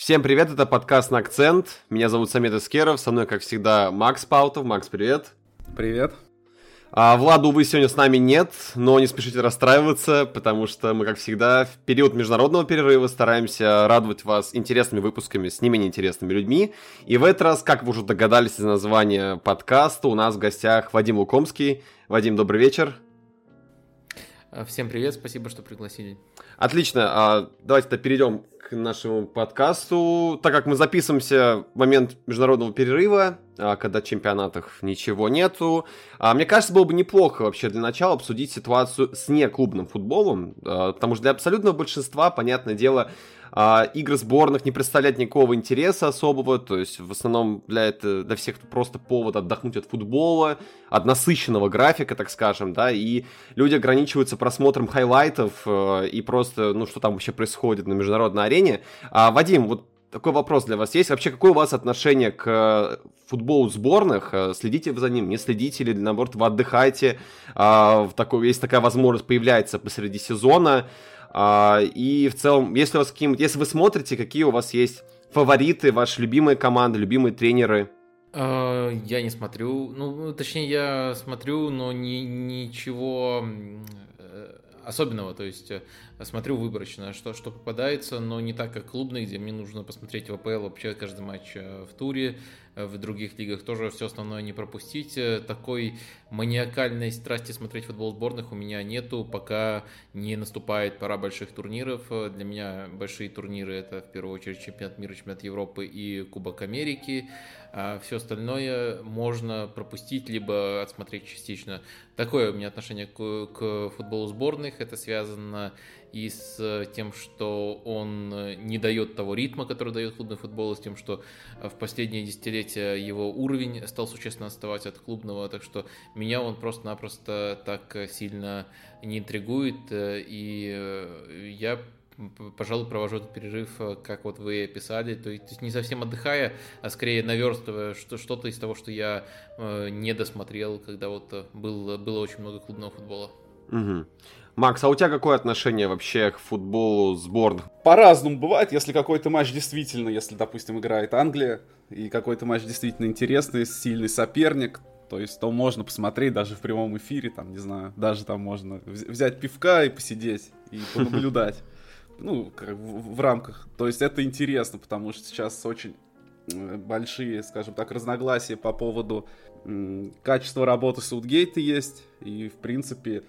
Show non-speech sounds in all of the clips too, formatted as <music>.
Всем привет, это подкаст на акцент. Меня зовут Самет Искеров, со мной, как всегда, Макс Паутов. Макс, привет. Привет. А, Влада, увы, сегодня с нами нет, но не спешите расстраиваться, потому что мы, как всегда, в период международного перерыва стараемся радовать вас интересными выпусками с не менее интересными людьми. И в этот раз, как вы уже догадались из названия подкаста, у нас в гостях Вадим Лукомский. Вадим, добрый вечер. Всем привет, спасибо, что пригласили. Отлично, а, давайте-то перейдем к нашему подкасту. Так как мы записываемся в момент международного перерыва, а, когда в чемпионатах ничего нету, а, мне кажется, было бы неплохо вообще для начала обсудить ситуацию с неклубным футболом, потому что для абсолютного большинства, понятное дело, а, игры сборных не представляют никакого интереса особого, то есть в основном для, это, для всех просто повод отдохнуть от футбола, от насыщенного графика, так скажем, да, и люди ограничиваются просмотром хайлайтов э, и просто, ну, что там вообще происходит на международной арене. А, Вадим, вот такой вопрос для вас есть. Вообще, какое у вас отношение к футболу сборных? Э, следите вы за ним, не следите или, наоборот, вы отдыхаете? А, в такой, есть такая возможность, появляется посреди сезона. А, и в целом, если у вас какие если вы смотрите, какие у вас есть фавориты, ваши любимые команды, любимые тренеры? А, я не смотрю, ну, точнее, я смотрю, но ни, ничего э, особенного, то есть э, смотрю выборочно, что, что попадается, но не так, как клубный, где мне нужно посмотреть в АПЛ вообще каждый матч э, в туре, в других лигах тоже все основное не пропустить. Такой маниакальной страсти смотреть футбол сборных у меня нету, пока не наступает пора больших турниров. Для меня большие турниры это в первую очередь чемпионат мира, чемпионат Европы и Кубок Америки. А все остальное можно пропустить, либо отсмотреть частично. Такое у меня отношение к, к футболу сборных. Это связано и с тем, что он не дает того ритма, который дает клубный футбол, и с тем, что в последние десятилетия его уровень стал существенно отставать от клубного, так что меня он просто-напросто так сильно не интригует, и я пожалуй, провожу этот перерыв, как вот вы описали, то есть не совсем отдыхая, а скорее наверстывая что-то из того, что я э, не досмотрел, когда вот был, было очень много клубного футбола. Угу. Макс, а у тебя какое отношение вообще к футболу сборных? По-разному бывает, если какой-то матч действительно, если, допустим, играет Англия, и какой-то матч действительно интересный, сильный соперник, то есть то можно посмотреть даже в прямом эфире, там, не знаю, даже там можно взять пивка и посидеть, и <laughs> понаблюдать. Ну, как в, в рамках. То есть это интересно, потому что сейчас очень э, большие, скажем так, разногласия по поводу качества работы Саутгейта есть, и, в принципе,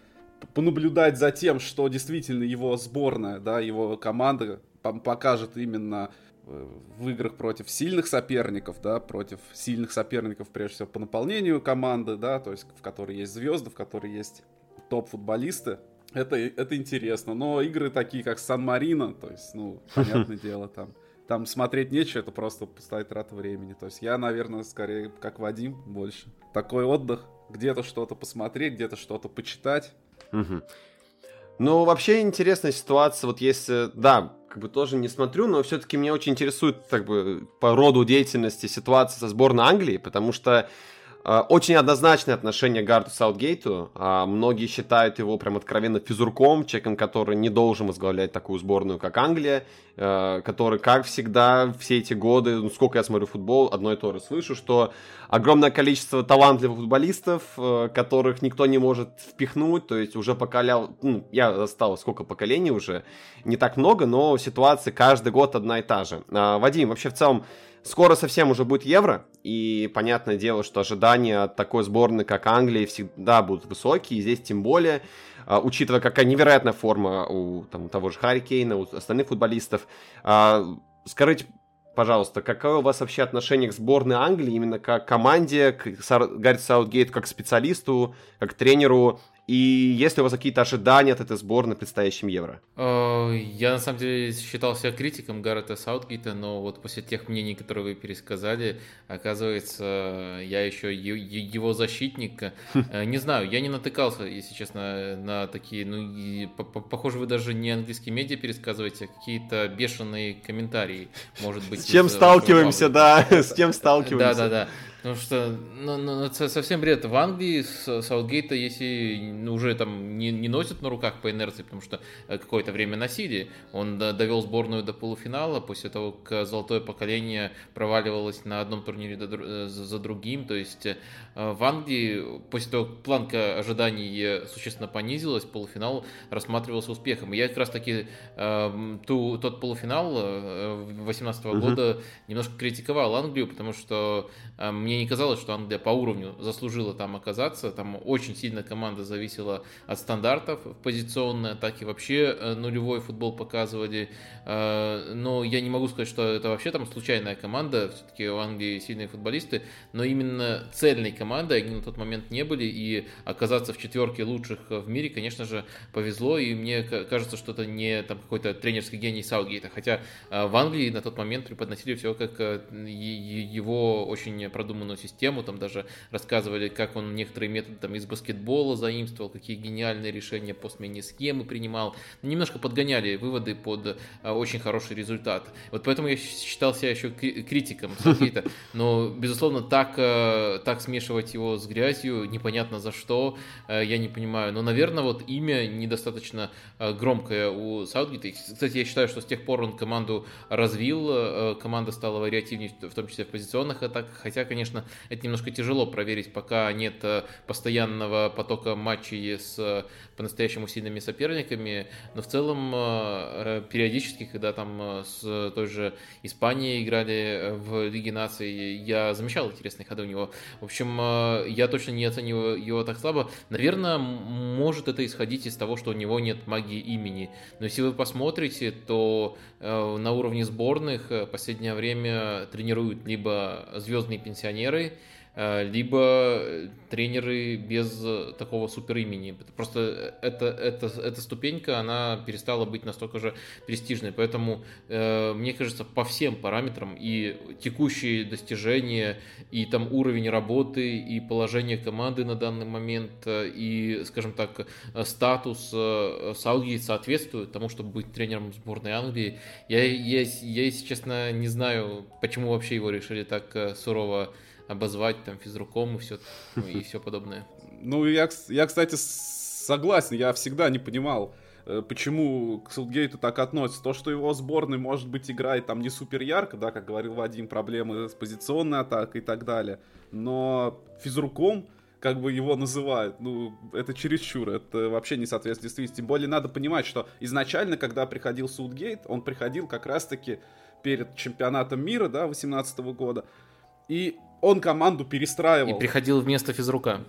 понаблюдать за тем, что действительно его сборная, да, его команда покажет именно э, в играх против сильных соперников, да, против сильных соперников, прежде всего, по наполнению команды, да, то есть в которой есть звезды, в которой есть топ-футболисты. Это, это интересно. Но игры такие, как Сан-Марино, то есть, ну, <laughs> понятное дело, там, там смотреть нечего, это просто пустая трата времени. То есть я, наверное, скорее, как Вадим, больше. Такой отдых, где-то что-то посмотреть, где-то что-то почитать, Угу. Ну, вообще интересная ситуация, вот если, да, как бы тоже не смотрю, но все-таки меня очень интересует, как бы, по роду деятельности ситуация со сборной Англии, потому что очень однозначное отношение Гарту Саутгейту. А, многие считают его прям откровенно физурком, человеком, который не должен возглавлять такую сборную, как Англия, а, который, как всегда, все эти годы, ну, сколько я смотрю футбол, одно и то же слышу, что огромное количество талантливых футболистов, которых никто не может впихнуть, то есть уже поколял, ну, я застал сколько поколений уже, не так много, но ситуация каждый год одна и та же. Вадим, вообще в целом, Скоро совсем уже будет Евро, и понятное дело, что ожидания от такой сборной, как Англия, всегда будут высокие, и здесь тем более, а, учитывая, какая невероятная форма у там, того же Харри Кейна, у остальных футболистов. А, скажите, пожалуйста, какое у вас вообще отношение к сборной Англии, именно как команде, к Гарри Саутгейту, как специалисту, как тренеру, и есть ли у вас какие-то ожидания от этой сборной предстоящем Евро? Э, я на самом деле считал себя критиком Гаррета Саутгейта, но вот после тех мнений, которые вы пересказали, оказывается, я еще его защитник. <laughs> Э, не знаю, я не натыкался, если честно, на такие, ну, похоже, вы даже не английские медиа пересказываете, а какие-то бешеные комментарии, может быть. С чем сталкиваемся, да, <laughs> с чем сталкиваемся. Да, да, да. Потому что ну, ну, это совсем бред. В Англии с Саутгейта, если ну, уже там не, не носят на руках по инерции, потому что э, какое-то время носили, он довел сборную до полуфинала, после того, как золотое поколение проваливалось на одном турнире э, за другим. То есть э, в Англии после того, как планка ожиданий существенно понизилась, полуфинал рассматривался успехом. И я как раз таки э, ту, тот полуфинал 2018 -го года немножко критиковал Англию, потому что э, мне не казалось, что Англия по уровню заслужила там оказаться. Там очень сильно команда зависела от стандартов в позиционной атаке. Вообще э, нулевой футбол показывали. Э, но я не могу сказать, что это вообще там случайная команда. Все-таки у Англии сильные футболисты. Но именно цельной командой они на тот момент не были. И оказаться в четверке лучших в мире, конечно же, повезло. И мне кажется, что это не там какой-то тренерский гений Саугейта. Хотя э, в Англии на тот момент преподносили все как его очень продуманный продуманную систему, там даже рассказывали, как он некоторые методы там из баскетбола заимствовал, какие гениальные решения по смене схемы принимал. Немножко подгоняли выводы под а, очень хороший результат. Вот поэтому я считал себя еще критиком <laughs> Сергейта, но, безусловно, так, э, так смешивать его с грязью, непонятно за что, э, я не понимаю. Но, наверное, вот имя недостаточно э, громкое у Саутгейта. Кстати, я считаю, что с тех пор он команду развил, команда стала вариативнее, в том числе в позиционных атаках, хотя, конечно, конечно, это немножко тяжело проверить, пока нет э, постоянного потока матчей с э, по-настоящему сильными соперниками, но в целом э, периодически, когда там с той же Испанией играли в Лиге наций, я замечал интересные ходы у него. В общем, я точно не оцениваю его так слабо. Наверное, может это исходить из того, что у него нет магии имени. Но если вы посмотрите, то на уровне сборных в последнее время тренируют либо звездные пенсионеры, э, либо тренеры без такого супер имени. Просто эта, эта, эта ступенька, она перестала быть настолько же престижной. Поэтому, э, мне кажется, по всем параметрам и текущие достижения, и там уровень работы, и положение команды на данный момент, э, и, скажем так, статус Саутгейт соответствует тому, чтобы быть тренером сборной Англии. Я, я, я, если честно, не знаю, почему вообще его решили так сурово обозвать там физруком и все, ну, и все подобное. Ну, я, я, кстати, согласен, я всегда не понимал, э, почему к Силгейту так относятся. То, что его сборный, может быть, играет там не супер ярко, да, как говорил Вадим, проблемы с позиционной атакой и так далее, но физруком как бы его называют, ну, это чересчур, это вообще не соответствует действительности. Тем более надо понимать, что изначально, когда приходил Саутгейт, он приходил как раз-таки перед чемпионатом мира, да, 18 года, и он команду перестраивал. И приходил вместо физрука.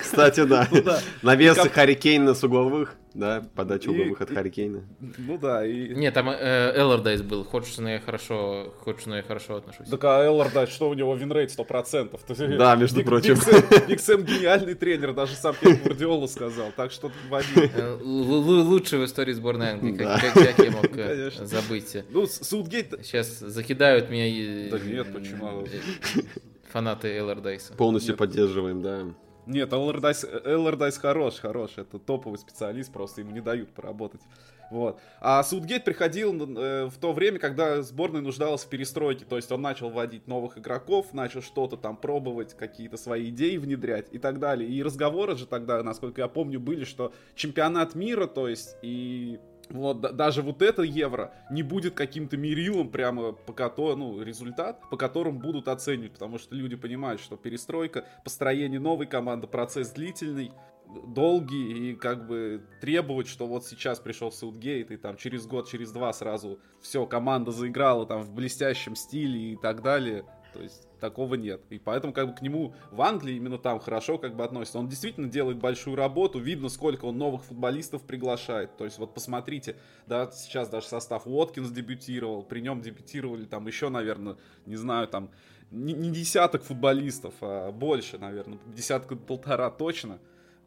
Кстати, да. Ну Навесы Харри Кейна с угловых. Да, подача угловых от Харри Кейна. Ну да, и... Не, там э, Эллардайс был, хочешь, но я хорошо, хочешь, но я хорошо отношусь. Так а Эллардайс, что у него winrate 100%? Да, между прочим. Биг Сэм гениальный тренер, даже сам Пеп Гвардиола сказал, так что Вадим... Э, лучший в истории сборной Англии, как я мог э, забыть. Ну, Саутгейт... Сейчас закидают меня... Да нет, почему? Фанаты Эллардайса. Полностью поддерживаем, да. Нет, Эллардайс, Эллардайс хорош, хорош. Это топовый специалист, просто ему не дают поработать. Вот. А Саутгейт приходил э, в то время, когда сборная нуждалась в перестройке. То есть он начал вводить новых игроков, начал что-то там пробовать, какие-то свои идеи внедрять и так далее. И разговоры же тогда, насколько я помню, были, что чемпионат мира, то есть и вот, даже вот это евро не будет каким-то мерилом прямо по которому, ну, результат, по которому будут оценивать, потому что люди понимают, что перестройка, построение новой команды, процесс длительный, долгий, и как бы требовать, что вот сейчас пришел Саутгейт, и там через год, через два сразу все, команда заиграла там в блестящем стиле и так далее, то есть такого нет. И поэтому как бы к нему в Англии именно там хорошо как бы относятся. Он действительно делает большую работу, видно, сколько он новых футболистов приглашает. То есть вот посмотрите, да, сейчас даже состав Уоткинс дебютировал, при нем дебютировали там еще, наверное, не знаю, там не, не десяток футболистов, а больше, наверное, десятка-полтора точно.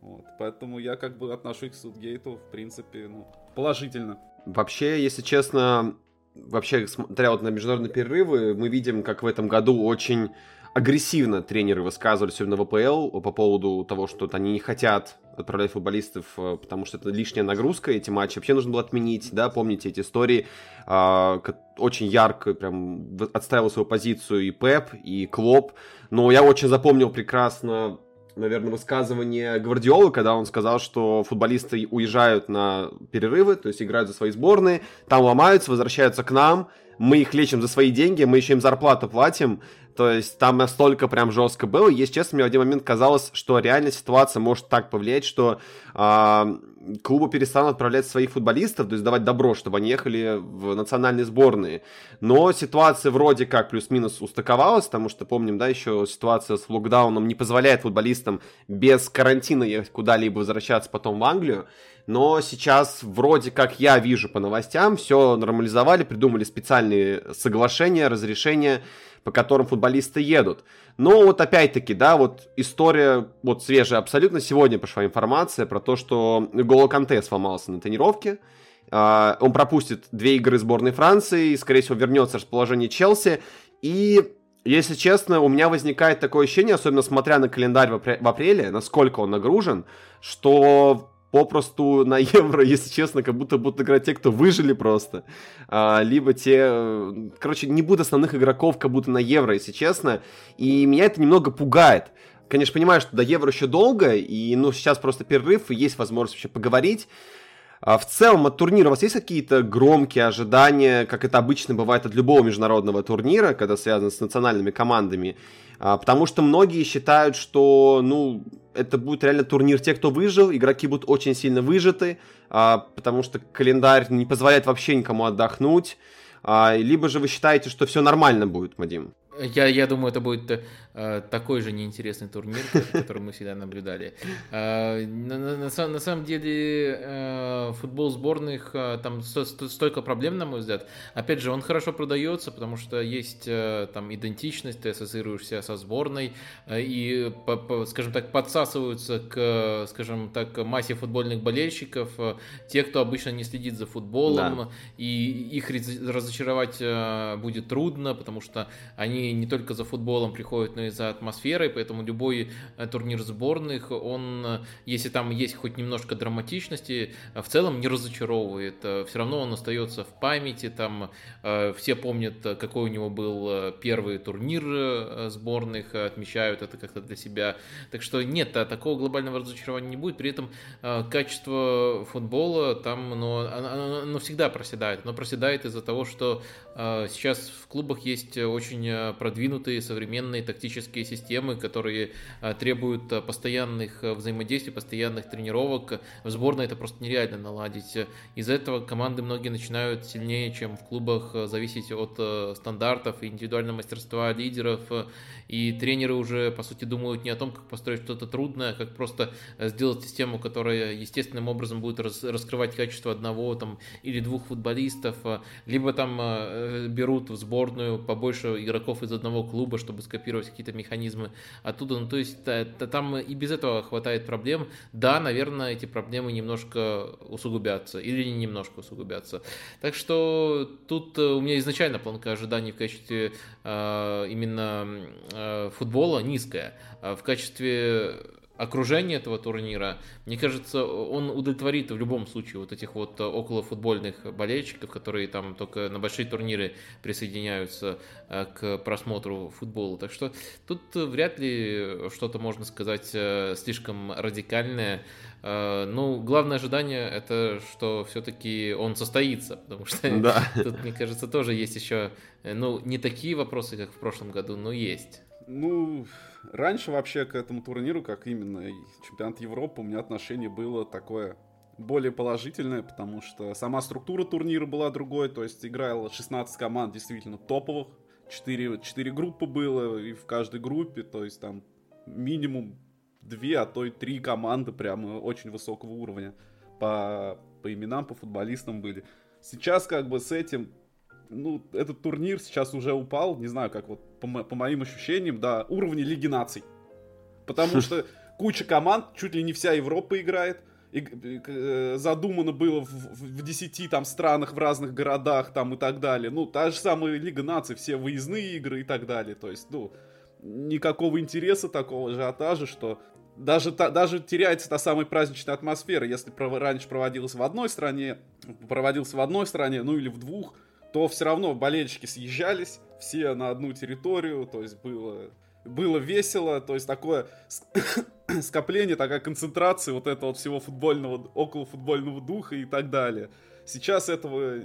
Вот, поэтому я как бы отношусь к Судгейту, в принципе, ну, положительно. Вообще, если честно, вообще, смотря вот на международные перерывы, мы видим, как в этом году очень агрессивно тренеры высказывались, особенно в АПЛ, по поводу того, что они не хотят отправлять футболистов, э, потому что это лишняя нагрузка, эти матчи вообще нужно было отменить, да, помните эти истории, э, очень ярко прям отставил свою позицию и Пеп, и Клоп, но я очень запомнил прекрасно наверное, высказывание Гвардиолы, когда он сказал, что футболисты уезжают на перерывы, то есть играют за свои сборные, там ломаются, возвращаются к нам, мы их лечим за свои деньги, мы еще им зарплату платим, то есть там настолько прям жестко было. Если честно, мне в один момент казалось, что реально ситуация может так повлиять, что э, клубы перестанут отправлять своих футболистов, то есть давать добро, чтобы они ехали в национальные сборные. Но ситуация вроде как плюс-минус устыковалась, потому что, помним, да, еще ситуация с локдауном не позволяет футболистам без карантина ехать куда-либо возвращаться потом в Англию. Но сейчас вроде как я вижу по новостям, все нормализовали, придумали специальные соглашения, разрешения, по которым футболисты едут. Но вот опять-таки, да, вот история, вот свежая абсолютно, сегодня пошла информация про то, что Голо Канте сломался на тренировке, Uh, он пропустит две игры сборной Франции, и, скорее всего, вернется в расположение Челси. И, если честно, у меня возникает такое ощущение, особенно смотря на календарь в апреле, насколько он нагружен, что попросту на евро, <laughs> если честно, как будто будут играть те, кто выжили просто. А, либо те... Э, короче, не будет основных игроков, как будто на евро, если честно. И меня это немного пугает. Конечно, понимаю, что до евро еще долго, и ну, сейчас просто перерыв, и есть возможность вообще поговорить. А в целом от турнира у вас есть какие-то громкие ожидания, как это обычно бывает от любого международного турнира, когда связано с национальными командами? А, потому что многие считают, что, ну, это будет реально турнир тех, кто выжил, игроки будут очень сильно выжаты, а, потому что календарь не позволяет вообще никому отдохнуть. А, либо же вы считаете, что все нормально будет, Мадим? Я, я думаю, это будет э, такой же неинтересный турнир, который мы всегда наблюдали. Э, на, самом деле, э, футбол сборных, э, там сто, сто, столько проблем, на мой взгляд. Опять же, он хорошо продается, потому что есть э, там идентичность, ты ассоциируешься со сборной, э, и, скажем так, подсасываются к, скажем так, массе футбольных болельщиков, э, те, кто обычно не следит за футболом, да. и их разочаровать э, будет трудно, потому что они не только за футболом приходят, но и за атмосферой, поэтому любой э, турнир сборных, он, э, если там есть хоть немножко драматичности, э, в целом не разочаровывает. Все равно он остается в памяти, там все помнят, какой у него был первый турнир сборных, отмечают это как-то для себя. Так что нет, такого глобального разочарования не будет. При этом качество футбола там, но оно всегда проседает. Оно проседает из-за того, что сейчас в клубах есть очень продвинутые современные тактические системы, которые а, требуют а, постоянных а, взаимодействий, постоянных тренировок. В сборной это просто нереально наладить. Из-за этого команды многие начинают сильнее, чем в клубах, зависеть от стандартов и индивидуального мастерства лидеров. И тренеры уже, по сути, думают не о том, как построить что-то трудное, а как просто сделать систему, которая естественным образом будет раскрывать качество одного там, или двух футболистов, либо там берут в сборную побольше игроков из одного клуба, чтобы скопировать какие-то механизмы оттуда. Ну, то есть там и без этого хватает проблем. Да, наверное, эти проблемы немножко усугубятся или не немножко усугубятся. Так что тут э, у меня изначально планка ожиданий в качестве э, именно э, футбола низкая. А в качестве окружение этого турнира, мне кажется, он удовлетворит в любом случае вот этих вот околофутбольных болельщиков, которые там только на большие турниры присоединяются э, к просмотру футбола. Так что тут вряд ли что-то можно сказать э, слишком радикальное. Э, ну, главное ожидание это, что все-таки он состоится, потому что да. <laughs> тут, мне кажется, тоже есть еще, ну, не такие вопросы, как в прошлом году, но есть. Ну, раньше вообще к этому турниру, как именно чемпионат Европы, у меня отношение было такое более положительное, потому что сама структура турнира была другой, то есть играло 16 команд действительно топовых, 4, 4 группы было, и в каждой группе, то есть там минимум 2, а то и 3 команды прямо очень высокого уровня по, по именам, по футболистам были. Сейчас как бы с этим ну, этот турнир сейчас уже упал, не знаю, как вот по, по моим ощущениям, до уровня Лиги наций. Потому что куча команд, чуть ли не вся Европа играет. И, э, задумано было в, в, в 10 там странах, в разных городах там и так далее. Ну, та же самая Лига наций, все выездные игры и так далее. То есть, ну, никакого интереса, такого ажиотажа, что даже, та, даже теряется та самая праздничная атмосфера. Если раньше проводился в одной стране, проводился в одной стране, ну или в двух, то все равно болельщики съезжались, все на одну территорию, то есть было, было весело, то есть такое <coughs> скопление, такая концентрация вот этого всего футбольного, около футбольного духа и так далее. Сейчас этого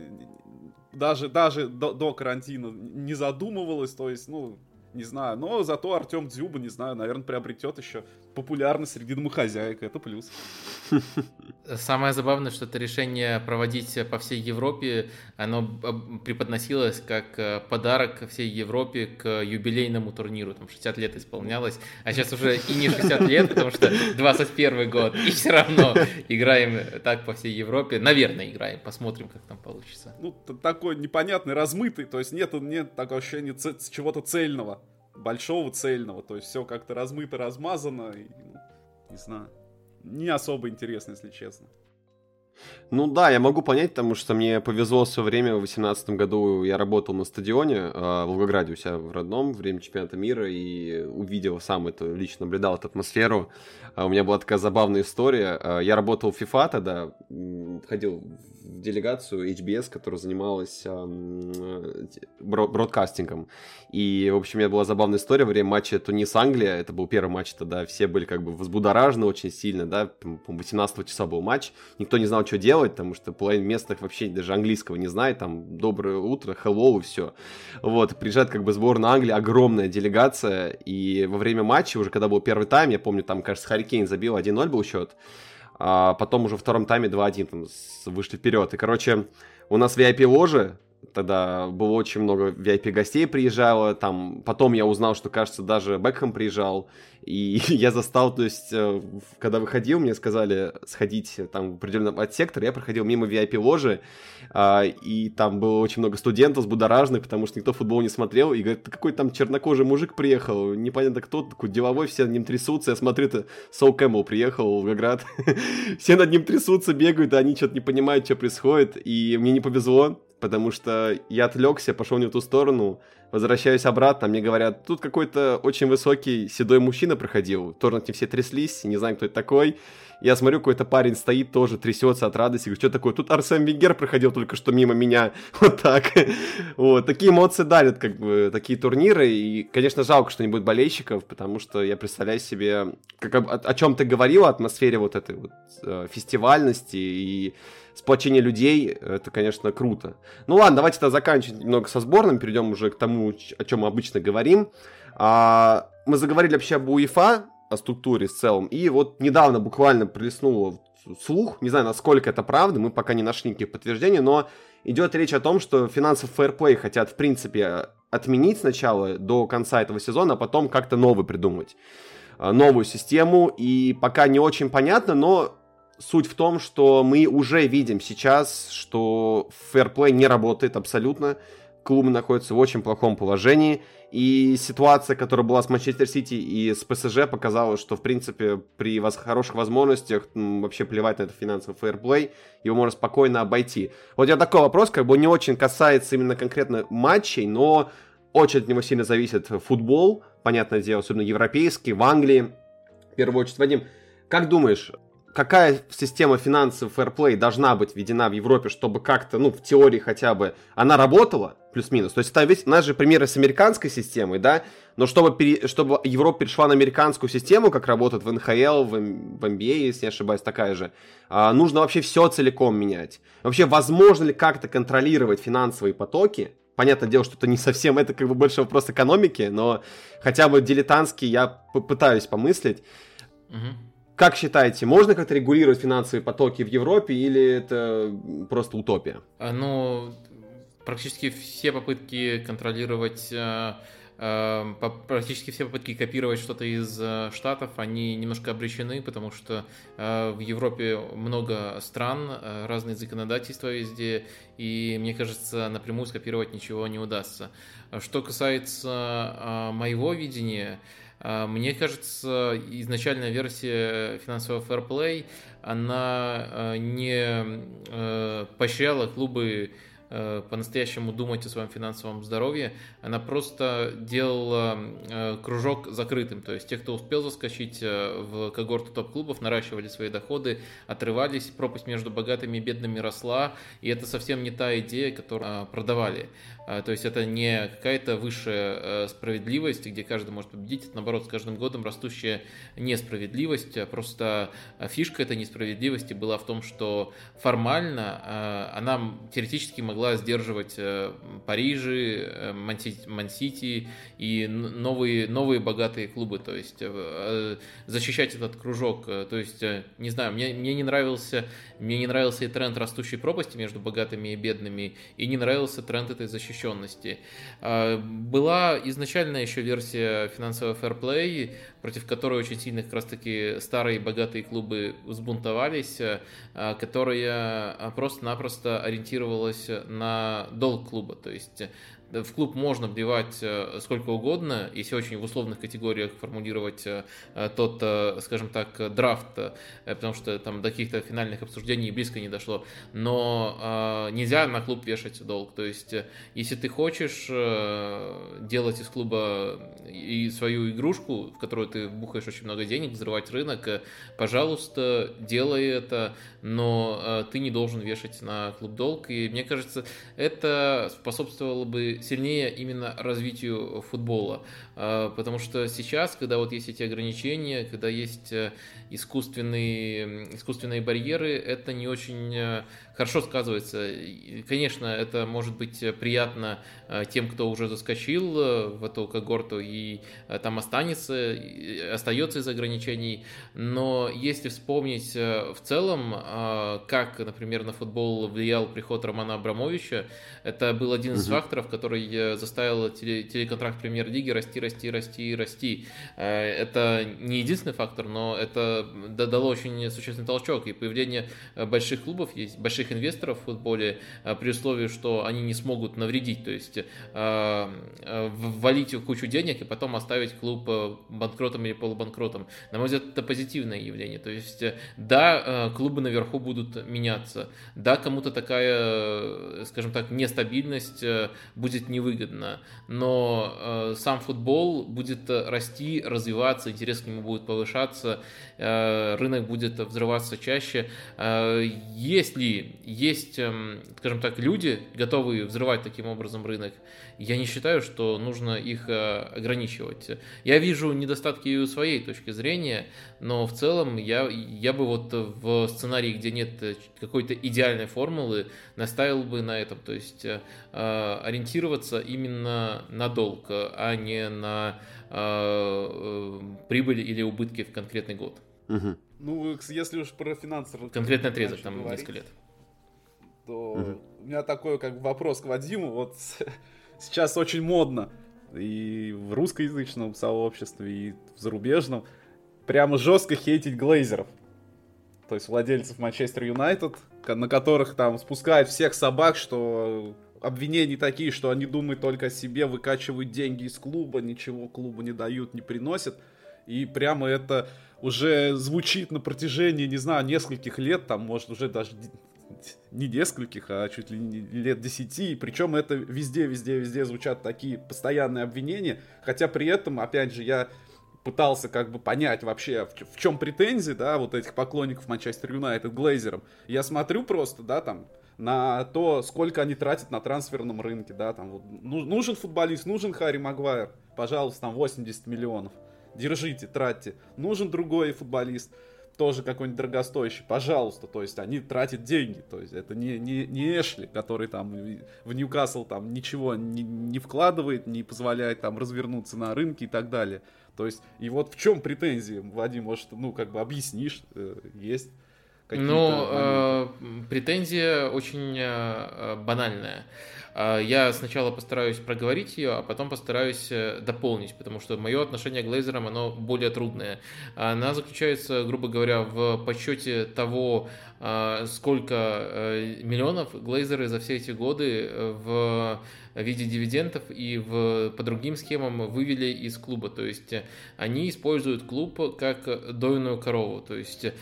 даже, даже до, до карантина не задумывалось, то есть, ну, не знаю. Но зато Артем Дзюба, не знаю, наверное, приобретет еще популярность среди домохозяек. Это плюс. Самое забавное, что это решение проводить по всей Европе, оно преподносилось как э, подарок всей Европе к юбилейному турниру. Там 60 лет исполнялось, а сейчас уже и не 60 лет, потому что 21 год. И все равно играем так по всей Европе. Наверное, играем. Посмотрим, как там получится. Ну, такой непонятный, размытый. То есть нет, нет такого ощущения чего-то цельного большого цельного. То есть все как-то размыто, размазано. И, ну, не знаю. Не особо интересно, если честно. Ну да, я могу понять, потому что мне повезло все время, в 2018 году я работал на стадионе э, в Волгограде у себя в родном, время чемпионата мира, и увидел сам это, лично наблюдал эту атмосферу. А у меня была такая забавная история. А, я работал в FIFA тогда, ходил в делегацию HBS, которая занималась бродкастингом. И, в общем, у меня была забавная история во время матча Тунис-Англия. Это был первый матч тогда. Все были как бы возбудоражены очень сильно, да. По 18 часа был матч. Никто не знал, что делать, потому что половина местных вообще даже английского не знает. Там доброе утро, hello и все. Вот, приезжает как бы сборная Англии, огромная делегация. И во время матча, уже когда был первый тайм, я помню, там, кажется, Харикейн забил 1-0 был счет а потом уже в втором тайме 2-1 там вышли вперед. И, короче, у нас VIP-ложи, тогда было очень много VIP-гостей приезжало, там, потом я узнал, что, кажется, даже Бекхэм приезжал, и <laughs> я застал, то есть, э, когда выходил, мне сказали сходить там в определенный сектор, я проходил мимо VIP-ложи, а, и там было очень много студентов будоражных, потому что никто футбол не смотрел, и говорит, какой там чернокожий мужик приехал, непонятно кто, такой деловой, все над ним трясутся, я смотрю, это Соу Кэмпбелл приехал в Волгоград, <laughs> все над ним трясутся, бегают, а они что-то не понимают, что происходит, и мне не повезло, потому что я отвлекся, пошел не в ту сторону, возвращаюсь обратно, мне говорят, тут какой-то очень высокий седой мужчина проходил, тоже над ним все тряслись, не знаю, кто это такой, я смотрю, какой-то парень стоит, тоже трясется от радости, говорю, что такое, тут Арсен Венгер проходил только что мимо меня, <laughs> вот так, вот, такие эмоции дарят, как бы, такие турниры, и, конечно, жалко, что не будет болельщиков, потому что я представляю себе, как, о, о чем ты говорил, о атмосфере вот этой вот э, фестивальности и сплочение людей, это, конечно, круто. Ну ладно, давайте тогда заканчивать немного со сборным, перейдем уже к тому, о чем мы обычно говорим. А, мы заговорили вообще об УЕФА, о структуре в целом, и вот недавно буквально прилеснуло слух, не знаю, насколько это правда, мы пока не нашли никаких подтверждений, но идет речь о том, что финансовый фэрплей хотят, в принципе, отменить сначала до конца этого сезона, а потом как-то новый придумать а, новую систему, и пока не очень понятно, но суть в том, что мы уже видим сейчас, что фэрплей не работает абсолютно. Клубы находятся в очень плохом положении. И ситуация, которая была с Манчестер Сити и с ПСЖ, показала, что, в принципе, при хороших возможностях вообще плевать на это финансовый фэрплей, его можно спокойно обойти. Вот я такой вопрос, как бы не очень касается именно конкретно матчей, но очень от него сильно зависит футбол, понятное дело, особенно европейский, в Англии. В первую очередь, Вадим, как думаешь, какая система финансовых фэрплей должна быть введена в Европе, чтобы как-то, ну, в теории хотя бы, она работала, плюс-минус. То есть, это ведь, у нас же примеры с американской системой, да, но чтобы, пере, чтобы Европа перешла на американскую систему, как работает в НХЛ, в, в NBA, если не ошибаюсь, такая же, а, нужно вообще все целиком менять. Вообще, возможно ли как-то контролировать финансовые потоки, Понятное дело, что это не совсем, это как бы больше вопрос экономики, но хотя бы дилетантский я пытаюсь помыслить. Угу. Как считаете, можно как-то регулировать финансовые потоки в Европе или это просто утопия? А, ну, практически все попытки контролировать э, э, практически все попытки копировать что-то из э, Штатов, они немножко обречены, потому что в Европе много стран, разные законодательства везде, и мне кажется, напрямую скопировать ничего не удастся. Что касается моего видения, мне кажется, изначальная версия финансового фэрплей, она а, не а, поощряла клубы по-настоящему думать о своем финансовом здоровье, она просто делала кружок закрытым. То есть те, кто успел заскочить в когорту топ-клубов, наращивали свои доходы, отрывались, пропасть между богатыми и бедными росла, и это совсем не та идея, которую продавали. То есть это не какая-то высшая справедливость, где каждый может победить, это наоборот с каждым годом растущая несправедливость, а просто фишка этой несправедливости была в том, что формально э, она теоретически могла сдерживать э, Парижи, э, Мансити и новые, новые богатые клубы, то есть защищать этот кружок, то есть, не знаю, мне, мне не нравился, мне не нравился и тренд растущей пропасти между богатыми и бедными, и не нравился тренд этой защищенности. Была изначальная еще версия финансового фэрплей, против которой очень сильно как раз-таки старые богатые клубы взбунтовались, которые просто-напросто ориентировалась на долг клуба. То есть в клуб можно вливать э, сколько угодно, если очень в условных категориях формулировать э, тот, э, скажем так, драфт, потому что там до каких-то финальных обсуждений близко не дошло, но нельзя на клуб вешать долг. То есть, если ты хочешь делать из клуба и свою игрушку, в которую ты бухаешь очень много денег, взрывать рынок, пожалуйста, делай это, но ты не должен вешать на клуб долг. И мне кажется, это способствовало бы сильнее именно развитию футбола. А, потому что сейчас, когда вот есть эти ограничения, когда есть э, искусственные, искусственные барьеры, это не очень э, хорошо сказывается. Конечно, это может быть приятно э, тем, кто уже заскочил в эту когорту и там останется, остается из ограничений. Но если вспомнить в целом, как, например, на футбол влиял приход Романа Абрамовича, это был один из угу. факторов, который заставил телеконтракт премьер-лиги расти, расти, расти, расти. Это не единственный фактор, но это дало очень существенный толчок. И появление больших клубов, есть больших инвесторов в футболе при условии, что они не смогут навредить, то есть ввалить кучу денег и потом оставить клуб банкротом или полубанкротом. На мой взгляд, это позитивное явление. То есть, да, клубы наверху будут меняться, да, кому-то такая, скажем так, нестабильность будет невыгодна, но сам футбол будет расти, развиваться, интерес к нему будет повышаться, рынок будет взрываться чаще. Если есть, эм, скажем так, люди, готовые взрывать таким образом рынок, я не считаю, что нужно их э, ограничивать. Я вижу недостатки и у своей точки зрения, но в целом я, я бы вот в сценарии, где нет какой-то идеальной формулы, наставил бы на этом, то есть э, ориентироваться именно на долг, а не на э, прибыль или убытки в конкретный год. Угу. Ну, если уж про финансы... Конкретный отрезок, там говорить, несколько лет то угу. у меня такой как вопрос к Вадиму. Вот сейчас очень модно и в русскоязычном сообществе, и в зарубежном прямо жестко хейтить глейзеров. То есть владельцев Манчестер Юнайтед, на которых там спускают всех собак, что обвинения такие, что они думают только о себе, выкачивают деньги из клуба, ничего клубу не дают, не приносят. И прямо это уже звучит на протяжении, не знаю, нескольких лет, там, может, уже даже не нескольких, а чуть ли не лет десяти. Причем это везде, везде, везде звучат такие постоянные обвинения. Хотя при этом, опять же, я пытался как бы понять вообще, в, в чем претензии, да, вот этих поклонников Манчестер Юнайтед Глейзером. Я смотрю просто, да, там, на то, сколько они тратят на трансферном рынке, да, там, вот, ну, нужен футболист, нужен Харри Магуайр, пожалуйста, там 80 миллионов, держите, тратьте, нужен другой футболист, тоже какой-нибудь дорогостоящий, пожалуйста, то есть они тратят деньги, то есть это не, не, не Эшли, который там в Ньюкасл там ничего не, не вкладывает, не позволяет там развернуться на рынке и так далее. То есть, и вот в чем претензии, Вадим, может, ну, как бы объяснишь, э, есть ну, э, претензия очень э, банальная. Я сначала постараюсь проговорить ее, а потом постараюсь дополнить, потому что мое отношение к Глейзерам, оно более трудное. Она заключается, грубо говоря, в подсчете того, сколько миллионов Глейзеры за все эти годы в в виде дивидендов и в, по другим схемам вывели из клуба. То есть э, они используют клуб как дойную корову. То есть э,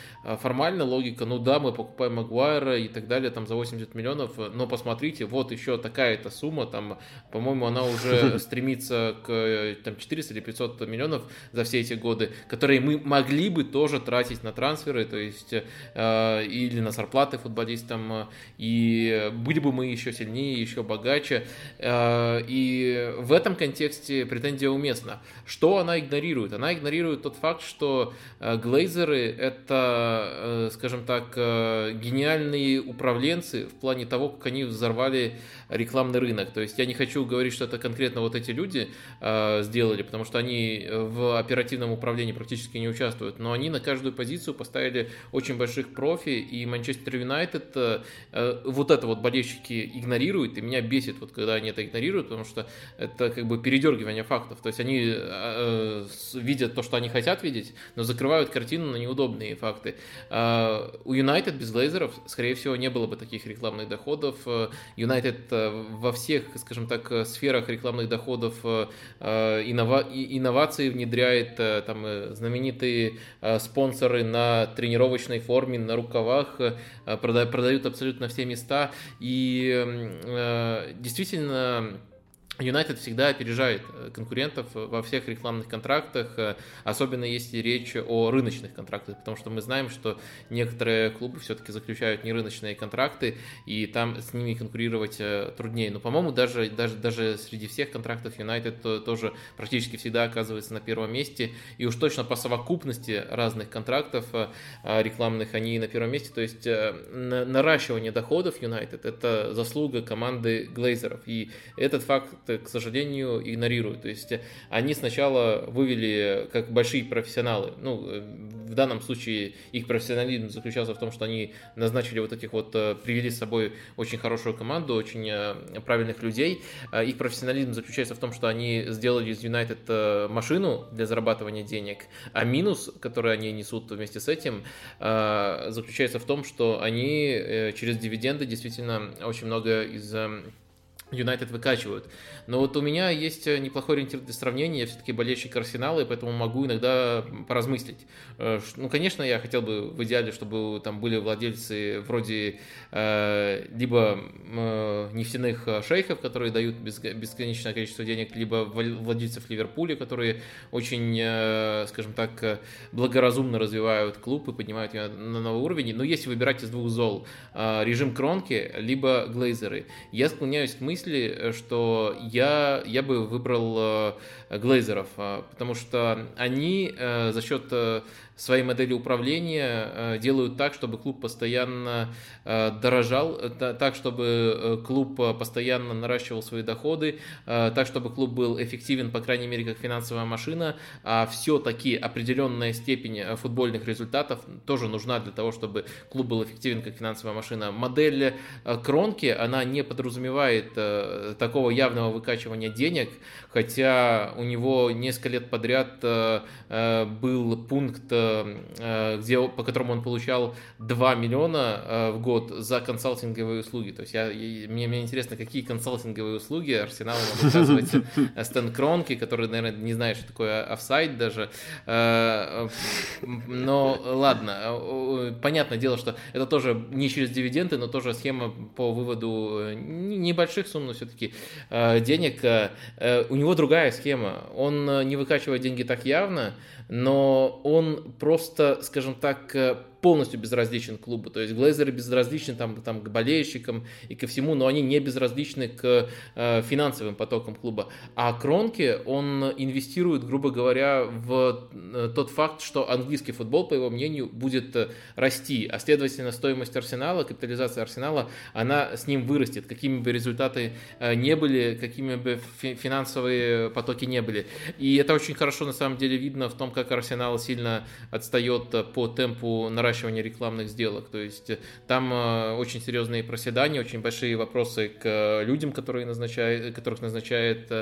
формально логика, ну да, мы покупаем Магуайра и так далее там за 80 миллионов, но посмотрите, вот еще такая-то сумма, там, по-моему, она уже <laughs> стремится к э, там, 400 или 500 миллионов за все эти годы, которые мы могли бы тоже тратить на трансферы, то есть э, или на зарплаты футболистам, и были бы мы еще сильнее, еще богаче. Э, и в этом контексте претензия уместна. Что она игнорирует? Она игнорирует тот факт, что э, глейзеры – это, э, скажем так, гениальные управленцы в плане того, как они взорвали рекламный рынок. То есть я не хочу говорить, что это конкретно вот эти люди сделали, потому что они в оперативном управлении практически не участвуют, но они на каждую позицию поставили очень больших профи, и Манчестер Юнайтед вот это вот болельщики игнорируют, и меня бесит, вот когда они это игнорируют, потому что это как бы передергивание фактов. То есть они э, видят то, что они хотят видеть, но закрывают картину на неудобные факты. Э, у Юнайтед без глейзеров, скорее всего, не было бы таких рекламных доходов. Юнайтед э, во всех, скажем так, сферах рекламных доходов э, иннова инновации внедряет, э, там э, знаменитые э, спонсоры на тренировочной форме, на рукавах, э, продают абсолютно все места. И э, действительно Юнайтед всегда опережает э, конкурентов во всех рекламных контрактах, э, особенно если речь о рыночных контрактах, потому что мы знаем, что некоторые клубы все-таки заключают нерыночные контракты, и там с ними конкурировать э, труднее. Но, по-моему, даже, даже, даже среди всех контрактов Юнайтед тоже практически всегда оказывается на первом месте, и уж точно по совокупности разных контрактов рекламных они на первом месте. То есть наращивание доходов Юнайтед – это заслуга команды Глейзеров, и этот факт к сожалению, игнорируют. То есть они сначала вывели как большие профессионалы. Ну, в данном случае их профессионализм заключался в том, что они назначили вот этих вот, э, привели с собой очень хорошую команду, очень э, правильных людей. Э, их профессионализм заключается в том, что они сделали из United машину для зарабатывания денег, а минус, который они несут вместе с этим, заключается в том, что они через дивиденды действительно очень много из Юнайтед выкачивают. Но вот у меня есть э, неплохой ориентир для сравнения, я все-таки болельщик Арсенала, и поэтому могу иногда поразмыслить. Э, ну, конечно, я хотел бы в идеале, чтобы там были владельцы вроде э, либо нефтяных шейхов, которые дают бесконечное количество денег, либо владельцев Ливерпуля, которые очень, скажем так, благоразумно развивают клуб и поднимают его на новый уровень. Но если выбирать из двух зол, режим Кронки, либо Глейзеры, я склоняюсь к мысли, мысли, э, что я, я бы выбрал э, Глейзеров, э, потому что они за счет своей модели управления э, делают так, чтобы клуб постоянно э, дорожал, э, так, чтобы клуб постоянно наращивал свои доходы, так, чтобы клуб был эффективен, по крайней мере, как финансовая машина, а все-таки определенная степень футбольных результатов тоже нужна для того, чтобы клуб был эффективен как финансовая машина. Модель Кронки, она не подразумевает такого явного выкачивания денег, хотя у него несколько лет подряд был пункт где, по которому он получал 2 миллиона э, в год за консалтинговые услуги. То есть я, мне, мне интересно, какие консалтинговые услуги Арсенал может оказывать Стэн Кронки, который, наверное, не знает, что такое офсайд даже. Э, но ладно, понятное дело, что это тоже не через дивиденды, но тоже схема по выводу небольших сумм, но все-таки денег. У него другая схема. Он не выкачивает деньги так явно, но он просто, скажем так, э, полностью безразличен к клубу. То есть Глейзеры безразличны там, там, к болельщикам и ко всему, но они не безразличны к э, финансовым потокам клуба. А Кронке, он инвестирует, грубо говоря, в э, тот факт, что английский футбол, по его мнению, будет э, расти, а следовательно стоимость Арсенала, капитализация Арсенала, она с ним вырастет, какими бы результаты э, не были, какими бы фи финансовые потоки не были. И это очень хорошо на самом деле видно в том, как Арсенал сильно отстает по темпу наращивания наращивания рекламных сделок. То есть там очень серьезные проседания, очень большие вопросы к людям, которые назначает, которых назначает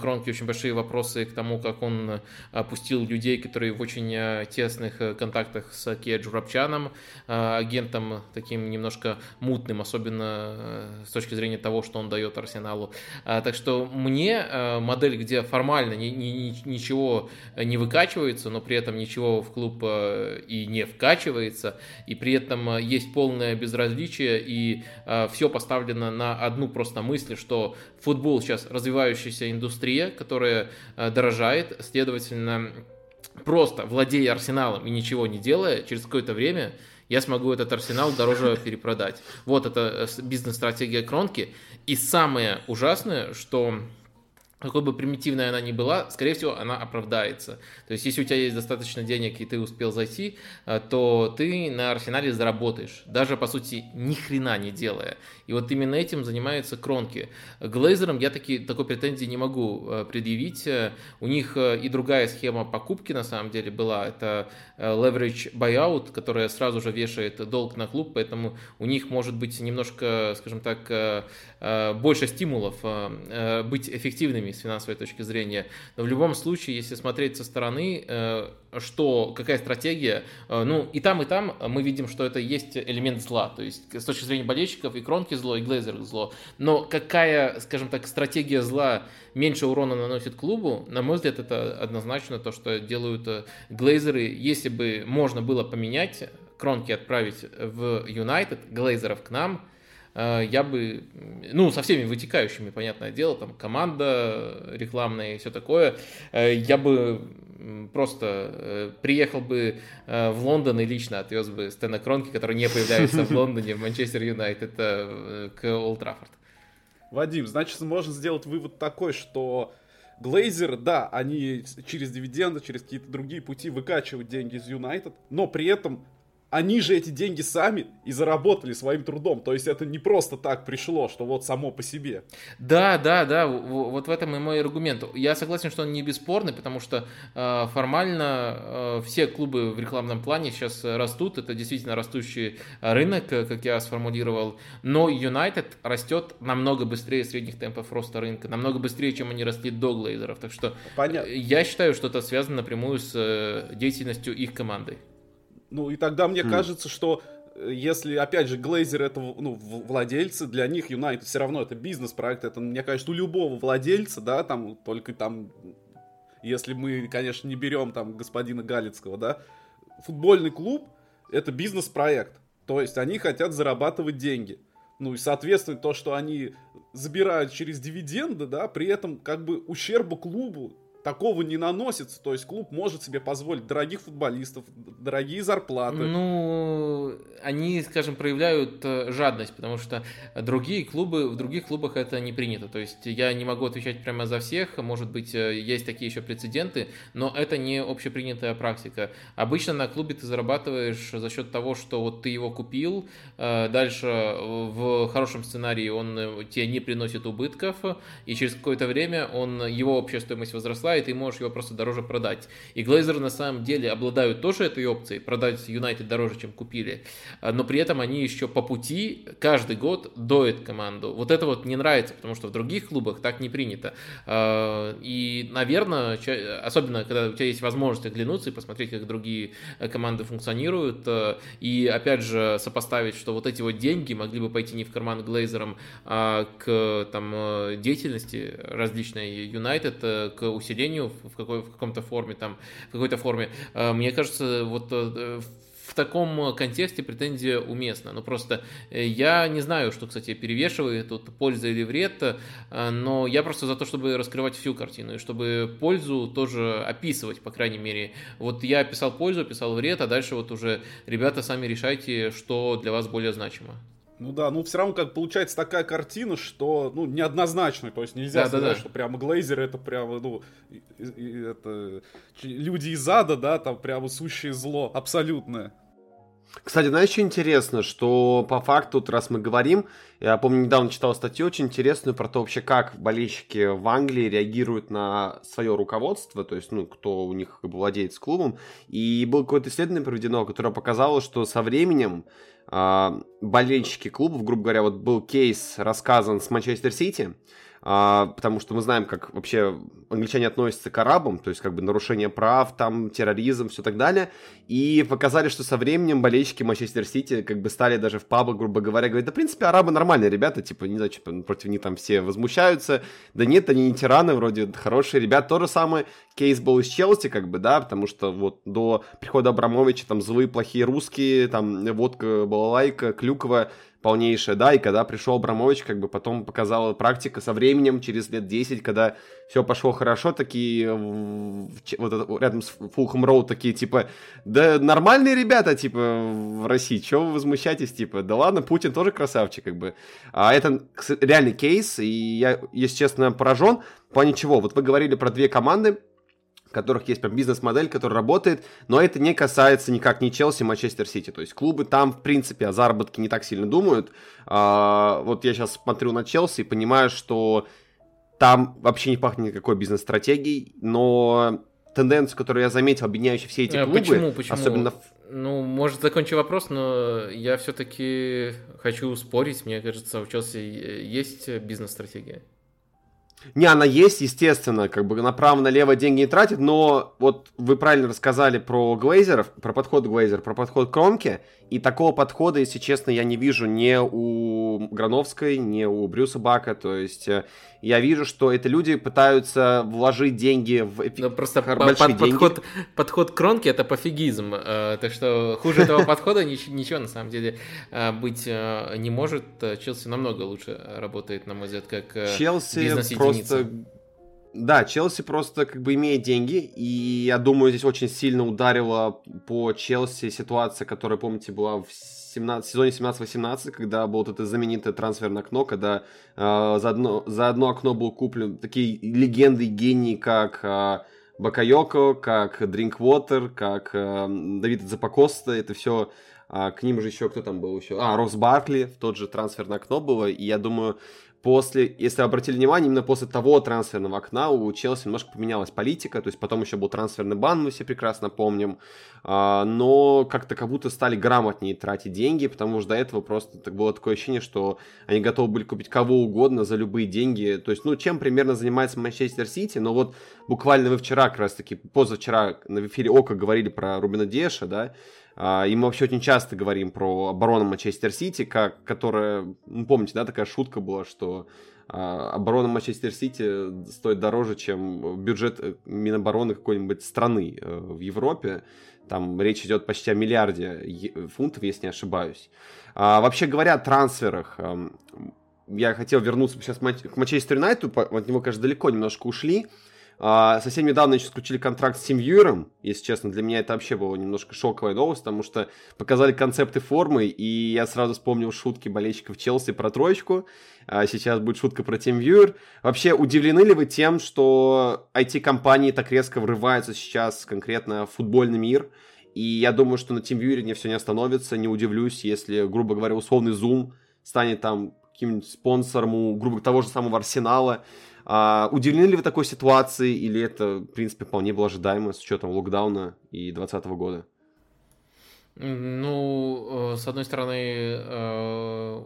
Кронки, очень большие вопросы к тому, как он опустил людей, которые в очень тесных контактах с Кия Джурабчаном, агентом таким немножко мутным, особенно с точки зрения того, что он дает Арсеналу. Так что мне модель, где формально ни, ни, ничего не выкачивается, но при этом ничего в клуб э, и не вкачивается, и при этом э, есть полное безразличие, и э, все поставлено на одну просто мысль, что футбол сейчас развивающаяся индустрия, которая дорожает, следовательно, просто владея арсеналом и ничего не делая, через какое-то время я смогу этот арсенал дороже перепродать. Вот это бизнес-стратегия Кронки. И самое ужасное, что какой бы примитивной она ни была, скорее всего, она оправдается. То есть, если у тебя есть достаточно денег и ты успел зайти, э, то ты на арсенале заработаешь, даже, по сути, ни хрена не делая. И вот именно этим занимаются Кронки. Глейзерам я таки, такой претензии не могу э, предъявить. Э, у них и другая схема покупки, на самом деле, была. Это leverage buyout, которая сразу же вешает долг на клуб, поэтому у них может быть немножко, скажем так, больше стимулов быть эффективными с финансовой точки зрения. Но в любом случае, если смотреть со стороны, э, что какая стратегия, э, ну и там, и там мы видим, что это есть элемент зла. То есть с точки зрения болельщиков и Кронки зло, и Глейзер зло. Но какая, скажем так, стратегия зла меньше урона наносит клубу, на мой взгляд, это однозначно то, что делают э, Глейзеры. Если бы можно было поменять, Кронки отправить в Юнайтед, Глейзеров к нам – я бы, ну, со всеми вытекающими, понятное дело, там, команда рекламная и все такое, э, я бы просто э, приехал бы в Лондон и лично отвез бы Стэна Кронки, который не появляется в Лондоне, в Манчестер Юнайтед, к Олд Траффорд. Вадим, значит, можно сделать вывод такой, что Глейзер, да, они через дивиденды, через какие-то другие пути выкачивают деньги из Юнайтед, но при этом они же эти деньги сами и заработали своим трудом. То есть это не просто так пришло, что вот само по себе. Да, да, да, вот в этом и мой аргумент. Я согласен, что он не бесспорный, потому что э, формально э, все клубы в рекламном плане сейчас растут. Это действительно растущий рынок, как я сформулировал. Но Юнайтед растет намного быстрее средних темпов роста рынка, намного быстрее, чем они росли до Глейзеров. Так что Понятно. я считаю, что это связано напрямую с э, деятельностью их команды. Ну и тогда мне mm. кажется, что э, если, опять же, Глейзер это ну, владельцы, для них Юнайтед все равно это бизнес-проект, это, мне кажется, у любого владельца, да, там, только там, если мы, конечно, не берем там господина Галицкого, да, футбольный клуб это бизнес-проект, то есть они хотят зарабатывать деньги. Ну и, соответственно, то, что они забирают через дивиденды, да, при этом как бы ущерба клубу такого не наносится. То есть клуб может себе позволить дорогих футболистов, дорогие зарплаты. Ну, они, скажем, проявляют э, жадность, потому что другие клубы, в других клубах это не принято. То есть я не могу отвечать прямо за всех, может быть, э, есть такие еще прецеденты, но это не общепринятая практика. Обычно на клубе ты зарабатываешь за счет того, что вот ты его купил, э, дальше в хорошем сценарии он тебе не приносит убытков, и через какое-то время он, его общая стоимость возросла, и ты можешь его просто дороже продать. И Глейзеры на самом деле обладают тоже этой опцией, продать Юнайтед дороже, чем купили, а, но при этом они еще по пути каждый год доят команду. Вот это вот не нравится, потому что в других клубах так не принято. А, и, наверное, особенно когда у тебя есть возможность оглянуться и посмотреть, как другие э, команды функционируют, э, и опять же сопоставить, что вот эти вот деньги могли бы пойти не в карман Глейзерам, а к там, э, деятельности различной Юнайтед, к усилению мышлению в, какой, в каком-то форме, там, в какой-то форме. А, мне кажется, вот э, в таком контексте претензия уместна. Но просто э, я не знаю, что, кстати, перевешивает тут польза или вред, э, но я просто за то, чтобы раскрывать всю картину, и чтобы пользу тоже описывать, по крайней мере. Вот я описал пользу, описал вред, а дальше вот уже ребята сами решайте, что для вас более значимо. Ну да, ну все равно как получается такая картина, что ну неоднозначная, то есть нельзя да, сказать, да, да. что прямо Глейзер это прямо ну и, и, это люди из ада, да, там прямо сущее зло абсолютное. Кстати, знаешь, что интересно, что по факту, вот раз мы говорим, я помню, недавно читал статью очень интересную про то вообще, как болельщики в Англии реагируют на свое руководство, то есть, ну, кто у них как бы, владеет клубом. И было какое-то исследование проведено, которое показало, что со временем болельщики клубов, грубо говоря, вот был кейс рассказан с Манчестер Сити, а, потому что мы знаем, как вообще англичане относятся к арабам, то есть как бы нарушение прав, там терроризм, все так далее, и показали, что со временем болельщики Манчестер Сити как бы стали даже в пабах, грубо говоря, говорить, да, в принципе, арабы нормальные ребята, типа, не знаю, типа, против них там все возмущаются, да нет, они не тираны, вроде хорошие ребята, то же самое кейс был из Челси, как бы, да, потому что вот до прихода Абрамовича там злые, плохие русские, там водка, балалайка, клюква, полнейшая, да, и когда пришел Абрамович, как бы потом показала практика со временем, через лет 10, когда все пошло хорошо, такие вот это, рядом с Фулхэм Роуд такие, типа, да нормальные ребята, типа, в России, чего вы возмущаетесь, типа, да ладно, Путин тоже красавчик, как бы. А это реальный кейс, и я, если честно, поражен. В плане чего? Вот вы говорили про две команды, которых есть прям бизнес-модель, которая работает, но это не касается никак ни Челси, Манчестер Сити. То есть клубы там, в принципе, о заработке не так сильно думают. А, вот я сейчас смотрю на Челси и понимаю, что там вообще не пахнет никакой бизнес-стратегией, но тенденцию, которую я заметил, объединяющую все эти э, клубы, почему, почему? особенно... Ну, может, закончу вопрос, но я все-таки хочу спорить. Мне кажется, у Челси есть бизнес-стратегия. Не, она есть, естественно, как бы направо-налево деньги не тратит, но вот вы правильно рассказали про Глейзеров, про подход Глейзер, про подход Кромки, и такого подхода, если честно, я не вижу ни у Грановской, ни у Брюса Бака, то есть э, я вижу, что это люди пытаются вложить деньги в эфи... ну, просто по под деньги. подход, подход Кромки это пофигизм, э, так что хуже этого <laughs> подхода ничего на самом деле э, быть не может. Челси намного лучше работает, на мой взгляд, как Челси просто да, Челси просто как бы имеет деньги, и я думаю, здесь очень сильно ударила по Челси ситуация, которая, помните, была в 17, сезоне 17-18, когда было вот это знаменитое трансферное окно, когда э, за, одно, за одно окно был куплен такие легенды и гении, как э, Бакайоко, как Drinkwater, как э, Давид Запакоста, это все а, к ним же еще кто там был еще? А, Рос Баркли, в тот же трансферное окно было, и я думаю, после, если обратили внимание, именно после того трансферного окна у Челси немножко поменялась политика, то есть потом еще был трансферный бан, мы все прекрасно помним, а, но как-то как будто стали грамотнее тратить деньги, потому что до этого просто так было такое ощущение, что они готовы были купить кого угодно за любые деньги, то есть, ну, чем примерно занимается Манчестер Сити, но вот буквально вы вчера, как раз таки, позавчера на эфире Ока говорили про Рубина Деша, да, и мы вообще очень часто говорим про оборону Манчестер Сити, как, которая, ну, помните, да, такая шутка была, что а, оборона Манчестер Сити стоит дороже, чем бюджет э, Минобороны какой-нибудь страны э, в Европе. Там речь идет почти о миллиарде фунтов, если не ошибаюсь. А, вообще говоря о трансферах, я хотел вернуться сейчас к Манчестер Юнайту, от него, конечно, далеко немножко ушли. А, совсем недавно еще заключили контракт с Тим Юером. Если честно, для меня это вообще было немножко шоковая новость, потому что показали концепты формы, и я сразу вспомнил шутки болельщиков Челси про троечку. А сейчас будет шутка про Юер. Вообще, удивлены ли вы тем, что IT-компании так резко врываются сейчас конкретно в футбольный мир? И я думаю, что на Тим Юре не все не остановится. Не удивлюсь, если, грубо говоря, условный Zoom станет там каким-нибудь спонсором у, грубо того же самого Арсенала. А, удивлены ли вы такой ситуации, или это, в принципе, вполне было ожидаемо с учетом локдауна и 2020 года? Ну, э, с одной стороны, э,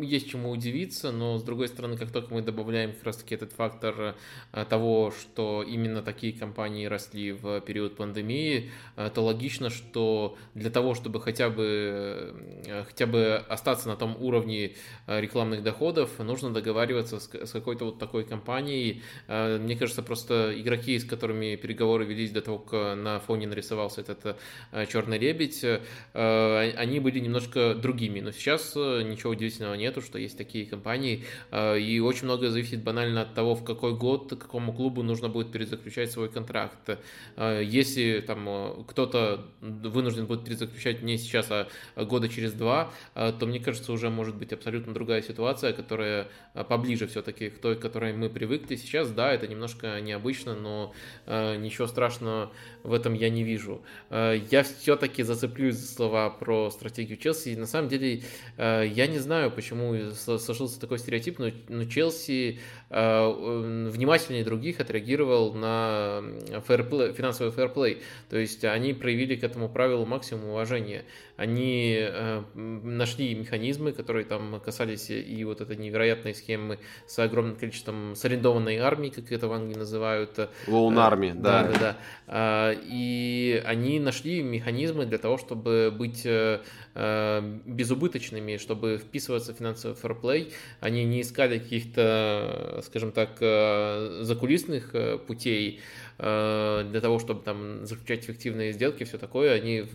есть чему удивиться, но с другой стороны, как только мы добавляем как раз-таки этот фактор э, того, что именно такие компании росли в период пандемии, то логично, что для того, чтобы хотя бы, хотя бы остаться на том уровне рекламных доходов, нужно договариваться с какой-то вот такой компанией. Мне кажется, просто игроки, с которыми переговоры велись до того, как на фоне нарисовался этот черный лебедь, э, они были немножко другими. Но сейчас э, ничего удивительного нету, что есть такие компании. Э, и очень многое зависит банально от того, в какой год какому клубу нужно будет перезаключать свой контракт. Если там кто-то вынужден будет перезаключать не сейчас, а года через два, то мне кажется, уже может быть абсолютно другая ситуация, которая поближе все-таки к той, к которой мы привыкли. Сейчас, да, это немножко необычно, но ничего страшного в этом я не вижу. Я все-таки все-таки зацеплюсь за слова про стратегию Челси. На самом деле, э, я не знаю, почему сложился такой стереотип, но, Челси э, внимательнее других отреагировал на фэрплей, финансовый фэрплей. То есть они проявили к этому правилу максимум уважения. Они э, нашли механизмы, которые там касались и вот этой невероятной схемы с огромным количеством с арендованной армии, как это в Англии называют. Лоун армии, да. Да, да, да. А, и они нашли механизмы для того, чтобы быть э, э, безубыточными, чтобы вписываться в финансовый фэрплей. Они не искали каких-то, скажем так, закулисных путей, Э, для того, чтобы там заключать эффективные сделки, все такое, они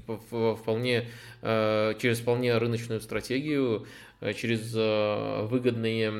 вполне э, через вполне рыночную стратегию, э, через выгодные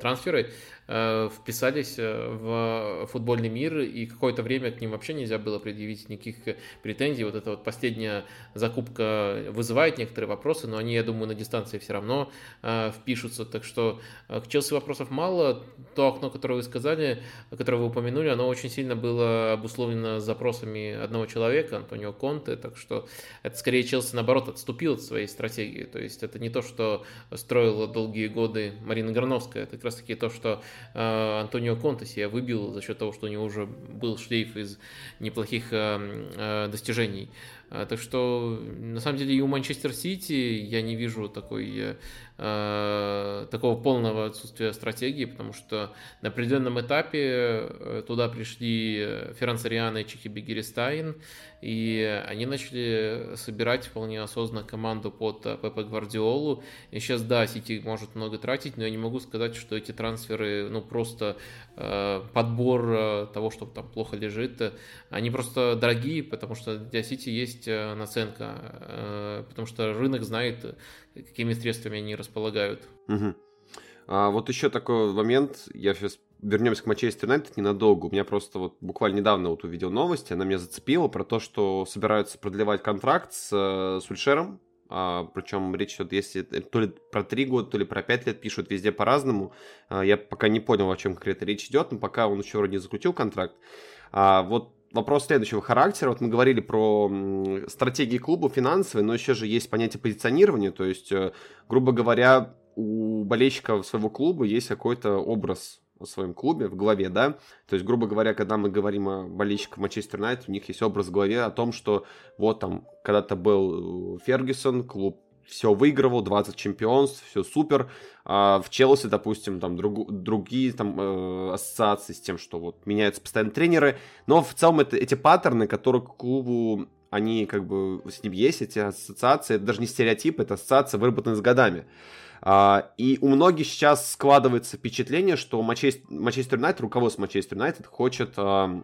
трансферы Э, вписались э, в футбольный мир, и какое-то время к ним вообще нельзя было предъявить никаких претензий. Вот эта вот последняя закупка вызывает некоторые вопросы, но они, я думаю, на дистанции все равно э, впишутся. Так что к Челси вопросов мало. То окно, которое вы сказали, которое вы упомянули, оно очень сильно было обусловлено запросами одного человека, Антонио Конте, так что это скорее Челси, наоборот, отступил от своей стратегии. То есть это не то, что строила долгие годы Марина Горновская, это как раз таки то, что Э, Антонио Конте себя выбил за счет того, что у него уже был шлейф из неплохих э, э, достижений. Так что, на самом деле, и у Манчестер Сити я не вижу такой Э, такого полного отсутствия стратегии, потому что на определенном этапе э, туда пришли Ферран Сариан и Чики Бегеристайн, и они начали собирать вполне осознанно команду под э, Пепе Гвардиолу. И сейчас, да, Сити может много тратить, но я не могу сказать, что эти трансферы, ну, просто э, подбор того, что там плохо лежит, они просто дорогие, потому что для Сити есть наценка, э, потому что рынок знает, какими средствами они располагают. Угу. А вот еще такой момент, я сейчас вернемся к Манчестер Юнайтед ненадолго. У меня просто вот буквально недавно вот увидел новости, она меня зацепила про то, что собираются продлевать контракт с, э, с Ульшером. А, причем речь идет, если то ли про три года, то ли про пять лет пишут везде по-разному. А, я пока не понял, о чем конкретно речь идет, но пока он еще вроде не закрутил контракт. А, вот вопрос следующего характера. Вот мы говорили про стратегии клуба финансовые, но еще же есть понятие позиционирования. То есть, э, грубо говоря, у болельщика своего клуба есть какой-то образ о своем клубе в голове, да, то есть, грубо говоря, когда мы говорим о болельщиках Манчестер Юнайтед, у них есть образ в голове о том, что вот там когда-то был Фергюсон, клуб все выигрывал, 20 чемпионств, все супер. А в Челси, допустим, там друг, другие там э, ассоциации с тем, что вот меняются постоянно тренеры. Но в целом это эти паттерны, которые к клубу они как бы с ним есть, эти ассоциации, это даже не стереотипы, это ассоциации, выработанные с годами. Uh, и у многих сейчас складывается впечатление, что Манчестер Юнайтед, руководство Манчестер Юнайтед хочет uh,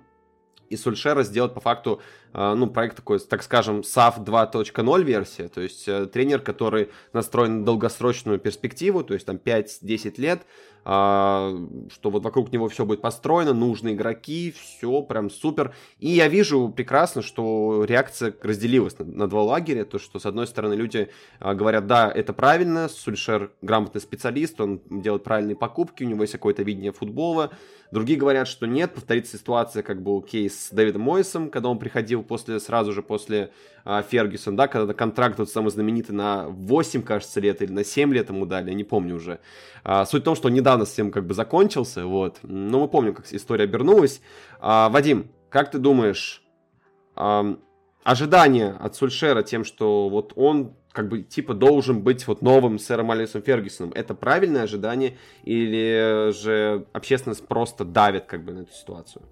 и Сульшера сделать по факту, э, ну, проект такой, так скажем, SAF 2.0 версия, то есть э, тренер, который настроен на долгосрочную перспективу, то есть там 5-10 лет, что вот вокруг него все будет построено, нужные игроки, все прям супер. И я вижу прекрасно, что реакция разделилась на, на два лагеря, то что с одной стороны люди а, говорят, да, это правильно, Сульшер грамотный специалист, он делает правильные покупки, у него есть какое-то видение футбола, Другие говорят, что нет, повторится ситуация, как был кейс с Дэвидом Мойсом, когда он приходил после, сразу же после а, Фергюсона, да, когда контракт вот самый знаменитый на 8, кажется, лет или на 7 лет ему дали, я не помню уже. А, суть в том, что он недавно с тем как бы закончился, вот. Но мы помним, как история обернулась. А, Вадим, как ты думаешь, а, ожидания от Сульшера тем, что вот он как бы типа должен быть вот новым сэром Алексом Фергюсоном. Это правильное ожидание или же общественность просто давит как бы на эту ситуацию?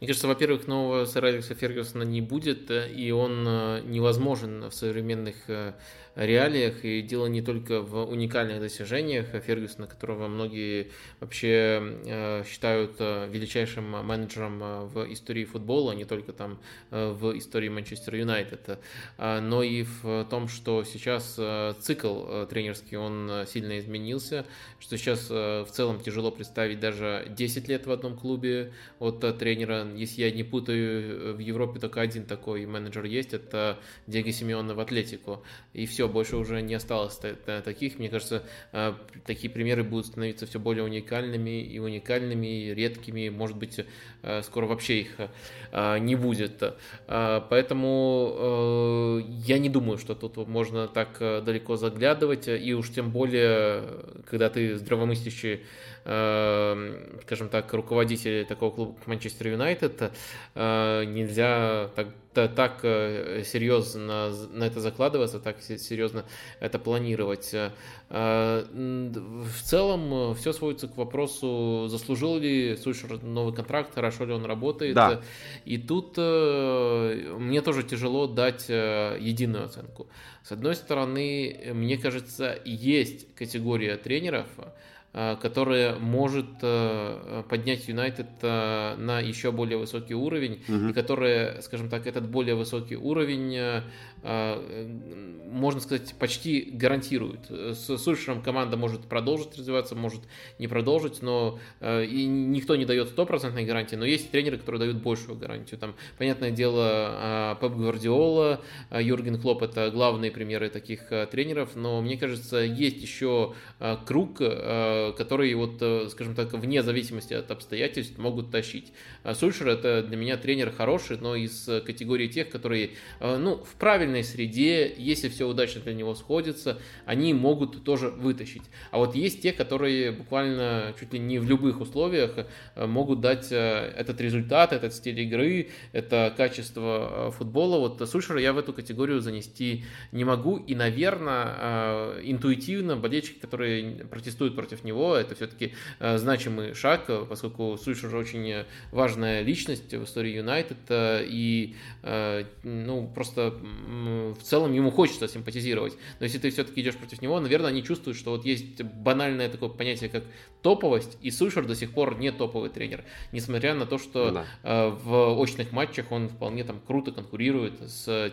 Мне кажется, во-первых, нового сэра Алекса Фергюсона не будет, э, и он э, невозможен в современных э, реалиях, и дело не только в уникальных достижениях Фергюсона, которого многие вообще э, считают э, величайшим менеджером э, в истории футбола, не только там в истории Манчестер Юнайтед, но и в том, что сейчас цикл тренерский, он сильно изменился, что сейчас в целом тяжело представить даже 10 лет в одном клубе от тренера. Если я не путаю, в Европе только один такой менеджер есть, это Диего Симеона в Атлетику. И все, все, больше уже не осталось таких. Мне кажется, такие примеры будут становиться все более уникальными и уникальными, и редкими. Может быть, скоро вообще их не будет. Поэтому я не думаю, что тут можно так далеко заглядывать. И уж тем более, когда ты здравомыслящий скажем так, руководители такого клуба, Манчестер Юнайтед, э, нельзя так, так э, серьезно на это закладываться, так серьезно это планировать. Э, в целом все сводится к вопросу, заслужил ли Сульшер новый контракт, хорошо ли он работает. Да. И тут мне тоже тяжело дать единую оценку. С одной стороны, мне кажется, есть категория тренеров, Э, которая может э, поднять Юнайтед э, на еще более высокий уровень, угу. и которая, скажем так, этот более высокий уровень можно сказать, почти гарантирует. С Сульшером команда может продолжить развиваться, может не продолжить, но а, и никто не дает стопроцентной гарантии, но есть тренеры, которые дают большую гарантию. Там, понятное дело, а, Пеп Гвардиола, Юрген Клоп это главные примеры таких тренеров, но мне кажется, есть еще круг, который вот, скажем так, вне зависимости от обстоятельств могут тащить. Сульшер это для меня тренер хороший, но из категории тех, которые, ну, в правильной правильной среде, если все удачно для него сходится, они могут тоже вытащить. А вот есть те, которые буквально чуть ли не в любых условиях э, могут дать э, этот результат, этот стиль игры, это качество э, футбола. Вот Сульшера я в эту категорию занести не могу. И, наверное, интуитивно болельщики, которые протестуют против него, это все-таки значимый шаг, поскольку Сульшер очень важная личность в истории Юнайтед. И ну, просто в целом ему хочется симпатизировать. Но если ты все-таки идешь против него, наверное, они чувствуют, что вот есть банальное такое понятие, как топовость, и Сульшер до сих пор не топовый тренер, несмотря на то, что да. Э, в очных матчах он вполне там круто конкурирует с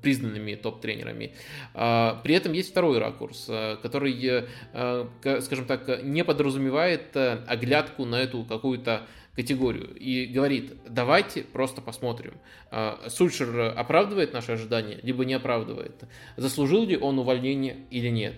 признанными топ-тренерами. А, при этом есть второй ракурс, э, который, э, скажем так, не подразумевает оглядку на эту какую-то категорию и говорит, давайте просто посмотрим, а, Сульшер оправдывает наши ожидания, либо не оправдывает, заслужил ли он увольнение или нет.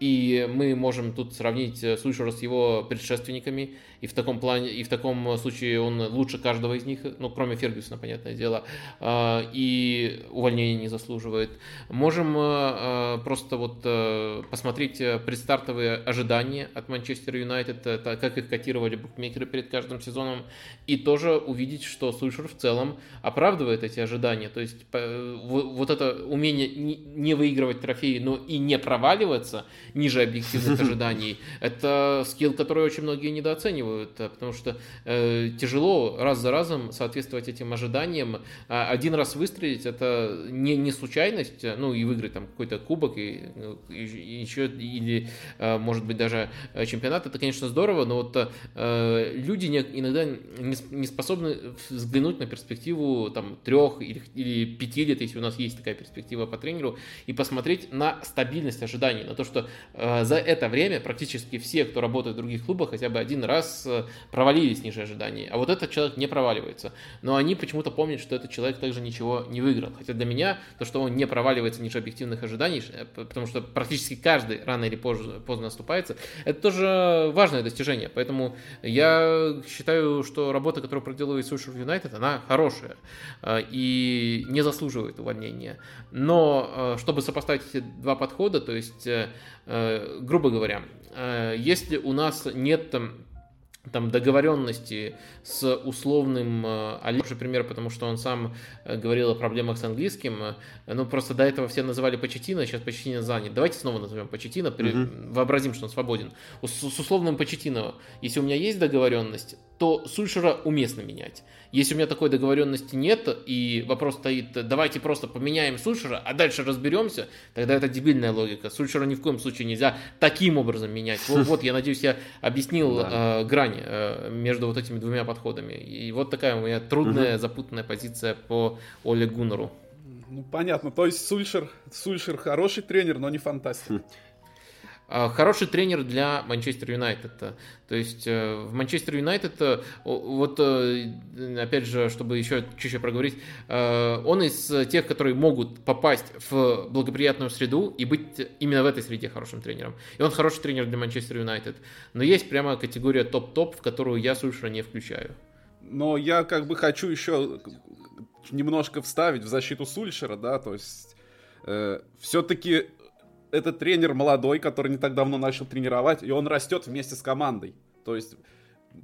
И мы можем тут сравнить Сульшера с его предшественниками, и в таком плане, и в таком случае он лучше каждого из них, ну, кроме Фергюсона, понятное дело, а, и увольнения не заслуживает. Можем а, просто вот э, посмотреть предстартовые ожидания от Манчестер Юнайтед, как их котировали букмекеры перед каждым сезоном, и тоже увидеть, что Сульшер в целом оправдывает эти ожидания. То есть вот это умение не выигрывать трофеи, но и не проваливаться ниже объективных <laughs> ожиданий, это скилл, который очень многие недооценивают оценивают, э, потому что э, тяжело раз за разом соответствовать этим ожиданиям. А один раз выстрелить это не, не случайность, э, ну и выиграть там какой-то кубок и, ну, и, и еще или э, может быть даже чемпионат, это конечно здорово, но вот э, люди не, иногда не, не способны взглянуть на перспективу там трех или, или пяти лет, если у нас есть такая перспектива по тренеру, и посмотреть на стабильность ожиданий, на то, что э, за это время практически все, кто работает в других клубах, хотя бы один раз Э, провалились ниже ожиданий, а вот этот человек не проваливается. Но они почему-то помнят, что этот человек также ничего не выиграл. Хотя для меня то, что он не проваливается ниже объективных ожиданий, э, потому что практически каждый рано или позже, поздно оступается, это тоже важное достижение. Поэтому я считаю, что работа, которую проделывает Сушер Юнайтед, она хорошая э, и не заслуживает увольнения. Но чтобы сопоставить эти два подхода, то есть, грубо говоря, если у нас нет там договоренности с условным э, Алешей, пример, потому что он сам э, говорил о проблемах с английским. Э, ну, просто до этого все называли Почетина, сейчас Почетина занят. Давайте снова назовем Почетина, угу. вообразим, что он свободен. С, с условным Почетино, если у меня есть договоренность, то Сульшера уместно менять. Если у меня такой договоренности нет, и вопрос стоит, давайте просто поменяем Сульшера, а дальше разберемся, тогда это дебильная логика. Сульшера ни в коем случае нельзя таким образом менять. Вот, <laughs> вот я надеюсь, я объяснил э, грань э, между вот этими двумя подходами. И вот такая у меня трудная, угу. запутанная позиция по Оле Гуннеру. Ну, понятно. То есть Сульшер, Сульшер хороший тренер, но не фантастик. <laughs> А, хороший тренер для Манчестер Юнайтед. То есть э, в Манчестер Юнайтед, э, вот э, опять же, чтобы еще чуть-чуть проговорить, он из тех, которые могут попасть в благоприятную среду и быть именно в этой среде хорошим тренером. И он хороший тренер для Манчестер Юнайтед. Но есть прямо категория топ-топ, в которую я Сульшера не включаю. Но я как бы хочу еще немножко вставить в защиту Сульшера, да, то есть э, все-таки этот тренер молодой, который не так давно начал тренировать, и он растет вместе с командой. То есть,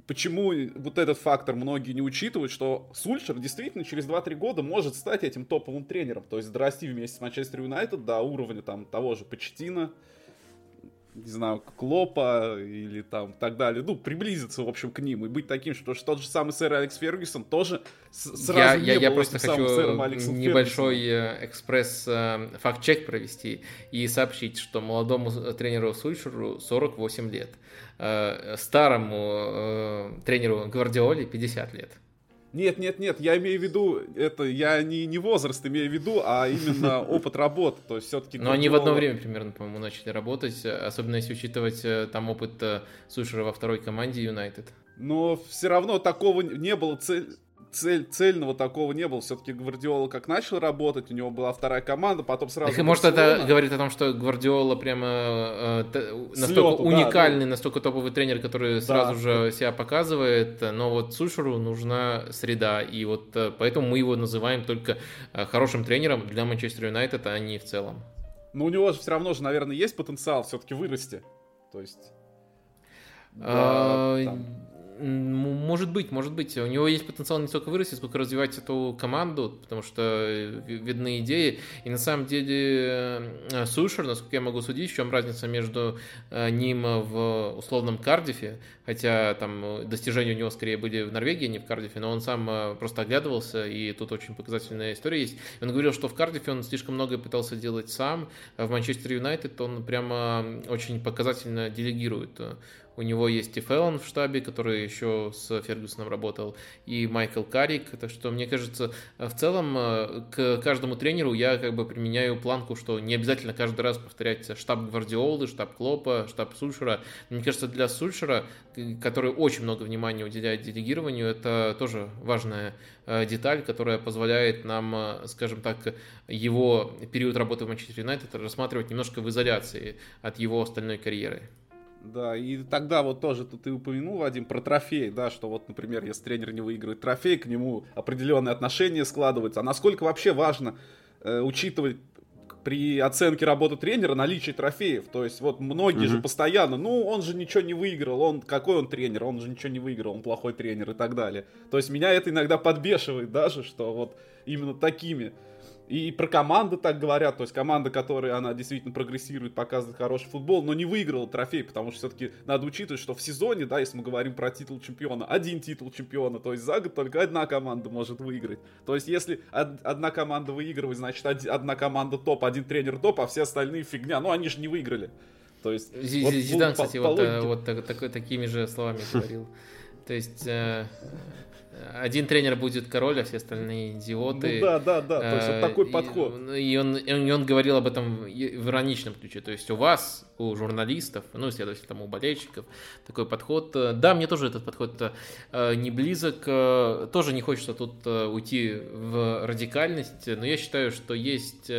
почему вот этот фактор многие не учитывают, что Сульшер действительно через 2-3 года может стать этим топовым тренером. То есть, дорасти вместе с Манчестер Юнайтед до уровня там того же Почтина, не знаю, Клопа или там так далее, ну, приблизиться, в общем, к ним и быть таким, что, что тот же самый сэр Алекс Фергюсон тоже сразу я, не я, был я просто хочу небольшой Фергюсоном. Э, экспресс э, факт-чек провести и сообщить, что молодому тренеру Сульшеру 48 лет, э, старому тренеру Гвардиоле 50 лет. Нет, нет, нет, я имею в виду, это я не, не возраст имею в виду, а именно <laughs> опыт работы. То есть все-таки. Но они в одно время примерно, по-моему, начали работать, особенно если учитывать э, там опыт э, Сушера во второй команде Юнайтед. Но все равно такого не было цель цель, цельного такого не было. Все-таки Гвардиола как начал работать, у него была вторая команда, потом сразу... Так, может, это говорит о том, что Гвардиола прямо э, настолько Слету, уникальный, да, настолько топовый тренер, который да. сразу же себя показывает, но вот Сушеру нужна среда, и вот э, поэтому мы его называем только э, хорошим тренером для Манчестер Юнайтед, а не в целом. Но у него же все равно же, наверное, есть потенциал все-таки вырасти. То есть... А, да, может быть, может быть. У него есть потенциал не столько вырасти, сколько развивать эту команду, потому что э, видны идеи. И на самом деле э, Сушер, насколько я могу судить, в чем разница между э, ним в условном Кардифе, хотя там достижения у него скорее были в Норвегии, а не в Кардифе, но он сам просто оглядывался, и тут очень показательная история есть. Он говорил, что в Кардифе он слишком многое пытался делать сам, а в Манчестер Юнайтед он прямо очень показательно делегирует у него есть и Феллон в штабе, который еще с Фергюсоном работал, и Майкл Карик. Так что, мне кажется, в целом э, к каждому тренеру я как бы применяю планку, что не обязательно каждый раз повторять штаб Гвардиолы, штаб Клопа, штаб Сульшера. Мне кажется, для Сульшера, который очень много внимания уделяет делегированию, это тоже важная э, деталь, которая позволяет нам, э, скажем так, его период работы в Манчестер Юнайтед рассматривать немножко в изоляции от его остальной карьеры. Да, и тогда вот тоже ты упомянул, Вадим, про трофей, да, что вот, например, если тренер не выигрывает трофей, к нему определенные отношения складываются. А насколько вообще важно э, учитывать при оценке работы тренера наличие трофеев. То есть вот многие mm-hmm. же постоянно, ну он же ничего не выиграл, он какой он тренер, он же ничего не выиграл, он плохой тренер и так далее. То есть меня это иногда подбешивает даже, что вот именно такими и про команды так говорят, то есть команда, которая она действительно прогрессирует, показывает хороший футбол, но не выиграла трофей, потому что все-таки надо учитывать, что в сезоне, да, если мы говорим про титул чемпиона, один титул чемпиона, то есть за год только одна команда может выиграть. То есть если одна команда выигрывает, значит одна команда топ, один тренер топ, а все остальные фигня, ну они же не выиграли. То есть, Зидан, вот, кстати, по, вот, по э, вот так, так, такими же словами говорил. То есть э, один тренер будет король, а все остальные идиоты. Ну да, да, да, то есть вот такой подход. И он, и он говорил об этом в ироничном ключе. То есть у вас, у журналистов, ну, следовательно, там, у болельщиков, такой подход. Да, мне тоже этот подход э, не близок. Э, тоже не хочется тут э, уйти в радикальность, но я считаю, что есть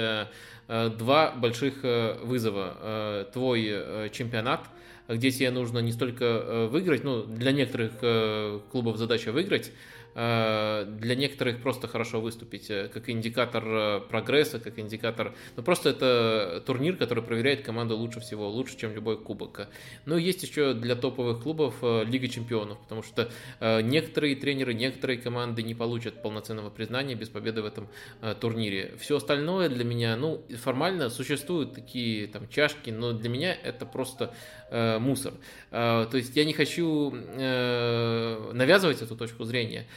два больших вызова. Твой чемпионат – где тебе нужно не столько выиграть, ну, для некоторых клубов задача выиграть, Э, для некоторых просто хорошо выступить, э, как индикатор э, прогресса, как индикатор... Ну, просто это турнир, который проверяет команду лучше всего, лучше, чем любой кубок. Ну, есть еще для топовых клубов Лига Чемпионов, потому что некоторые тренеры, некоторые команды не получат полноценного признания без победы в этом турнире. Все остальное для меня, ну, формально существуют такие там чашки, но для меня это просто э, мусор. Э, то есть я не хочу э, навязывать эту точку зрения,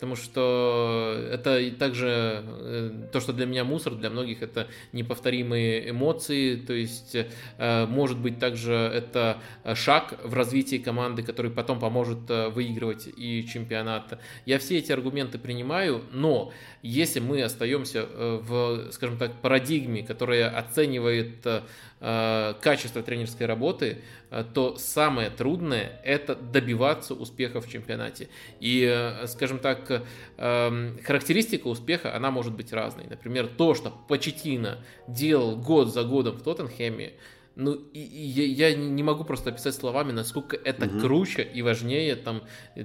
потому что это также э, то, что для меня мусор, для многих это неповторимые эмоции, то есть э, может быть также это шаг в развитии команды, который потом поможет выигрывать и чемпионат. Я все эти аргументы принимаю, но если мы остаемся в, скажем так, парадигме, которая оценивает Э, качество тренерской работы, э, то самое трудное – это добиваться успеха в чемпионате. И, э, скажем так, эм, характеристика успеха, она может быть разной. Например, то, что Почетина делал год за годом в Тоттенхэме, ну, и, и я, я не могу просто описать словами, насколько это угу. круче и важнее там,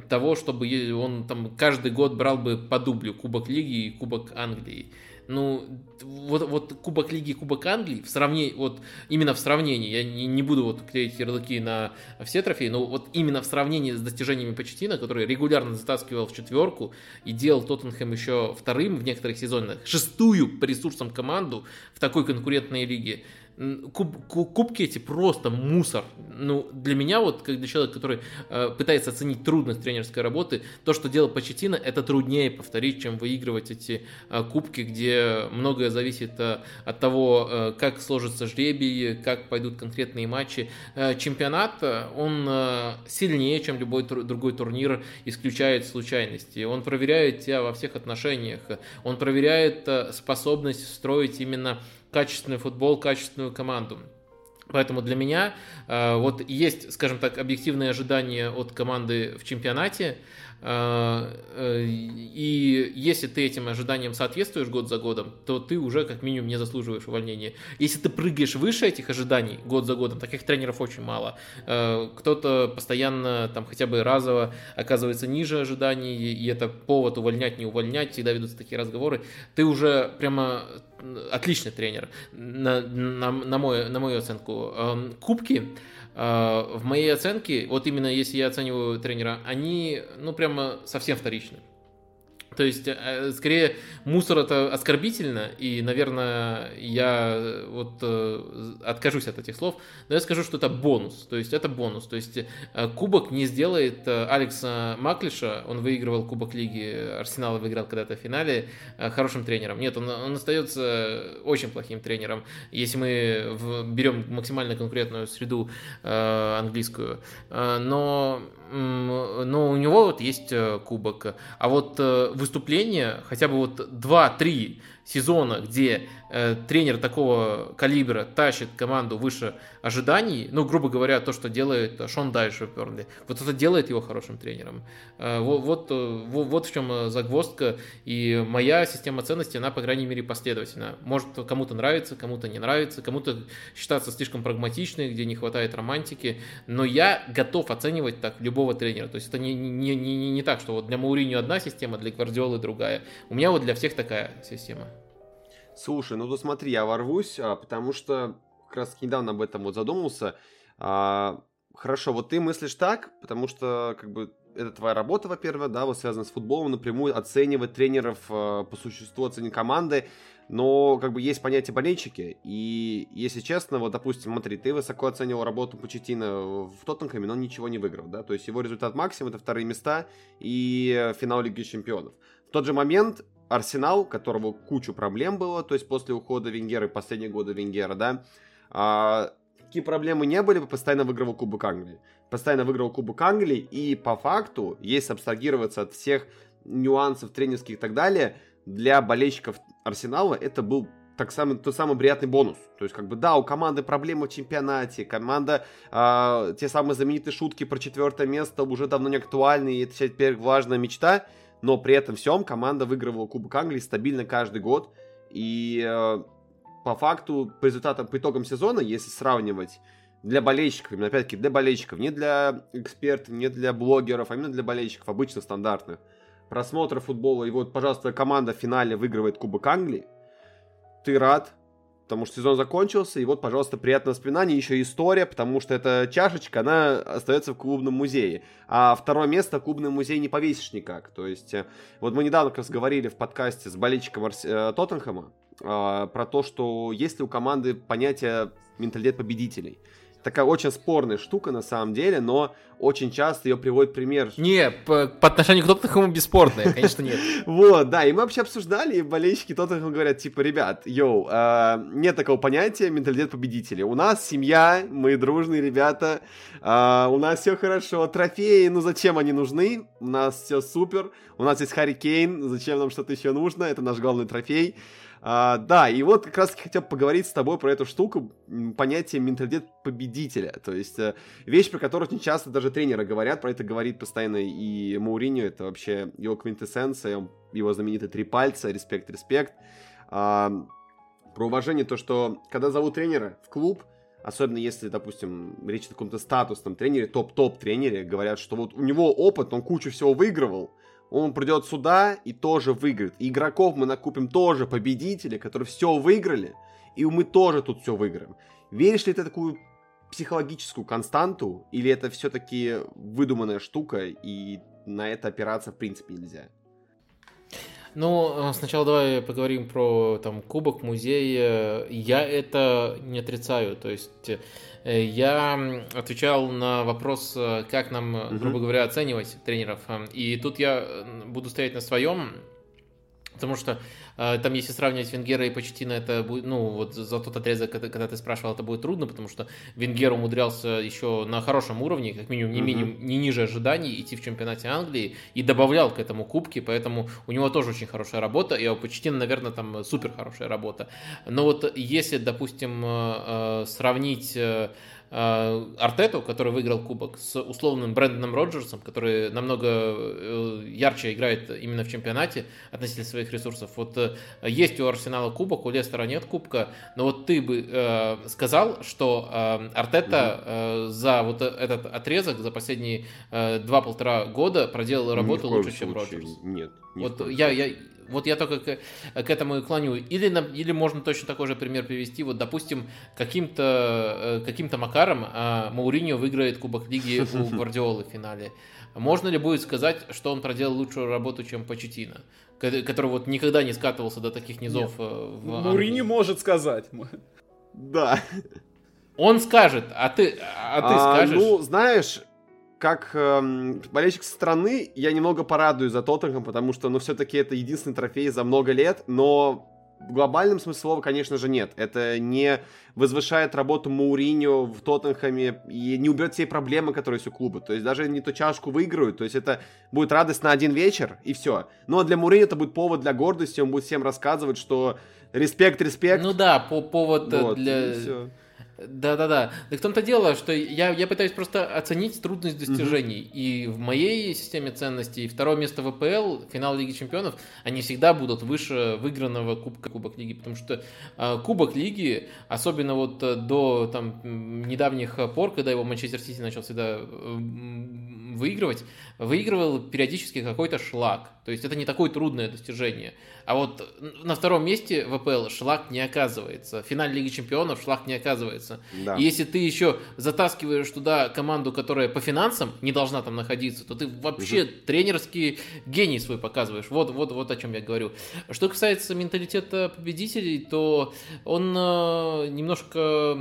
того, чтобы он там каждый год брал бы по дублю Кубок Лиги и Кубок Англии. Ну, вот, вот Кубок Лиги и Кубок Англии, в сравнении, вот именно в сравнении, я не, не буду вот клеить ярлыки на все трофеи, но вот именно в сравнении с достижениями Почетина, который регулярно затаскивал в четверку и делал Тоттенхэм еще вторым в некоторых сезонах, шестую по ресурсам команду в такой конкурентной лиге, Куб, кубки эти просто мусор. Ну, для меня, вот, как для человека, который э, пытается оценить трудность тренерской работы, то, что делал Почетина, это труднее повторить, чем выигрывать эти э, кубки, где многое зависит э, от того, э, как сложится жребий, как пойдут конкретные матчи. Э, чемпионат, э, он э, сильнее, чем любой тур, другой турнир, исключает случайности. Он проверяет тебя во всех отношениях. Он проверяет э, способность строить именно качественный футбол, качественную команду. Поэтому для меня э, вот есть, скажем так, объективные ожидания от команды в чемпионате. Э, э, и если ты этим ожиданиям соответствуешь год за годом, то ты уже как минимум не заслуживаешь увольнения. Если ты прыгаешь выше этих ожиданий год за годом, таких тренеров очень мало. Э, кто-то постоянно там хотя бы разово оказывается ниже ожиданий, и это повод увольнять, не увольнять, всегда ведутся такие разговоры. Ты уже прямо отличный тренер, на, на, на, мой, на мою оценку. Эм, кубки в моей оценке, вот именно если я оцениваю тренера, они, ну, прямо совсем вторичны. То есть, э, скорее, мусор это оскорбительно, и, наверное, я вот э, откажусь от этих слов, но я скажу, что это бонус. То есть, это бонус. То есть, э, кубок не сделает Алекса Маклиша, он выигрывал Кубок Лиги, Арсенал выиграл когда-то в финале, хорошим тренером. Нет, он, он остается очень плохим тренером, если мы в, берем максимально конкурентную среду английскую. Но но у него вот есть кубок. А вот выступления, хотя бы вот 2-3 сезона, где тренер такого калибра тащит команду выше ожиданий, ну, грубо говоря, то, что делает Шон Дайш в Бернли, вот это делает его хорошим тренером. Э, вот, вот, э, вот в чем э, загвоздка, и моя система ценностей, она, по крайней мере, последовательна. Может, кому-то нравится, кому-то не нравится, кому-то считаться слишком прагматичной, где не хватает романтики, но я готов оценивать так любого тренера. То есть это не, не, не, не так, что вот для Мауриню одна система, для Гвардиолы другая. У меня вот для всех такая система. Слушай, ну то смотри, я ворвусь, а, потому что как раз недавно об этом вот задумался. А, хорошо, вот ты мыслишь так, потому что как бы это твоя работа, во-первых, да, вот связана с футболом, напрямую оценивать тренеров а, по существу, оценить команды, но как бы есть понятие болельщики, и если честно, вот, допустим, смотри, ты высоко оценивал работу Почетина в Тоттенхэме, но он ничего не выиграл, да, то есть его результат максимум это вторые места и финал Лиги Чемпионов. В тот же момент Арсенал, которого кучу проблем было, то есть после ухода Венгера и последние годы Венгера, да, а, какие проблемы не были, постоянно выигрывал Кубок Англии. Постоянно выигрывал Кубок Англии, и по факту, если абстрагироваться от всех нюансов тренерских и так далее, для болельщиков Арсенала это был так самый, тот самый приятный бонус. То есть, как бы, да, у команды проблемы в чемпионате, команда, э, те самые знаменитые шутки про четвертое место уже давно не актуальны, и это теперь важная мечта но при этом всем команда выигрывала Кубок Англии стабильно каждый год. И э, по факту, по результатам, по итогам сезона, если сравнивать для болельщиков, именно опять-таки для болельщиков, не для экспертов, не для блогеров, а именно для болельщиков, обычно стандартных, просмотра футбола, и вот, пожалуйста, команда в финале выигрывает Кубок Англии, ты рад, потому что сезон закончился, и вот, пожалуйста, приятное воспоминание, еще история, потому что эта чашечка, она остается в клубном музее, а второе место клубный музей не повесишь никак, то есть, э, вот мы недавно как раз говорили в подкасте с болельщиком Арс... Э, Тоттенхэма, э, про то, что есть ли у команды понятие менталитет победителей такая очень спорная штука на самом деле, но очень часто ее приводит пример. Не, по, по отношению к Тоттенхэму бесспорная, конечно, нет. <laughs> Вот, да, и мы вообще обсуждали, и болельщики Тоттенхэма говорят, типа, ребят, йоу, а, нет такого понятия менталитет победителя. У нас семья, мы дружные ребята, а, у нас все хорошо, трофеи, ну зачем они нужны? У нас все супер, у нас есть Харри Кейн, зачем нам что-то еще нужно? Это наш главный трофей. А, да, и вот как раз хотел поговорить с тобой про эту штуку, понятие менталитет победителя. То есть э, вещь, про которую очень часто даже тренеры говорят, про это говорит постоянно и Мауриньо, это вообще его квинтэссенция, его знаменитые три пальца, респект, респект. А, про уважение, то, что когда зовут тренера в клуб, особенно если, допустим, речь о каком-то статусном тренере, топ-топ тренере, говорят, что вот у него опыт, он кучу всего выигрывал, он придет сюда и тоже выиграет. И игроков мы накупим тоже победители, которые все выиграли, и мы тоже тут все выиграем. Веришь ли ты такую психологическую константу, или это все-таки выдуманная штука, и на это опираться в принципе нельзя? Ну, сначала давай поговорим про там кубок, музей. Я это не отрицаю. То есть Э, я отвечал на вопрос, э, как нам, грубо говоря, оценивать тренеров. Э, и тут я буду стоять на своем, потому что а, там, если сравнивать Венгера и Почетина, это будет, ну, вот за тот отрезок, когда ты спрашивал, это будет трудно, потому что Венгер умудрялся еще на хорошем уровне, как минимум, не, минимум, не ниже ожиданий, идти в чемпионате Англии и добавлял к этому кубки, поэтому у него тоже очень хорошая работа, и у Почетина, наверное, там супер хорошая работа. Но вот если, допустим, э, э, сравнить э, Э, Артету, который выиграл кубок, с условным Брэндоном Роджерсом, который намного э, ярче играет именно в чемпионате относительно своих ресурсов. Вот э, есть у Арсенала кубок, у Лестера нет кубка, но вот ты бы э, сказал, что э, Артета э, за вот этот отрезок, за последние два-полтора года проделал работу лучше, чем Роджерс. Нет. Вот я, я, вот я только к, к этому и клоню. Или, на, или можно точно такой же пример привести. Вот, допустим, каким-то э, каким макаром а, Мауриньо выиграет Кубок Лиги <laughs> у Гвардиолы в финале. Можно ли будет сказать, что он проделал лучшую работу, чем Почетина? Который вот никогда не скатывался до таких низов Нет. Э, в Маурини может сказать. Да. Он скажет, а ты, а ты а, скажешь? Ну, знаешь, как эм, болельщик со стороны, я немного порадую за Тоттенхэм, потому что, ну, все-таки это единственный трофей за много лет, но в глобальном смысле слова, конечно же, нет. Это не возвышает работу Мауриньо в Тоттенхэме и не уберет все проблемы, которые есть у клуба. То есть даже не ту чашку выиграют, то есть это будет радость на один вечер, и все. Но для Мауриньо это будет повод для гордости, он будет всем рассказывать, что респект, респект. Ну да, по повод вот, для... Да-да-да. Так в том-то дело, что я, я пытаюсь просто оценить трудность достижений. Угу. И в моей системе ценностей второе место ВПЛ, финал Лиги Чемпионов, они всегда будут выше выигранного Кубка Кубок Лиги. Потому что э, Кубок Лиги, особенно вот э, до там, недавних пор, когда его Манчестер Сити начал всегда э, выигрывать, выигрывал периодически какой-то шлак. То есть это не такое трудное достижение. А вот на втором месте в АПЛ шлак не оказывается. В финале Лиги Чемпионов шлак не оказывается. Да. И если ты еще затаскиваешь туда команду, которая по финансам не должна там находиться, то ты вообще угу. тренерский гений свой показываешь. Вот, вот, вот о чем я говорю. Что касается менталитета победителей, то он э, немножко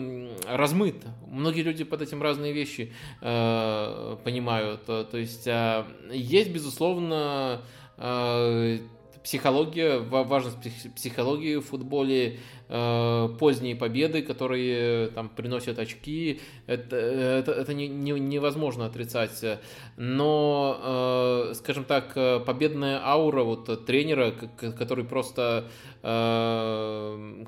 размыт. Многие люди под этим разные вещи э, понимают. То есть э, есть, безусловно, психология, важность психологии в футболе, э, поздние победы, которые там приносят очки, это, это, это не, не, невозможно отрицать. Но, э, скажем так, победная аура вот тренера, который просто э,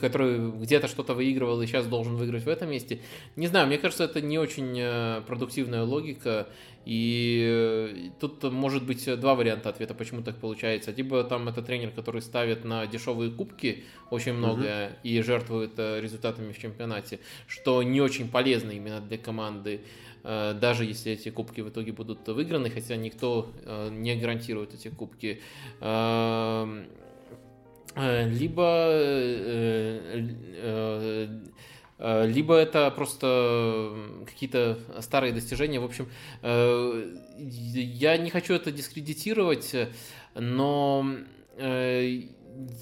который где-то что-то выигрывал и сейчас должен выиграть в этом месте, не знаю, мне кажется, это не очень э, продуктивная логика. И э, тут может быть два варианта ответа, почему так получается. Либо там это тренер, который ставит на дешевые кубки очень много угу. и жертвует э, результатами в чемпионате, что не очень полезно именно для команды, э, даже если эти кубки в итоге будут выиграны, хотя никто не гарантирует эти кубки. Эм, либо Э, либо это просто какие-то старые достижения. В общем, э, я не хочу это дискредитировать, но э,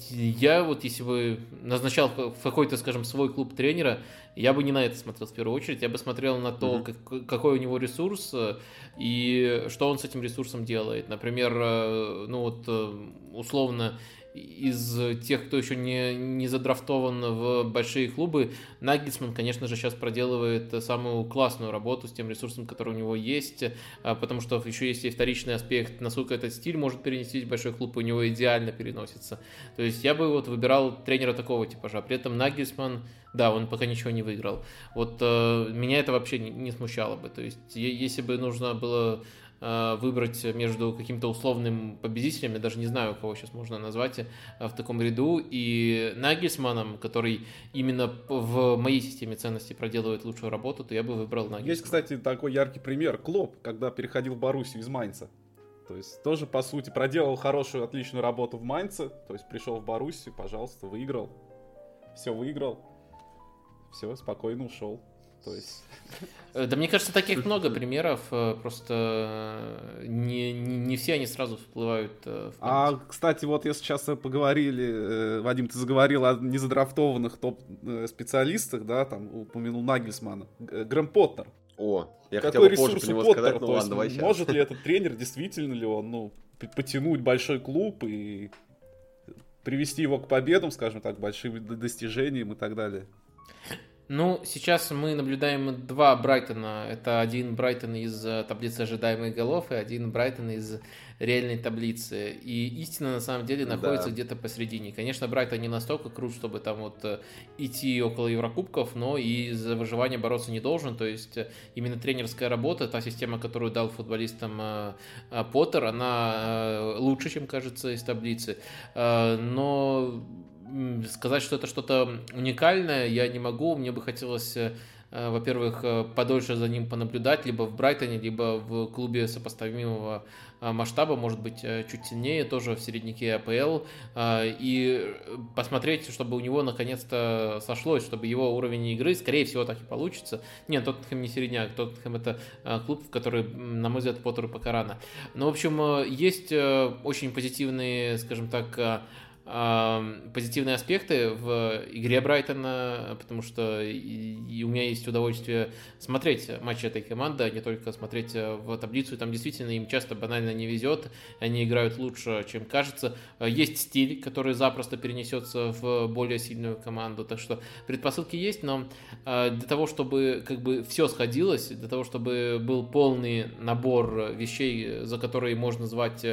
я вот, если бы назначал в какой-то, скажем, свой клуб тренера, я бы не на это смотрел в первую очередь, я бы смотрел на то, mm-hmm. как, какой у него ресурс э, и что он с этим ресурсом делает. Например, э, ну вот условно из тех, кто еще не, не задрафтован в большие клубы, Наггетсман, конечно же, сейчас проделывает самую классную работу с тем ресурсом, который у него есть, а, потому что еще есть и вторичный аспект, насколько этот стиль может перенести в большой клуб, у него идеально переносится. То есть я бы вот выбирал тренера такого типажа, при этом Наггетсман да, он пока ничего не выиграл. Вот э, меня это вообще не, не смущало бы. То есть, если бы нужно было выбрать между каким-то условным победителем, я даже не знаю, кого сейчас можно назвать э, в таком ряду, и Нагельсманом, который именно в моей системе ценностей проделывает лучшую работу, то я бы выбрал Нагельсмана. Есть, кстати, такой яркий пример. Клоп, когда переходил в Боруссию из Майнца. То есть тоже, по сути, проделал хорошую, отличную работу в Майнце. То есть пришел в Боруссию, пожалуйста, выиграл. Все выиграл. Все, спокойно ушел. То есть... Э, да мне кажется, таких много примеров, э, просто э, не, не, не все они сразу всплывают в А, кстати, вот если сейчас поговорили, Вадим, ты заговорил о незадрафтованных топ-специалистах, да, там упомянул Нагельсмана, Грэм Поттер. О, я Какой хотел ресурс у Поттера, сказать, ну, ладно, давай может ли этот тренер, действительно ли он, ну, потянуть большой клуб и привести его к победам, скажем так, большим достижениям и так далее? Ну, сейчас мы наблюдаем два Брайтона. Это один Брайтон из э, таблицы ожидаемых голов и один Брайтон из реальной таблицы. И истина на самом деле находится да. где-то посередине. Конечно, Брайтон не настолько крут, чтобы там вот э, идти около Еврокубков, но и за выживание бороться не должен. То есть э, именно тренерская работа, та система, которую дал футболистам Поттер, она лучше, чем кажется из таблицы. Но сказать, что это что-то уникальное, я не могу. Мне бы хотелось, э, во-первых, э, подольше за ним понаблюдать, либо в Брайтоне, либо в клубе сопоставимого э, масштаба, может быть, чуть сильнее, тоже в середняке АПЛ, и посмотреть, чтобы у него наконец-то сошлось, чтобы его уровень игры, скорее всего, так и получится. Нет, Тоттенхэм не середняк, Тоттенхэм это клуб, в который, на мой взгляд, Поттеру пока рано. Но, в общем, есть очень позитивные, скажем так, позитивные аспекты в игре Брайтона, потому что и у меня есть удовольствие смотреть матчи этой команды, а не только смотреть э, в таблицу. Там действительно им часто банально не везет, они играют лучше, чем кажется. Есть стиль, который запросто перенесется в более сильную команду, так что предпосылки есть, но э, для того, чтобы как бы все сходилось, для того, чтобы был полный набор вещей, за которые можно звать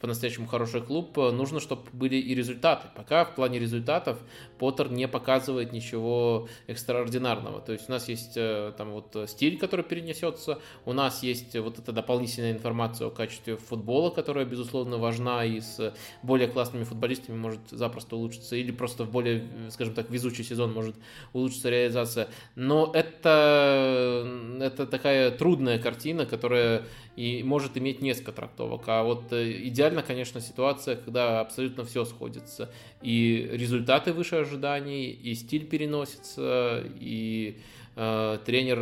по-настоящему хороший клуб, нужно, чтобы были и результаты. Пока в плане результатов Поттер не показывает ничего экстраординарного. То есть у нас есть э, там вот стиль, который перенесется, у нас есть вот эта дополнительная информация о качестве футбола, которая, безусловно, важна и с более классными футболистами может запросто улучшиться, или просто в более, скажем так, везучий сезон может улучшиться реализация. Но это, это такая трудная картина, которая и может иметь несколько трактовок. А вот э, идеально, конечно, ситуация, когда абсолютно все сходится. И результаты выше ожиданий, и стиль переносится, и э, тренер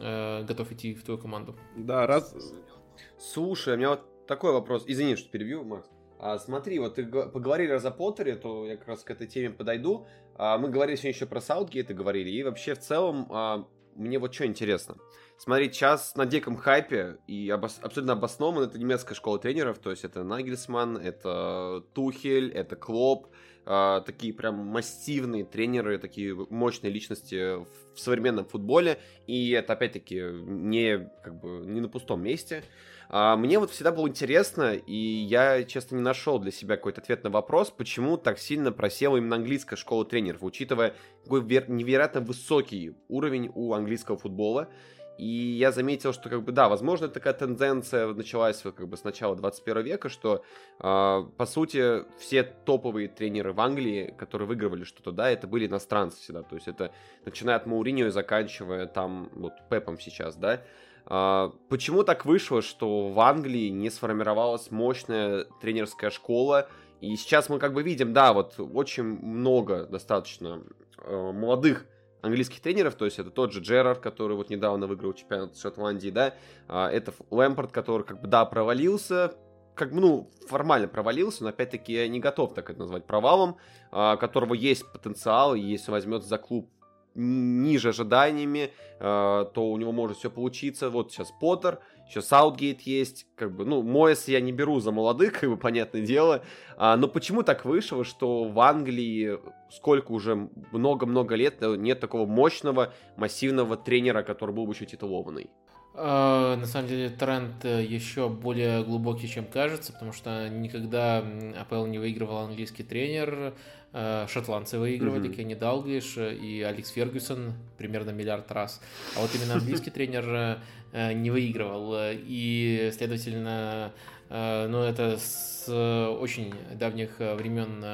э, готов идти в твою команду. Да, раз... Слушай, у меня вот такой вопрос. Извини, что перебью, Макс. А, смотри, вот ты поговорили раз о Поттере, то я как раз к этой теме подойду. А, мы говорили сегодня еще про Саутгейта говорили, и вообще в целом а, мне вот что интересно. Смотри, сейчас на диком хайпе и обос... абсолютно обоснован это немецкая школа тренеров, то есть это Нагельсман, это Тухель, это Клоп, э, такие прям массивные тренеры, такие мощные личности в современном футболе, и это опять-таки не, как бы, не на пустом месте. А, мне вот всегда было интересно, и я, честно, не нашел для себя какой-то ответ на вопрос, почему так сильно просела именно английская школа тренеров, учитывая какой невероятно высокий уровень у английского футбола. И я заметил, что, как бы, да, возможно, такая тенденция началась как бы с начала 21 века, что, э, по сути, все топовые тренеры в Англии, которые выигрывали что-то, да, это были иностранцы всегда. То есть это начиная от Мауриньо и заканчивая там, вот, Пепом сейчас, да. Э, почему так вышло, что в Англии не сформировалась мощная тренерская школа, и сейчас мы как бы видим, да, вот очень много достаточно э, молодых английских тренеров, то есть это тот же Джерард, который вот недавно выиграл чемпионат Шотландии, да, а, это Лэмпорт, который как бы, да, провалился, как бы, ну, формально провалился, но опять-таки я не готов так это назвать провалом, а, которого есть потенциал, и если возьмет за клуб ниже ожиданиями, а, то у него может все получиться. Вот сейчас Поттер, еще Саутгейт есть, как бы, ну, Моэс я не беру за молодых, <laughs> как бы, понятное дело, а, но почему так вышло, что в Англии сколько уже, много-много лет нет такого мощного, массивного тренера, который был бы еще титулованный? А, на самом деле тренд э, еще более глубокий, чем кажется, потому что никогда АПЛ не выигрывал английский тренер. Э, шотландцы выигрывали, mm-hmm. Кенни Далглиш и Алекс Фергюсон примерно миллиард раз. А вот именно английский <laughs> тренер э, не выигрывал. И, следовательно, ну, это с очень давних времен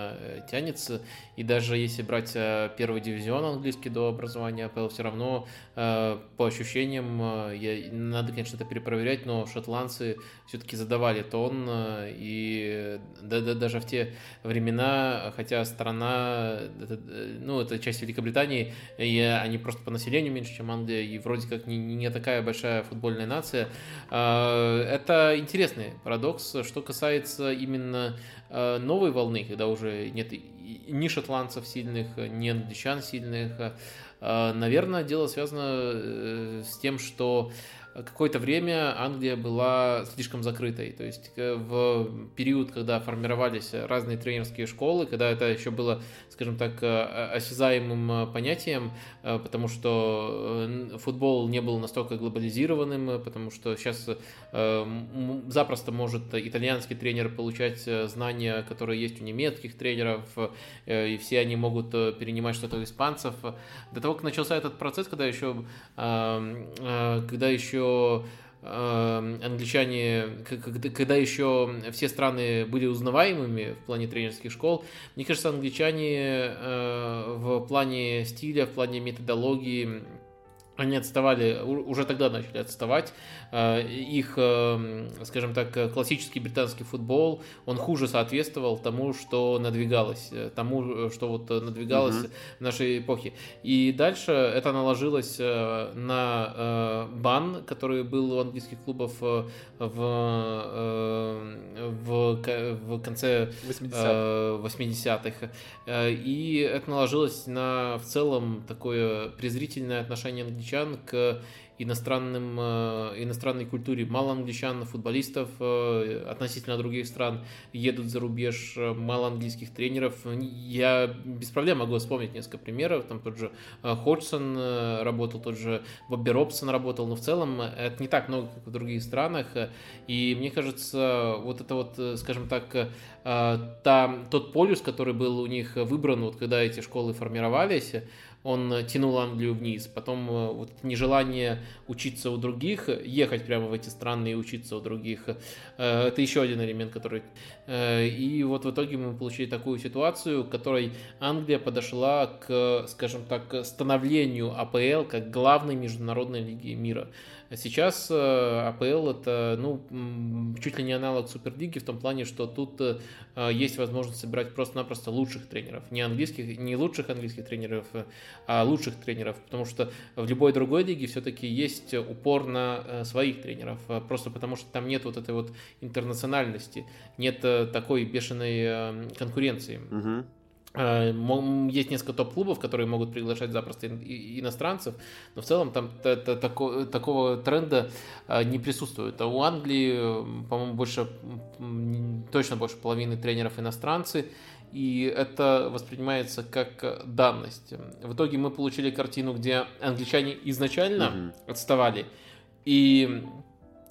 тянется. И даже если брать первый дивизион английский до образования АПЛ, все равно по ощущениям, я, надо, конечно, это перепроверять, но шотландцы все-таки задавали тон. И да, да, даже в те времена, хотя страна, это, ну, это часть Великобритании, и они просто по населению меньше, чем Англия, и вроде как не, не такая большая футбольная нация. Это интересный парадокс, что касается именно э, новой волны, когда уже нет ни шотландцев сильных, ни англичан сильных. Э, наверное, дело связано э, с тем, что какое-то время Англия была слишком закрытой. То есть в период, когда формировались разные тренерские школы, когда это еще было, скажем так, осязаемым понятием, потому что футбол не был настолько глобализированным, потому что сейчас запросто может итальянский тренер получать знания, которые есть у немецких тренеров, и все они могут перенимать что-то у испанцев. До того, как начался этот процесс, когда еще, когда еще Эм, англичане, когда еще все страны были узнаваемыми в плане тренерских школ, мне кажется, англичане э, в плане стиля, в плане методологии они отставали, уже тогда начали отставать. Э, их, э, скажем так, классический британский футбол, он хуже соответствовал тому, что надвигалось, э, тому, что вот надвигалось угу. в нашей эпохе. И дальше это наложилось на бан, который был у английских клубов в, в, в конце 80-х. 80-х. И это наложилось на в целом такое презрительное отношение англичан англичан к иностранным, э, иностранной культуре. Мало англичан, футболистов э, относительно других стран едут за рубеж, э, мало английских тренеров. Я без проблем могу вспомнить несколько примеров. Там тот же Ходжсон работал, тот же Бобби Робсон работал, но в целом это не так много, как в других странах. И мне кажется, вот это вот, скажем так, та, тот полюс, который был у них выбран, вот когда эти школы формировались, он тянул Англию вниз. Потом э, вот нежелание учиться у других, ехать прямо в эти страны и учиться у других, э, это еще один элемент, который... Э, и вот в итоге мы получили такую ситуацию, в которой Англия подошла к, скажем так, становлению АПЛ как главной международной лиги мира. Сейчас АПЛ это ну, чуть ли не аналог Суперлиги в том плане, что тут есть возможность собирать просто-напросто лучших тренеров. Не английских, не лучших английских тренеров, а лучших тренеров, потому что в любой другой лиге все-таки есть упор на э, своих тренеров, э, просто потому что там нет вот этой вот интернациональности, нет э, такой бешеной конкуренции. Угу. Есть несколько топ-клубов, которые могут приглашать запросто иностранцев, но в целом там такого тренда не присутствует. А у Англии, по-моему, больше, точно больше половины тренеров иностранцы, и это воспринимается как данность. В итоге мы получили картину, где англичане изначально mm-hmm. отставали, и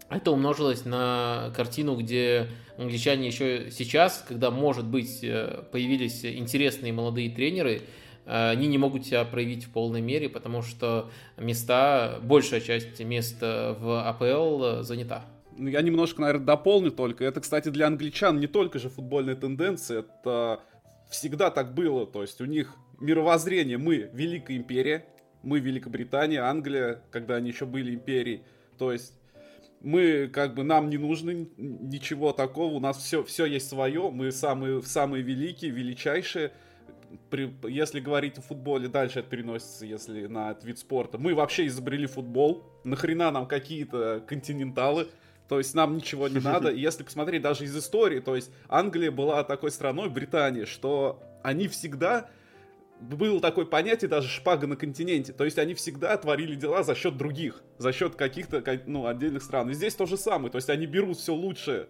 это умножилось на картину, где англичане еще сейчас, когда, может быть, э, появились интересные молодые тренеры, э, они не могут себя проявить в полной мере, потому что места, большая часть мест в АПЛ занята. Ну, я немножко, наверное, дополню только. Это, кстати, для англичан не только же футбольная тенденция, это всегда так было. То есть у них мировоззрение, мы Великая Империя, мы Великобритания, Англия, когда они еще были империей. То есть мы как бы нам не нужно ничего такого, у нас все, все есть свое, мы самые, самые великие, величайшие. При, если говорить о футболе, дальше это переносится, если на этот вид спорта. Мы вообще изобрели футбол, нахрена нам какие-то континенталы, То есть нам ничего не надо. Если посмотреть даже из истории, то есть Англия была такой страной, Британия, что они всегда было такое понятие даже шпага на континенте. То есть они всегда творили дела за счет других, за счет каких-то ну, отдельных стран. И здесь то же самое. То есть они берут все лучшее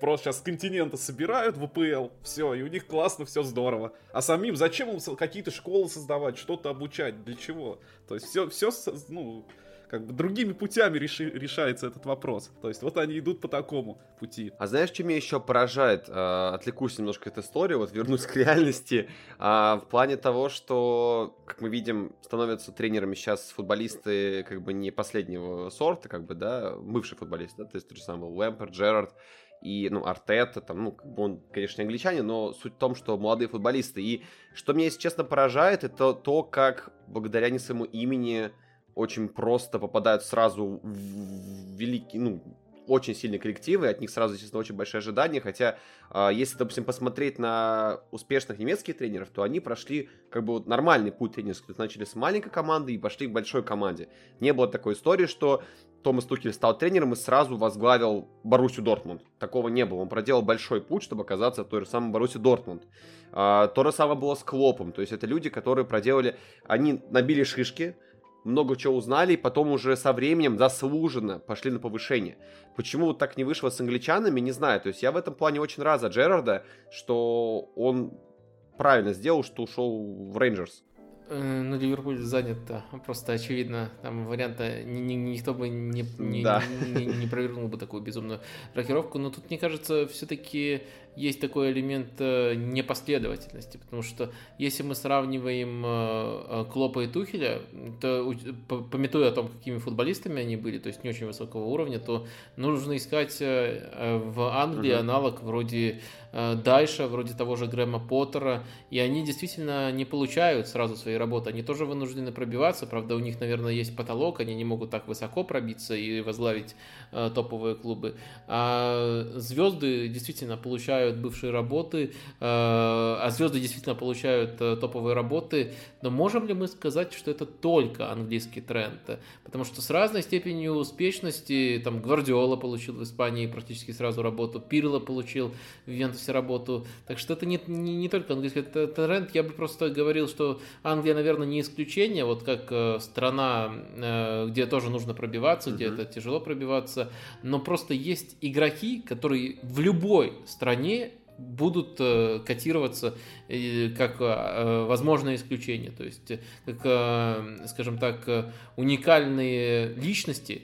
просто сейчас с континента собирают в УПЛ, все, и у них классно, все здорово. А самим зачем им какие-то школы создавать, что-то обучать, для чего? То есть все, все, ну, как бы другими путями реши, решается этот вопрос. То есть вот они идут по такому пути. А знаешь, что меня еще поражает? А, отвлекусь немножко от истории, вот вернусь <laughs> к реальности. А, в плане того, что, как мы видим, становятся тренерами сейчас футболисты как бы не последнего сорта, как бы, да, бывший футболист, да, то есть тот же самый Лэмпер, Джерард, и, ну, Артета, там, ну, как бы он, конечно, не англичанин, но суть в том, что молодые футболисты. И что меня, если честно, поражает, это то, как благодаря не своему имени очень просто попадают сразу в великий, ну, очень сильные коллективы, от них сразу, естественно, очень большие ожидания, хотя э, если, допустим, посмотреть на успешных немецких тренеров, то они прошли как бы нормальный путь тренерский, начали с маленькой команды и пошли к большой команде. Не было такой истории, что Томас Тухель стал тренером и сразу возглавил Боруссию Дортмунд. Такого не было. Он проделал большой путь, чтобы оказаться в той же самой Боруссии Дортмунд. А, то же самое было с Клопом. То есть это люди, которые проделали... Они набили шишки, много чего узнали, и потом уже со временем заслуженно пошли на повышение. Почему вот так не вышло с англичанами, не знаю. То есть я в этом плане очень рад за Джерарда, что он правильно сделал, что ушел в Рейнджерс. Э, ну, Ливерпуль занят, просто очевидно, там варианта ни, ни, никто бы не, не, да. не, не провернул бы такую безумную рокировку, но тут, мне кажется, все-таки есть такой элемент э, непоследовательности, потому что если мы сравниваем э, Клопа и Тухеля, то, пометуя о том, какими футболистами они были, то есть не очень высокого уровня, то нужно искать в Англии угу. аналог вроде Дайша, вроде того же Грэма Поттера, и они действительно не получают сразу свои работы. Они тоже вынуждены пробиваться, правда, у них, наверное, есть потолок, они не могут так высоко пробиться и возглавить э, топовые клубы. А звезды действительно получают бывшие работы, э, а звезды действительно получают э, топовые работы, но можем ли мы сказать, что это только английский тренд? Потому что с разной степенью успешности, там, Гвардиола получил в Испании практически сразу работу, Пирло получил в Ювентусе работу, так что это не, не, не только английский тренд, я бы просто говорил, что Англия, наверное, не исключение, вот как э, страна, где тоже нужно пробиваться, где mm-hmm. это тяжело пробиваться, но просто есть игроки, которые в любой стране будут э, котироваться как возможное исключение, то есть как, скажем так, уникальные личности,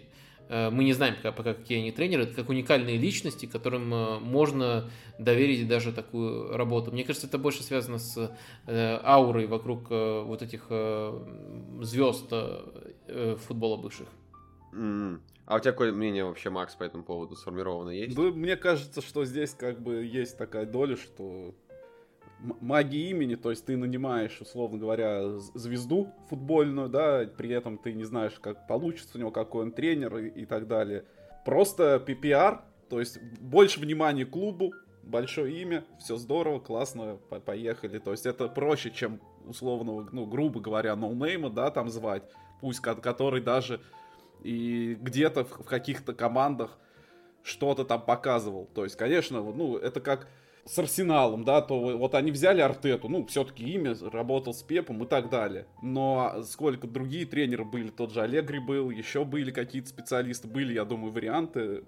Э, мы не знаем пока, какие они тренеры, как уникальные личности, которым э, можно доверить даже такую работу. Мне кажется, это больше связано с э, аурой вокруг вот этих звезд футбола бывших. Mm. А у тебя какое мнение вообще, Макс, по этому поводу сформировано есть? Ну, мне кажется, что здесь как бы есть такая доля, что магии имени, то есть ты нанимаешь, условно говоря, звезду футбольную, да, при этом ты не знаешь, как получится у него, какой он тренер и, и так далее. Просто PPR, то есть больше внимания клубу, большое имя, все здорово, классно, по поехали. То есть это проще, чем условного, ну, грубо говоря, ноунейма, да, там звать, пусть который даже и где-то в, в каких-то командах что-то там показывал. То есть, конечно, ну, это как с Арсеналом, да, то вот они взяли Артету, ну, все-таки имя, работал с Пепом и так далее. Но сколько другие тренеры были, тот же Аллегри был, еще были какие-то специалисты, были, я думаю, варианты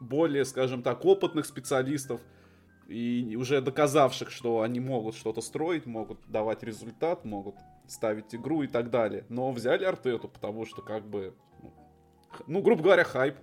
более, скажем так, опытных специалистов и уже доказавших, что они могут что-то строить, могут давать результат, могут ставить игру и так далее. Но взяли Артету, потому что как бы, ну, грубо говоря, хайп.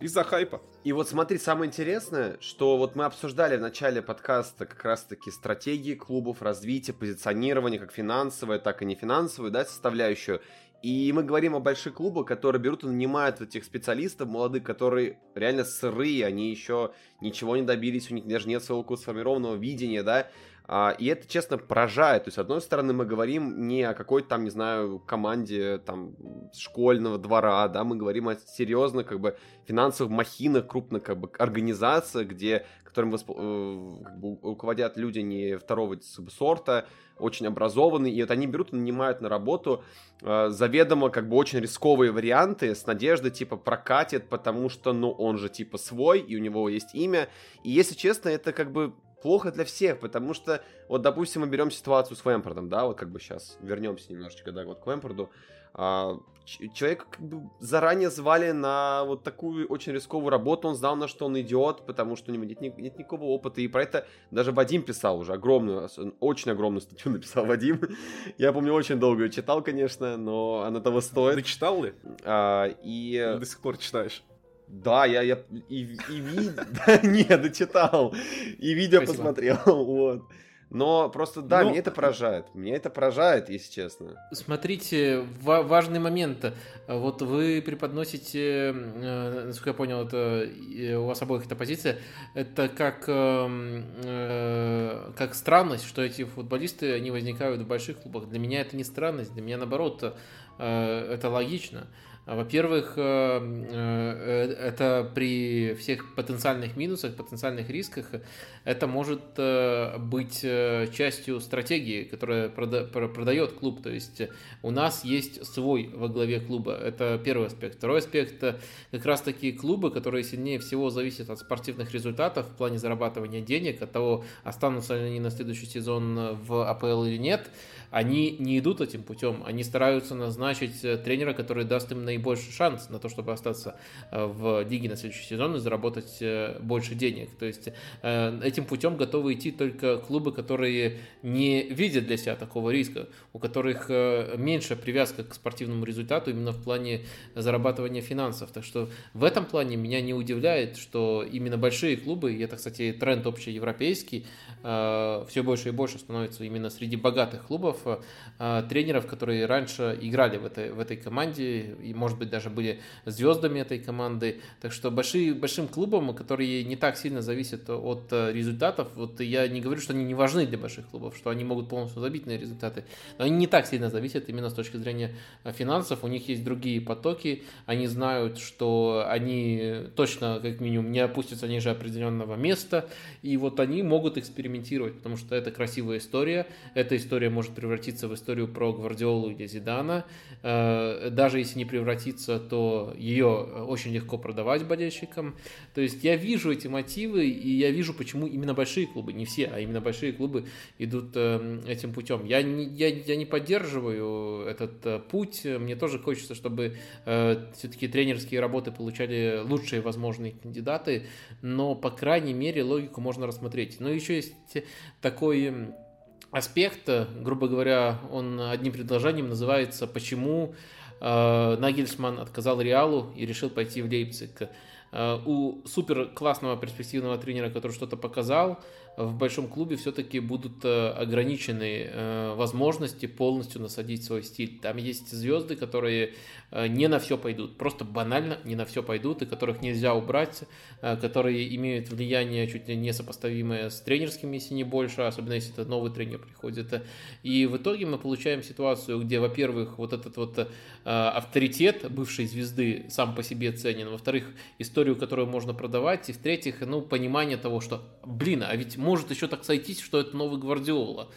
Из-за хайпа. И вот смотри, самое интересное, что вот мы обсуждали в начале подкаста как раз-таки стратегии клубов, развитие, позиционирование, как финансовое, так и не финансовую, да, составляющую. И мы говорим о больших клубах, которые берут и нанимают этих специалистов, молодых, которые реально сырые, они еще ничего не добились, у них даже нет своего сформированного видения, да. А, и это, честно, поражает. То есть, с одной стороны, мы говорим не о какой-то там, не знаю, команде там школьного двора, да, мы говорим о серьезных, как бы, финансовых махинах, крупных, как бы, организациях, где, которым восп... Э, как бы, руководят люди не второго сорта, очень образованные, и вот они берут и нанимают на работу э, заведомо как бы очень рисковые варианты с надеждой типа прокатит, потому что, ну, он же типа свой, и у него есть имя, и если честно, это как бы плохо для всех, потому что, вот, допустим, мы берем ситуацию с Вэмпордом, да, вот как бы сейчас вернемся немножечко, да, вот к Вэмпорду, а, человека как бы заранее звали на вот такую очень рисковую работу, он знал, на что он идет, потому что у него нет, нет никакого опыта, и про это даже Вадим писал уже огромную, очень огромную статью <laughs> написал Вадим. Я помню, очень долго ее читал, конечно, но она того стоит. Ты читал ли? А, и... До сих пор читаешь. Да, я, я и, и ви... <laughs> да, не, дочитал. И видео посмотрел, <laughs> вот. Но просто, да, Но... меня это поражает. Меня это поражает, если честно. Смотрите, важный момент. Вот вы преподносите, э, насколько я понял, это у вас обоих эта позиция, это как, эм, э, как странность, что эти футболисты, они возникают в больших клубах. Для меня это не странность, для меня наоборот, э, это логично. Во-первых, э, э, это при всех потенциальных минусах, потенциальных рисках, это может э, быть частью стратегии, которая продает клуб. То есть у нас есть свой во главе клуба. Это первый аспект. Второй аспект – как раз-таки клубы, которые сильнее всего зависят от спортивных результатов в плане зарабатывания денег, от того, останутся ли они на следующий сезон в АПЛ или нет – они не идут этим путем, они стараются назначить э, тренера, который даст им наибольший шанс на то, чтобы остаться э, в лиге на следующий сезон и заработать э, больше денег. То есть этим путем готовы идти только клубы, которые не видят для себя такого риска, у которых меньше привязка к спортивному результату именно в плане зарабатывания финансов. Так что в этом плане меня не удивляет, что именно большие клубы, и это, кстати, тренд общеевропейский, все больше и больше становится именно среди богатых клубов, тренеров, э, тренеров, которые раньше играли в этой, в этой команде и, может быть, даже были звездами этой команды. Так что большие, большим клубам, которые не так сильно зависят от э, результатов, вот я не говорю, что они не важны для больших клубов, что они могут полностью забить на результаты, но они не так сильно зависят именно с точки зрения э, финансов, у них есть другие потоки, они знают, что они точно, как минимум, не опустятся ниже определенного места, и вот они могут экспериментировать, потому что это красивая история, эта история может превратиться превратиться в историю про Гвардиолу или Зидана. Э, даже если не превратиться, то ее очень легко продавать болельщикам. То есть я вижу эти мотивы, и я вижу, почему именно большие клубы, не все, а именно большие клубы идут э, этим путем. Я не, я, я не поддерживаю этот э, путь. Мне тоже хочется, чтобы все-таки тренерские работы получали лучшие возможные кандидаты, но, по крайней мере, логику можно рассмотреть. Но еще есть такой аспект, грубо говоря, он одним предложением называется «Почему э, Нагельсман отказал Реалу и решил пойти в Лейпциг». Э, у супер классного перспективного тренера, который что-то показал, в большом клубе все-таки будут э, ограничены э, возможности полностью насадить свой стиль. Там есть звезды, которые э, не на все пойдут, просто банально не на все пойдут, и которых нельзя убрать, которые имеют влияние чуть ли не сопоставимое с тренерским, если не больше, особенно если это новый тренер приходит. И в итоге мы получаем ситуацию, где, во-первых, вот этот вот авторитет бывшей звезды сам по себе ценен, во-вторых, историю, которую можно продавать, и в-третьих, ну, понимание того, что, блин, а ведь может еще так сойтись, что это новый Гвардиола.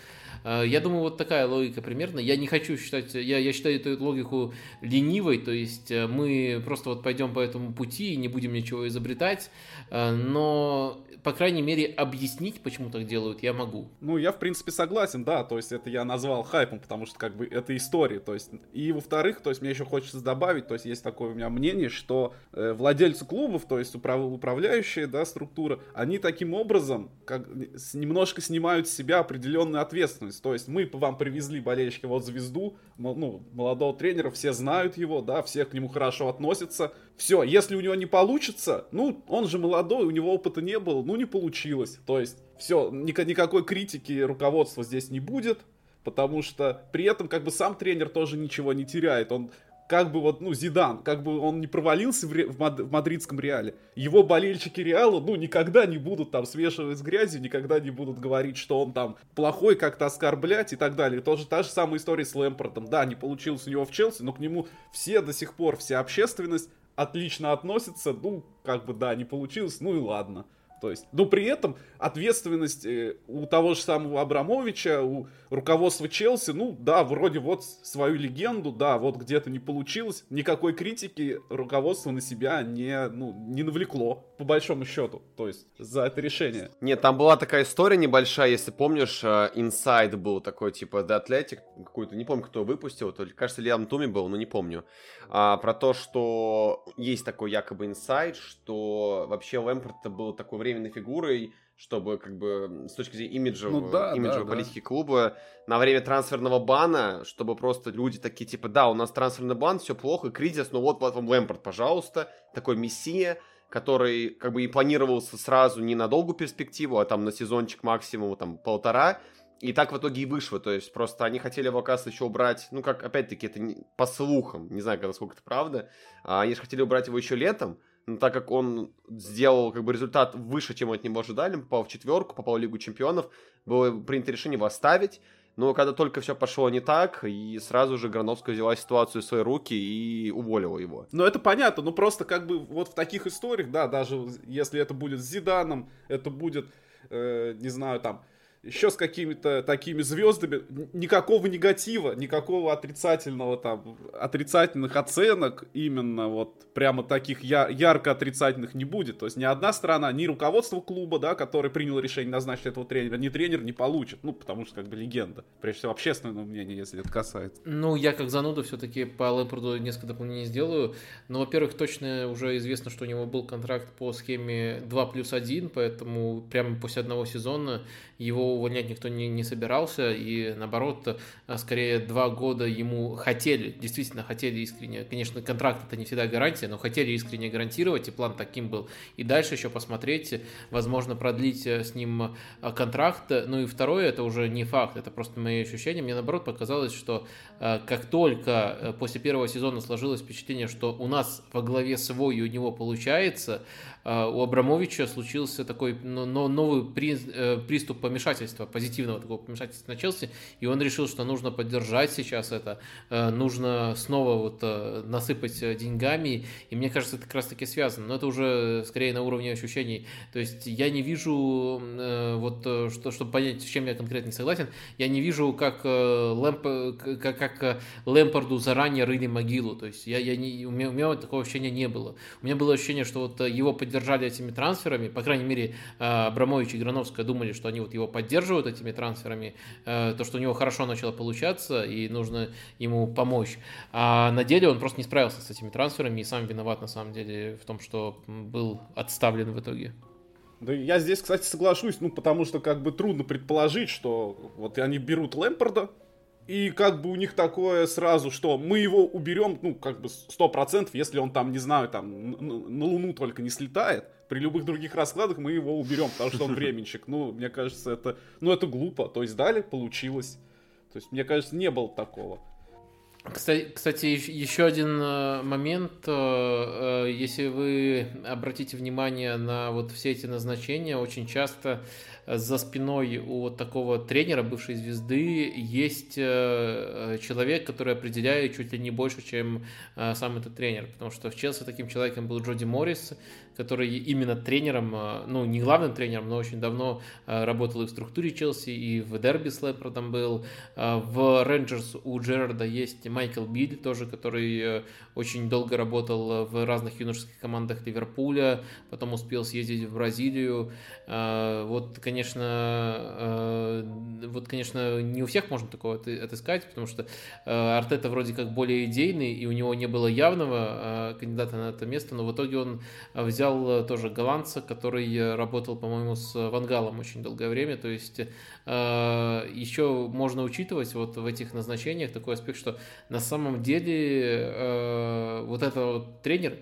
Э, я думаю, вот такая логика примерно. Я не хочу считать, я, я считаю эту логику ленивой, то есть э, мы просто вот пойдем по этому пути и не будем ничего изобретать, э, но, по крайней мере, объяснить, почему так делают, я могу. Ну, я, в принципе, согласен, да, то есть это я назвал хайпом, потому что, как бы, это история, то есть, и, во-вторых, то есть, мне еще хочется добавить, то есть, есть такое у меня мнение, что э, владельцы клубов, то есть, управ, управляющие, да, структура, они таким образом, как, немножко снимают с себя определенную ответственность. То есть мы вам привезли болельщики вот звезду, ну, молодого тренера, все знают его, да, все к нему хорошо относятся. Все, если у него не получится, ну, он же молодой, у него опыта не было, ну, не получилось. То есть, все, никакой критики руководства здесь не будет, потому что при этом как бы сам тренер тоже ничего не теряет. Он как бы вот, ну, Зидан, как бы он не провалился в, ре, в, мад, в мадридском Реале, его болельщики Реала, ну, никогда не будут там свешивать с грязью, никогда не будут говорить, что он там плохой, как-то оскорблять и так далее. Тоже та же самая история с Лэмпортом. Да, не получилось у него в Челси, но к нему все до сих пор, вся общественность отлично относится. Ну, как бы, да, не получилось, ну и ладно. То есть, но при этом ответственность э, у того же самого Абрамовича, у руководства Челси, ну да, вроде вот свою легенду, да, вот где-то не получилось, никакой критики руководство на себя не, ну, не навлекло, по большому счету, то есть за это решение. Нет, там была такая история небольшая, если помнишь, инсайд был такой, типа The Athletic, какой-то, не помню, кто выпустил, то ли, кажется, Лиам Туми был, но не помню, а, про то, что есть такой якобы инсайд, что вообще Лэмпорт был такой время временной фигурой, чтобы как бы с точки зрения имиджевого, ну, да, имиджевой да, политики да. клуба на время трансферного бана, чтобы просто люди такие типа, да, у нас трансферный бан, все плохо, кризис, но вот, вот вам Лэмпорт, пожалуйста, такой мессия, который как бы и планировался сразу не на долгую перспективу, а там на сезончик максимум там полтора, и так в итоге и вышло, то есть просто они хотели его, оказывается, еще убрать, ну как, опять-таки, это не, по слухам, не знаю, насколько это правда, а они же хотели убрать его еще летом, но так как он сделал как бы результат выше, чем от него ожидали, попал в четверку, попал в Лигу Чемпионов, было принято решение его оставить, но когда только все пошло не так, и сразу же Грановская взяла ситуацию в свои руки и уволила его. Ну, это понятно, ну просто как бы вот в таких историях, да, даже если это будет с Зиданом, это будет, э, не знаю, там, еще с какими-то такими звездами, никакого негатива, никакого отрицательного там, отрицательных оценок, именно вот прямо таких я, ярко отрицательных не будет. То есть ни одна сторона, ни руководство клуба, да, который принял решение назначить этого тренера, ни тренер не получит. Ну, потому что как бы легенда. Прежде всего, общественного мнения, если это касается. Ну, я как зануда все-таки по Лэмпорду несколько дополнений сделаю. Но, во-первых, точно уже известно, что у него был контракт по схеме 2 плюс 1, поэтому прямо после одного сезона его увольнять никто не, не собирался, и наоборот, э, скорее два года ему хотели, действительно хотели искренне, конечно, контракт это не всегда гарантия, но хотели искренне гарантировать, и план таким был. И дальше еще посмотреть, возможно, продлить э, с ним э, контракт. Ну и второе, это уже не факт, это просто мои ощущения. Мне наоборот показалось, что как только после первого сезона сложилось впечатление, что у нас во главе свой у него получается, у Абрамовича случился такой новый э, приступ помешательства, позитивного такого помешательства на Челси, и он решил, что нужно поддержать сейчас это, э, нужно снова вот э, насыпать деньгами, и мне кажется, это как раз таки связано, но это уже скорее на уровне ощущений, то есть я не вижу, вот, что, чтобы понять, с чем я конкретно не согласен, я не вижу, как, Лэмп, как, как Лэмпорду заранее рыли могилу, то есть я, я не, у, меня, у меня такого ощущения не было, у меня было ощущение, что вот его поддержали этими трансферами, по крайней мере, э, Абрамович и Грановская думали, что они вот его поддерживают этими трансферами, э, то, что у него хорошо начало получаться и нужно ему помочь. А на деле он просто не справился с этими трансферами и сам виноват на самом деле в том, что был отставлен в итоге. Да я здесь, кстати, соглашусь, ну, потому что как бы трудно предположить, что вот они берут Лэмпорда, и как бы у них такое сразу, что мы его уберем, ну, как бы сто процентов, если он там, не знаю, там на Луну только не слетает. При любых других раскладах мы его уберем, потому что он <laughs> временщик. Ну, мне кажется, это, ну, это глупо. То есть дали, получилось. То есть, мне кажется, не было такого. Кстати, кстати, еще один э, момент, э, э, если вы обратите внимание на вот все эти назначения, очень часто за спиной у вот такого тренера, бывшей звезды, есть э, человек, который определяет чуть ли не больше, чем э, сам этот тренер. Потому что в Челси таким человеком был Джоди Моррис, который именно тренером, э, ну, не главным тренером, но очень давно работал и в структуре Челси, и в Дерби с Лэмпортом был. В Рейнджерс у Джерарда есть Майкл Биль, тоже, который очень долго работал в разных юношеских командах Ливерпуля, потом успел съездить в Бразилию. Вот, конечно, конечно, э, вот, конечно, не у всех можно такого отыскать, потому что э, Артета вроде как более идейный, и у него не было явного э, кандидата на это место, но в итоге он взял тоже голландца, который работал, по-моему, с Вангалом очень долгое время, то есть еще можно учитывать вот в этих назначениях такой аспект, что на самом деле вот этот вот тренер,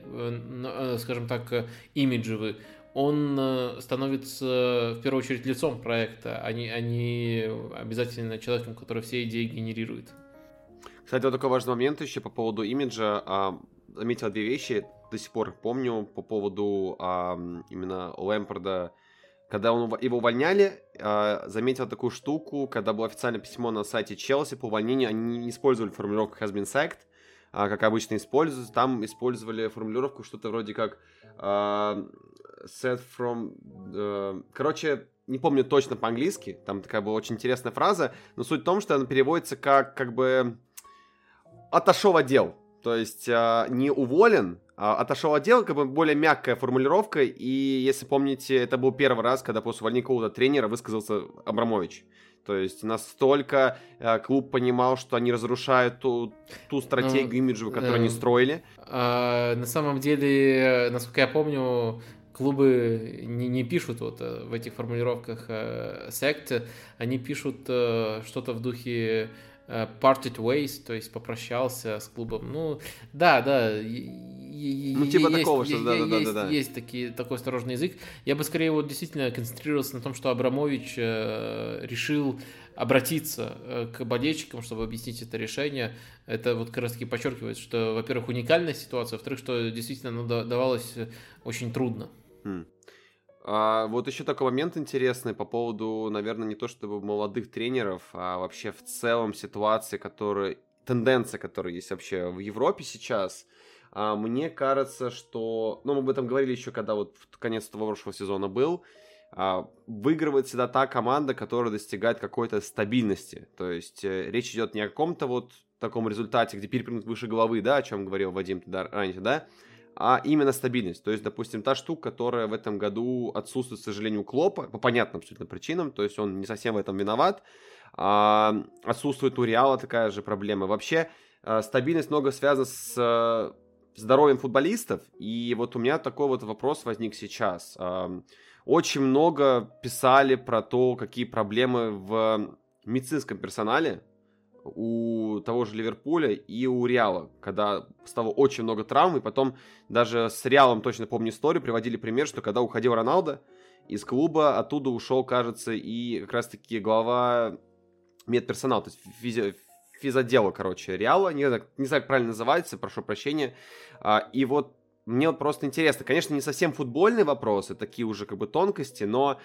скажем так, имиджевый, он э, становится в первую очередь лицом проекта, а не, а не обязательно человеком, который все идеи генерирует. Кстати, вот такой важный момент еще по поводу имиджа. А, заметил две вещи, до сих пор помню, по поводу а, именно Лэмпорда. Когда он, его увольняли, а, заметил такую штуку, когда было официальное письмо на сайте Челси по увольнению, они не использовали формулировку has been sacked, а, как обычно используют, там использовали формулировку что-то вроде как а, set from... Uh, короче, не помню точно по-английски, там такая была очень интересная фраза, но суть в том, что она переводится как, как бы отошел отдел. То есть э, не уволен, а отошел отдел, как бы более мягкая формулировка. И если помните, это был первый раз, когда после увольнения какого-то тренера высказался Абрамович. То есть настолько э, клуб понимал, что они разрушают ту, ту стратегию ну, имиджевую, которую э, они строили. Э, на самом деле, насколько я помню, клубы не, не пишут вот э, в этих формулировках э, сект, они пишут э, что-то в духе parted ways, то есть попрощался с клубом. Ну, да, да. Ну, типа есть, такого, что да, да, есть, да, да. Есть такие, такой осторожный язык. Я бы скорее вот действительно концентрировался на том, что Абрамович э, решил обратиться к болельщикам, чтобы объяснить это решение. Это вот как раз таки подчеркивает, что, во-первых, уникальная ситуация, во-вторых, что действительно ну, давалось очень трудно. Mm. А, вот еще такой момент интересный по поводу, наверное, не то чтобы молодых тренеров, а вообще в целом ситуации, которые, тенденция, которая есть вообще в Европе сейчас. А, мне кажется, что, ну, мы об этом говорили еще, когда вот конец того прошлого сезона был, а, выигрывает всегда та команда, которая достигает какой-то стабильности. То есть э, речь идет не о каком-то вот таком результате, где перепрыгнут выше головы, да, о чем говорил Вадим раньше, да, а именно стабильность. То есть, допустим, та штука, которая в этом году отсутствует, к сожалению, у Клопа, по понятным абсолютно причинам, то есть он не совсем в этом виноват, а, отсутствует у Реала такая же проблема. Вообще, а, стабильность много связана с а, здоровьем футболистов, и вот у меня такой вот вопрос возник сейчас. А, очень много писали про то, какие проблемы в медицинском персонале, у того же Ливерпуля и у Реала, когда стало очень много травм, и потом даже с Реалом, точно помню историю, приводили пример, что когда уходил Роналдо из клуба, оттуда ушел, кажется, и как раз-таки глава медперсонала, то есть физи физотдела, короче, Реала, не знаю, не знаю, как правильно называется, прошу прощения, а, и вот мне вот просто интересно, конечно, не совсем футбольные вопросы, такие уже как бы тонкости, но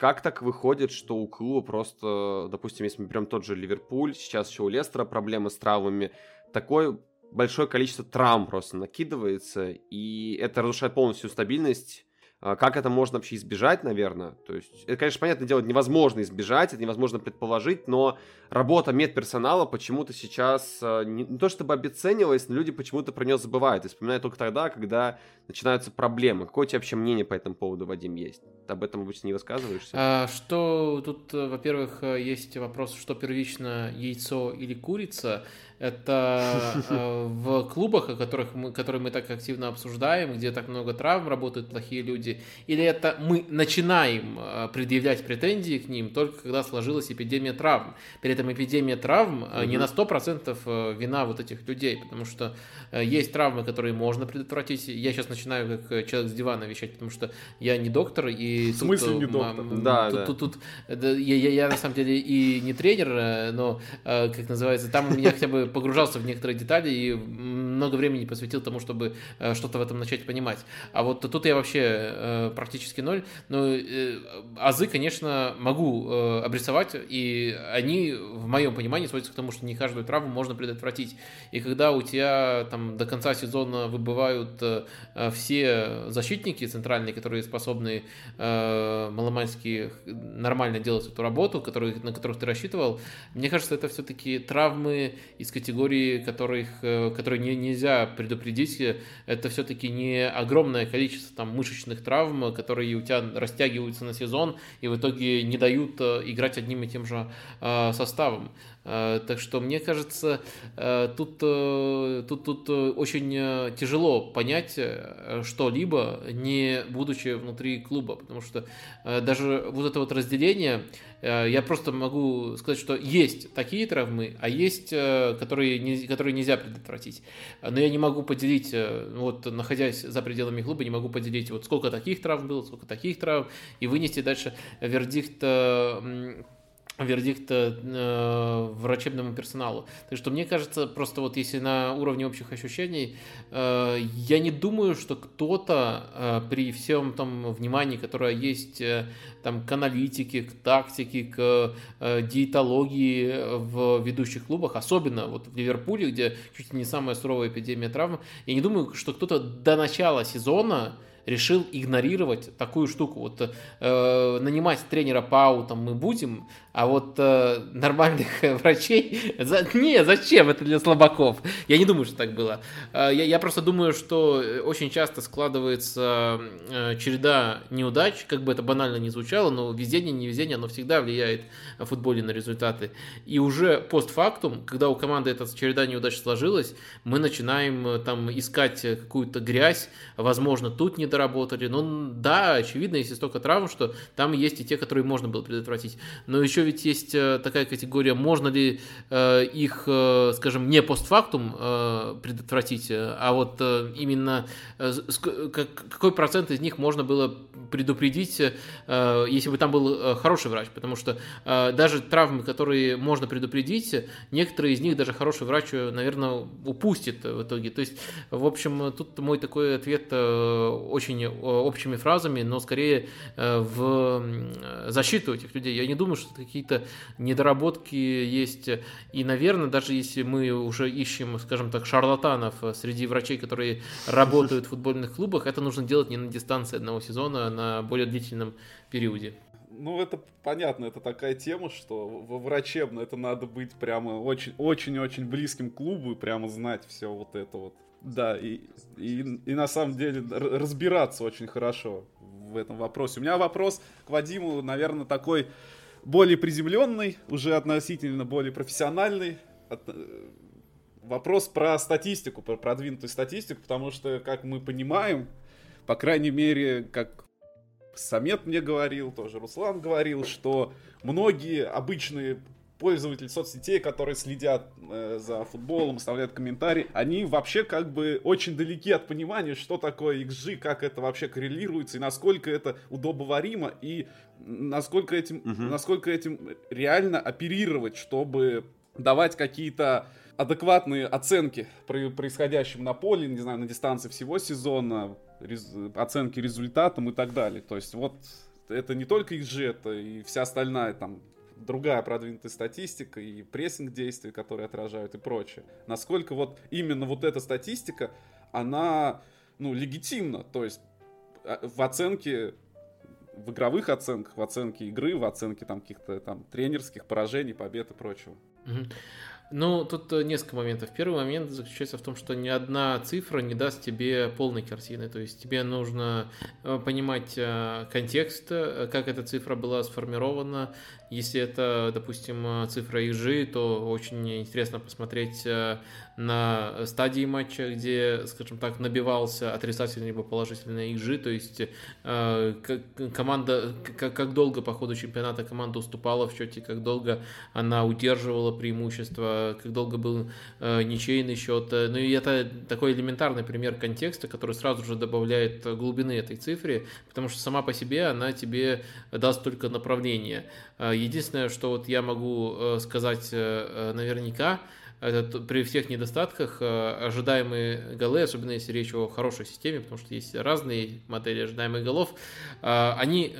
как так выходит, что у клуба просто, допустим, если мы берем тот же Ливерпуль, сейчас еще у Лестера проблемы с травмами, такое большое количество травм просто накидывается, и это разрушает полностью стабильность как это можно вообще избежать, наверное? То есть, это, конечно, понятное дело, невозможно избежать, это невозможно предположить, но работа медперсонала почему-то сейчас а, не, не то чтобы обесценивалась, но люди почему-то про нее забывают и вспоминают только тогда, когда начинаются проблемы. Какое у тебя вообще мнение по этому поводу, Вадим, есть? Ты об этом обычно не высказываешься? А, что тут, э, во-первых, э, есть вопрос, что первично, яйцо или курица? Это э, в клубах, о которых мы, которые мы так активно обсуждаем, где так много травм, работают плохие люди, или это мы начинаем э, предъявлять претензии к ним только когда сложилась эпидемия травм. При этом эпидемия травм mm-hmm. не на 100% вина вот этих людей, потому что есть травмы, которые можно предотвратить. Я сейчас начинаю как человек с дивана вещать, потому что я не доктор. И в смысле тут, не доктор? Да, тут, да. Тут, тут, тут, я, я, я на самом деле и не тренер, но, как называется, там у меня хотя бы погружался в некоторые детали и много времени посвятил тому, чтобы э, что-то в этом начать понимать. А вот тут я вообще э, практически ноль. Но э, азы, конечно, могу обрисовать, и они, в моем понимании, сводятся к тому, что не каждую травму можно предотвратить. И когда у тебя там до конца сезона выбывают все защитники центральные, которые способны маломальски нормально делать эту работу, которые, на которых ты рассчитывал, мне кажется, это все-таки травмы из категории, которых, э, которые не, нельзя предупредить. Это все-таки не огромное количество там, мышечных травм, которые у тебя растягиваются на сезон и в итоге не дают э, играть одним и тем же э, составом. Э, так что мне кажется, э, тут, э, тут, тут очень тяжело понять что-либо, не будучи внутри клуба, потому что даже вот это вот разделение, я просто могу сказать, что есть такие травмы, а есть, которые, не, которые нельзя предотвратить. Но я не могу поделить, вот находясь за пределами клуба, не могу поделить, вот сколько таких травм было, сколько таких травм, и вынести дальше вердикт вердикт э, врачебному персоналу. Так что мне кажется, просто вот если на уровне общих ощущений, э, я не думаю, что кто-то э, при всем том внимании, которое есть э, там к аналитике, к тактике, к э, диетологии в ведущих клубах, особенно вот в Ливерпуле, где чуть ли не самая суровая эпидемия травм, я не думаю, что кто-то до начала сезона решил игнорировать такую штуку. Вот э, нанимать тренера ПАУ там мы будем, а вот э, нормальных врачей... За... Не, зачем? Это для слабаков. Я не думаю, что так было. Э, я, я просто думаю, что очень часто складывается э, череда неудач, как бы это банально не звучало, но везение, невезение, оно всегда влияет в футболе на результаты. И уже постфактум, когда у команды эта череда неудач сложилась, мы начинаем э, там искать какую-то грязь, возможно, тут не доработали. Ну да, очевидно, если столько травм, что там есть и те, которые можно было предотвратить. Но еще ведь есть э, такая категория, можно ли э, их, э, скажем, не постфактум предотвратить, а вот именно какой процент из них можно было предупредить, если бы там был хороший врач, потому что даже травмы, которые можно предупредить, некоторые из них даже хороший врач, наверное, упустит в итоге. То есть, в общем, тут мой такой ответ очень общими фразами, но скорее в защиту этих людей. Я не думаю, что какие-то недоработки есть. И, наверное, даже если мы уже ищем, скажем так, шарлатанов среди врачей, которые работают в футбольных клубах, это нужно делать не на дистанции одного сезона, а на более длительном периоде. Ну, это понятно, это такая тема, что во врачебно это надо быть прямо очень-очень-очень близким к клубу и прямо знать все вот это вот. Да, и, и, и на самом деле разбираться очень хорошо в этом вопросе. У меня вопрос к Вадиму, наверное, такой более приземленный, уже относительно более профессиональный. Э, вопрос про статистику, про продвинутую статистику, потому что, как мы понимаем, по крайней мере, как Самет мне говорил, тоже Руслан говорил, что многие обычные пользователи соцсетей, которые следят э, за футболом, оставляют комментарии, они вообще как бы очень далеки от понимания, что такое XG, как это вообще коррелируется и насколько это удобоваримо и насколько этим, угу. насколько этим реально оперировать, чтобы давать какие-то адекватные оценки происходящим на поле, не знаю, на дистанции всего сезона, рез, оценки результатам и так далее. То есть вот это не только XG, это и вся остальная там другая продвинутая статистика и прессинг действий, которые отражают и прочее. Насколько вот именно вот эта статистика, она, ну, легитимна, то есть а, в оценке в игровых оценках, в оценке игры, в оценке там каких-то там тренерских поражений, побед и прочего. Ну, тут э, несколько моментов. Первый момент заключается в том, что ни одна цифра не даст тебе полной картины. То есть тебе нужно э, понимать э, контекст, как эта цифра была сформирована, если это, допустим, цифра ежи, то очень интересно посмотреть э, на стадии матча, где, скажем так, набивался отрицательный либо положительный ежи, то есть э, команда, как долго по ходу чемпионата команда уступала в счете, как долго она удерживала преимущество, как долго был э, ничейный счет. Ну и это такой элементарный пример контекста, который сразу же добавляет глубины этой цифре, потому что сама по себе она тебе даст только направление. Э, единственное, что вот я могу э, сказать э, наверняка, это при всех недостатках ожидаемые голы, особенно если речь о хорошей системе, потому что есть разные модели ожидаемых голов, они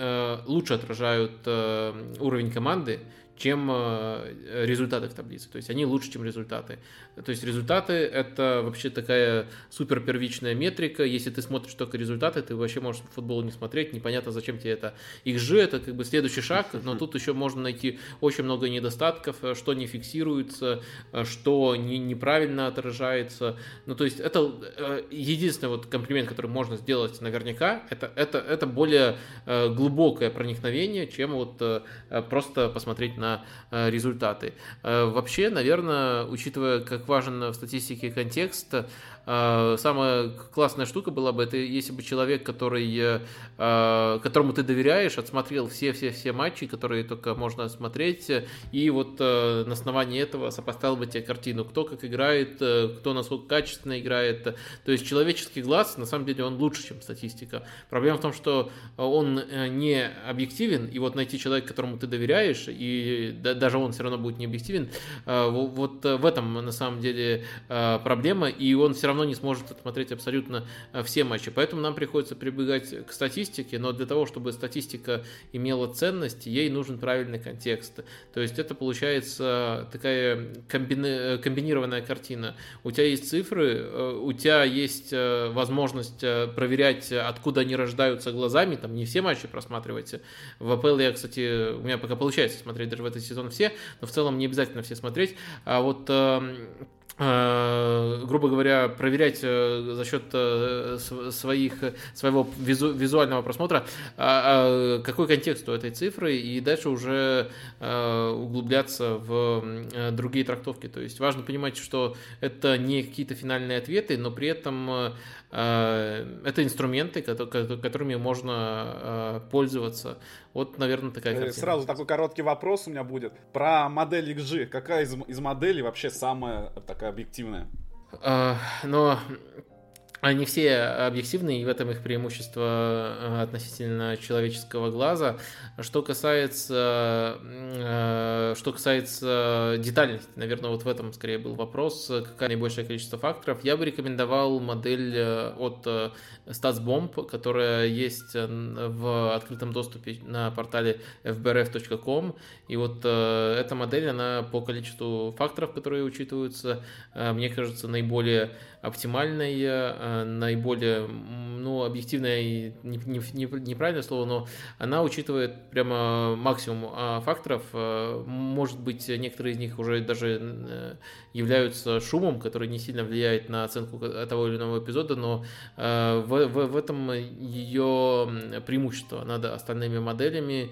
лучше отражают уровень команды, чем результаты в таблице. То есть они лучше, чем результаты. То есть результаты это вообще такая супер первичная метрика. Если ты смотришь только результаты, ты вообще можешь футбол не смотреть, непонятно, зачем тебе это. Их же это как бы следующий шаг, но тут еще можно найти очень много недостатков, что не фиксируется, что не, неправильно отражается. Ну, то есть это э, единственный вот комплимент, который можно сделать наверняка, это, это, это более э, глубокое проникновение, чем вот э, просто посмотреть на результаты. Вообще, наверное, учитывая, как важен в статистике контекст, э, самая классная штука была бы, это если бы человек, который, э, которому ты доверяешь, отсмотрел все-все-все матчи, которые только можно смотреть, и вот э, на основании этого сопоставил бы тебе картину, кто как играет, э, кто насколько качественно играет. То есть человеческий глаз, на самом деле, он лучше, чем статистика. Проблема в том, что он э, не объективен, и вот найти человека, которому ты доверяешь, и даже он все равно будет не объективен, вот в этом на самом деле проблема, и он все равно не сможет отсмотреть абсолютно все матчи. Поэтому нам приходится прибегать к статистике, но для того, чтобы статистика имела ценность, ей нужен правильный контекст. То есть это получается такая комбини... комбинированная картина. У тебя есть цифры, э, у тебя есть э, возможность э, проверять, откуда они рождаются глазами, там не все матчи просматривайте. В АПЛ я, кстати, у меня пока получается смотреть даже в этот сезон все, но в целом не обязательно все смотреть. А вот эм, Э, грубо говоря, проверять э, за счет э, своих, своего визу, визуального просмотра, а, а, какой контекст у этой цифры, и дальше уже углубляться в другие трактовки. То есть важно понимать, что это не какие-то финальные ответы, но при этом это инструменты, которыми можно пользоваться. Вот, наверное, такая картина. Сразу такой короткий вопрос у меня будет. Про модель XG. Какая из, из моделей вообще самая такая объективная? А, но они все объективны, и в этом их преимущество э, относительно человеческого глаза. Что касается, э, что касается детальности, наверное, вот в этом скорее был вопрос, какое наибольшее количество факторов. Я бы рекомендовал модель э, от StatsBomb, которая есть в открытом доступе на портале fbrf.com. И вот эта модель, она по количеству факторов, которые учитываются, мне кажется, наиболее оптимальной, э, наиболее, ну, объективное и неправильное слово, но она учитывает прямо максимум а, факторов. Э, может быть, некоторые из них уже даже э, являются шумом, который не сильно влияет на оценку того или иного эпизода, но в, в, в этом ее преимущество над остальными моделями.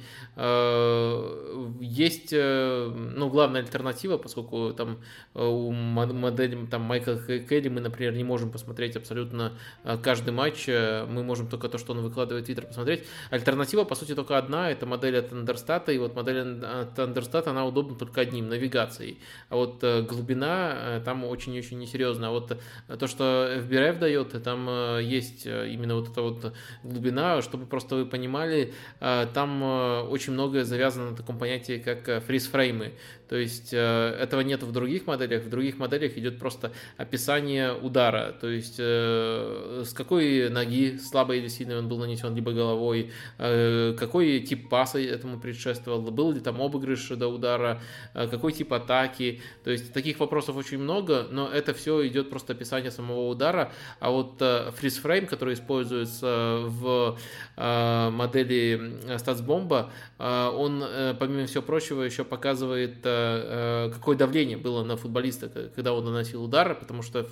Есть, ну, главная альтернатива, поскольку там у модели там Майкла Келли мы, например, например, не можем посмотреть абсолютно э, каждый матч, э, мы можем только то, что он выкладывает в Твиттер, посмотреть. Альтернатива, по сути, только одна, это модель от Андерстата, и вот модель от Андерстата, она удобна только одним, навигацией. А вот э, глубина там очень-очень несерьезная. А вот то, что FBRF дает, там есть именно вот эта вот глубина, чтобы просто вы понимали, там очень многое завязано на таком понятии, как фриз-фреймы. То есть этого нет в других моделях. В других моделях идет просто описание удара, то есть э, с какой ноги слабой или сильной он был нанесен, либо головой, э, какой тип паса этому предшествовал, был ли там обыгрыш до удара, э, какой тип атаки, то есть таких вопросов очень много, но это все идет просто описание самого удара, а вот э, который используется в э, модели StatsBomb, э, он, э, помимо всего прочего, еще показывает, э, э, какое давление было на футболиста, когда он наносил удар, потому что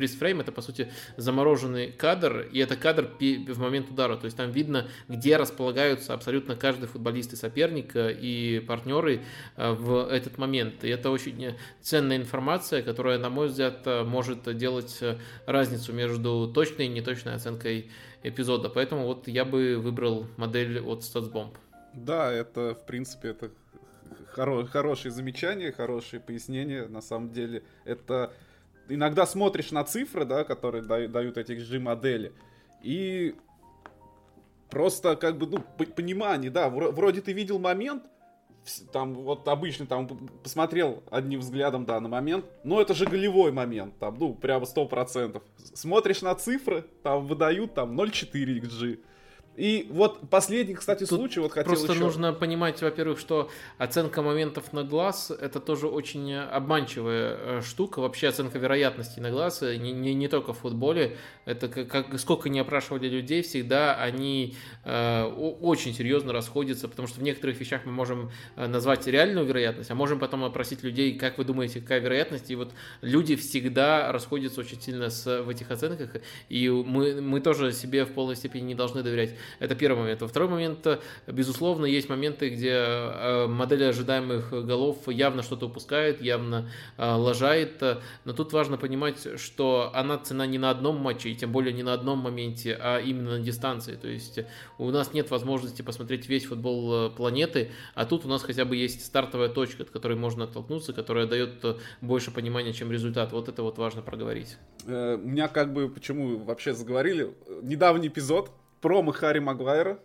фризфрейм это по сути замороженный кадр, и это кадр в момент удара, то есть там видно, где располагаются абсолютно каждый футболист и соперник э, и партнеры э, в этот момент. И это очень ценная информация, которая, на мой взгляд, э, может делать разницу между точной и неточной оценкой эпизода. Поэтому вот я бы выбрал модель от StatsBomb. Да, это, в принципе, это хоро- хорошее замечание, хорошее пояснение. На самом деле, это иногда смотришь на цифры, да, которые дают, эти G-модели, и просто как бы, ну, понимание, да, вроде ты видел момент, там вот обычно там посмотрел одним взглядом, да, на момент, но это же голевой момент, там, ну, прямо сто процентов. Смотришь на цифры, там выдают там 0,4 XG, и вот последний, кстати, Тут случай, вот хотел Просто еще... нужно понимать, во-первых, что оценка моментов на глаз это тоже очень обманчивая э, штука. Вообще оценка вероятности на глаз э, не, не, не только в футболе. Это как, как сколько не опрашивали людей, всегда они э, очень серьезно расходятся, потому что в некоторых вещах мы можем э, назвать реальную вероятность, а можем потом опросить людей, как вы думаете, какая вероятность. И вот люди всегда расходятся очень сильно с, в этих оценках, и мы, мы тоже себе в полной степени не должны доверять. Это первый момент. Во второй момент, безусловно, есть моменты, где модель ожидаемых голов явно что-то упускает, явно лажает, но тут важно понимать, что она цена не на одном матче, и тем более не на одном моменте, а именно на дистанции. То есть у нас нет возможности посмотреть весь футбол планеты, а тут у нас хотя бы есть стартовая точка, от которой можно оттолкнуться, которая дает больше понимания, чем результат. Вот это вот важно проговорить. Э, у меня как бы, почему вообще заговорили, недавний эпизод, промо Харри Магуайра,